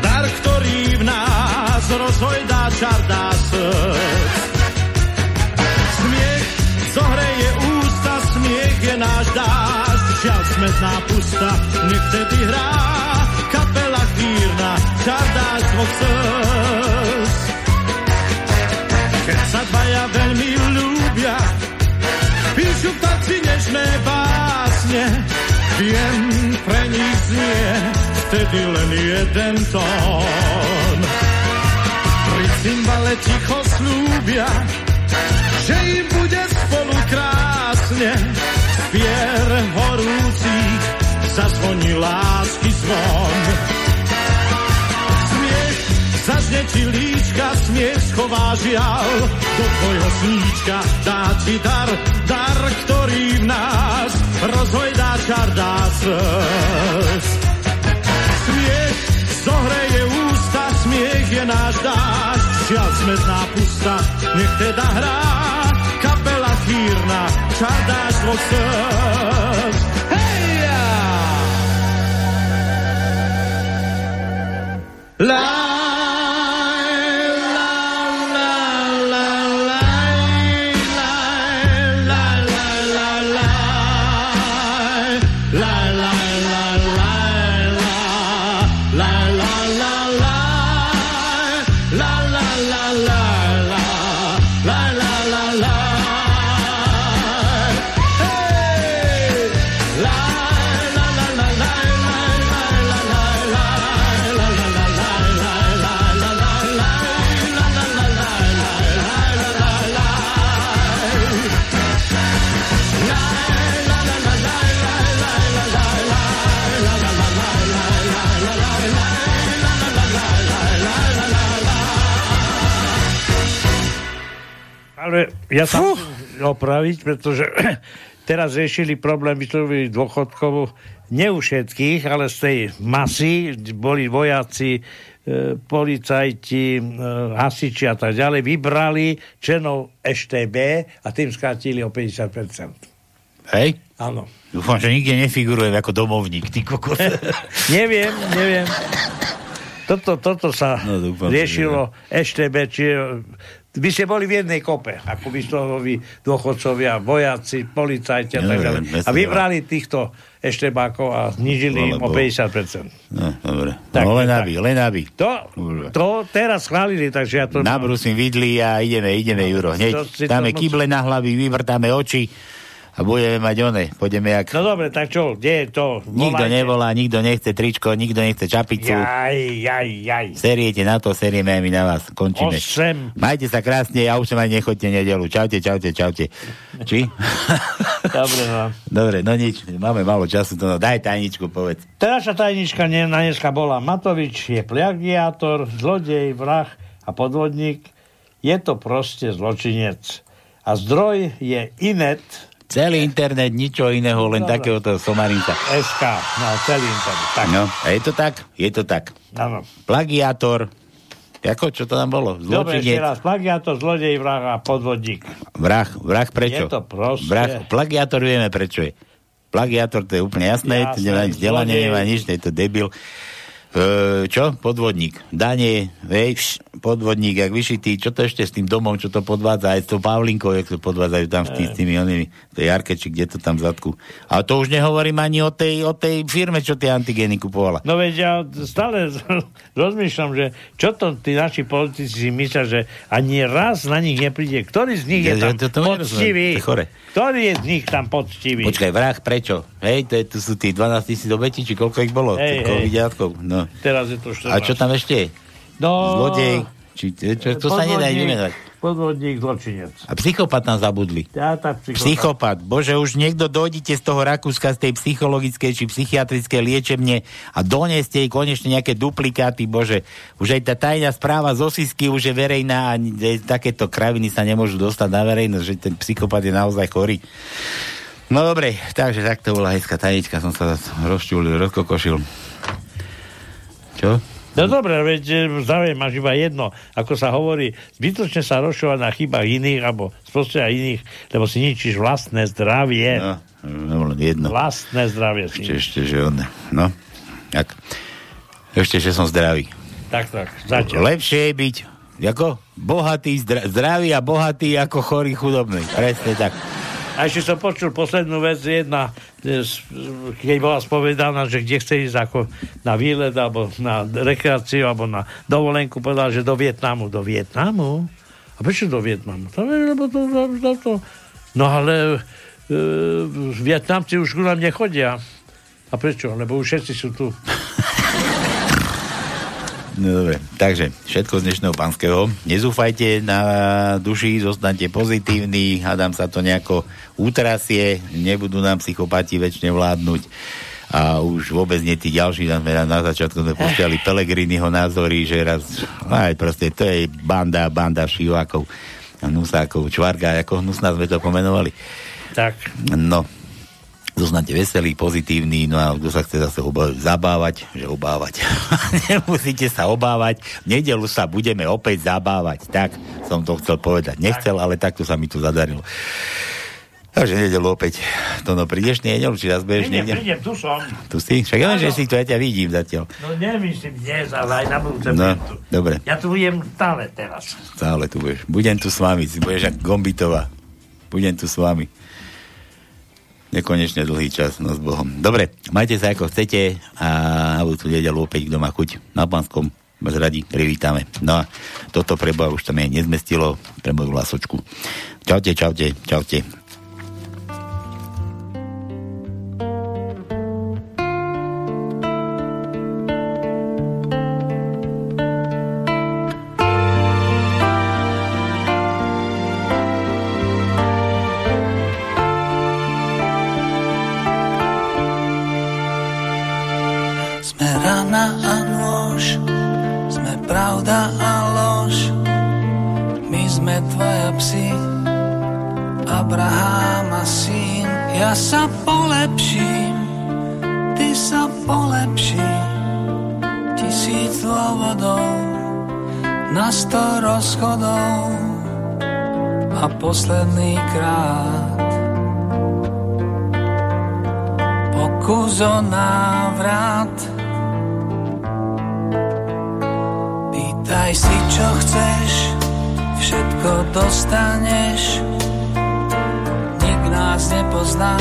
dar, ktorý v nás rozhojdá čar, dá srdc. Smiech zohreje ústa, smiech je náš dáš, žiaľ smetná pusta, nech vtedy hrá, kapela chvírna, čar dáš dvoch srdc. Veľmi ľúbia, píšu v taci nežné básne, viem, pre nich znie vtedy len jeden tón. Pri cymbale ticho slúbia, že im bude spolu krásne, pier horúcich zazvoní lásky zvon. Zažne ti líčka, smiech schová žiaľ, do tvojho sníčka dá ti dar, dar, ktorý v nás rozhojdá čar, dá srdc. Smiech zohreje ústa, smiech je náš dáš, žiaľ smetná pusta, nech teda hrá, kapela chýrna, čar dáš dvoch srdc. Hej! Ale ja sa musím opraviť, pretože teraz riešili problém vyšlových dôchodkov nie u všetkých, ale z tej masy boli vojaci, e, policajti, e, hasiči a tak ďalej, vybrali členov EŠTB a tým skrátili o 50%. Hej? Áno. Dúfam, že nikde nefigurujem ako domovník, ty kokos. neviem, neviem. Toto, toto sa No, dúfam, riešilo EŠTB, či by ste boli v jednej kope, ako vyslovoví dôchodcovia, vojaci, policajti a No, tak ďalej. A vybrali týchto eštebákov a znižili im o Lebo- 50%. No, dobre. Tak, no, len tak. aby, len aby. To, to teraz schválili, takže ja to... Nabrusím vidli a ideme, ideme, Juro. Hneď To to dáme moc- kyble na hlavy, vyvrtáme oči a budeme mať one. Pôjdeme jak... No dobre, tak čo, kde je to? Nikto Volajte. nevolá, nikto nechce tričko, nikto nechce čapicu. Jaj, jaj, jaj. Seriete na to, serieme aj my na vás. Končíme. Osem. Majte sa krásne, ja už sem aj nechoďte nedelu. Čaute, čaute, čaute. Či? Dobre, no. Dobre, no nič, máme málo času, to no, daj tajničku, povedz. Terajšia tajnička ne- na dneska bola Matovič je plagiátor, zlodej, vrah a podvodník. Je to proste zločinec. A zdroj je Inet Celý internet, ničo iného, len Dobre. takéhoto somarinca. SK. No, celý internet. Tak. No, a je to tak? Je to tak. Áno. Plagiátor, ako, čo to tam bolo? Dobre, ešte Zločinec, raz. Plagiátor, zlodej, vrah a podvodník. vrah, vrah prečo? Je to proste- Vrah, plagiátor vieme prečo je. Plagiátor, to je úplne jasné, to Jasné, nemá vzdelanie, nemá nič, to je to debil. E, čo? Podvodník. Danie, vej, vš, podvodník, jak vyšitý, čo to ešte s tým domom, čo to podvádza, aj s tou Pavlinkou, jak to podvádzajú tam s, tým, s tými onými, tej Jarke, či kde to tam v zadku. A to už nehovorím ani o tej, o tej firme, čo tie antigény kupovala. No veď ja stále rozmýšľam, že čo to tí naši politici si myslia, že ani raz na nich nepríde. Ktorý z nich je Ja- tam ja to- to poctivý? to je chore. Ktorý je z nich tam poctivý? Počkaj, vrah, prečo? Hej, to, je, to sú tí 12 tisíc obetí, či koľko ich bolo? Hej, hej. vidiatkov? Teraz je to 14. A čo tam ešte? No, Zlodej? Či, čo, to sa nedá vymenovať. Podvodník, zločinec. A psychopat tam zabudli. Ja tak psychopat. Psychopat. Bože, už niekto dojdite z toho Rakúska, z tej psychologickej či psychiatrickej liečebne a doneste jej konečne nejaké duplikáty. Bože, už aj tá tajná správa z Osisky už je verejná a e, takéto kraviny sa nemôžu dostať na verejnosť, že ten psychopat je naozaj chorý. No dobre, takže takto bola hezká tajnička, som sa rozčulil, rozkokošil. Čo? No dobre, veď zdravie máš iba jedno. Ako sa hovorí, zbytočne sa rozšovať na chybách iných alebo sprostredať iných, lebo si ničíš vlastné zdravie. No, no jedno. Vlastné zdravie Ešte, ešte, že on... No, tak. Ešte, že som zdravý. Tak, tak, zatiaľ. Lepšie je byť ako bohatý, zdra, zdravý a bohatý ako chorý chudobný. Presne tak. A ešte som počul poslednú vec, jedna, e, keď bola spovedaná, že kde chce ísť ako na výlet, alebo na rekreáciu, alebo na dovolenku, povedal, že do Vietnamu. Do Vietnamu? A prečo do Vietnamu? To, lebo to, to, to. No ale e, Vietnamci už ku nám nechodia. A prečo? Lebo už všetci sú tu. No dobre, takže všetko z dnešného pánskeho. Nezúfajte na duši, zostanete pozitívni, hádam sa to nejako útrasie, nebudú nám psychopati väčšine vládnuť a už vôbec nie tí ďalší, na, na začiatku sme púšťali Pelegriniho názory, že raz, aj proste, to je banda, banda šivákov, hnusákov, čvarga, ako hnusná sme to pomenovali. Tak. No, zostanete veselí, pozitívni, no a kto sa chce zase oba- zabávať, že obávať. Nemusíte sa obávať, v nedelu sa budeme opäť zabávať. Tak som to chcel povedať. Nechcel, ale takto sa mi to zadarilo. Takže nedelu opäť. To no, prídeš nedelu, či raz budeš niekde? prídem, tu som. Tu si? Však ja že si tu, ja ťa vidím zatiaľ. No nemyslím dnes, ale aj na budúce. No, tu. dobre, Ja tu budem stále teraz. stále tu budeš. Budem tu s vami, si budeš ako Gombitová. Budem tu s vami. Nekonečne dlhý čas, no s Bohom. Dobre, majte sa ako chcete a budúcu nedelu opäť, kto má chuť na Panskom, vás radi privítame. No a toto pre Boha už tam je nezmestilo pre moju lasočku. Čaute, čaute, čaute. možno návrat. Pýtaj si, čo chceš Všetko dostaneš. Nik nás nepozná.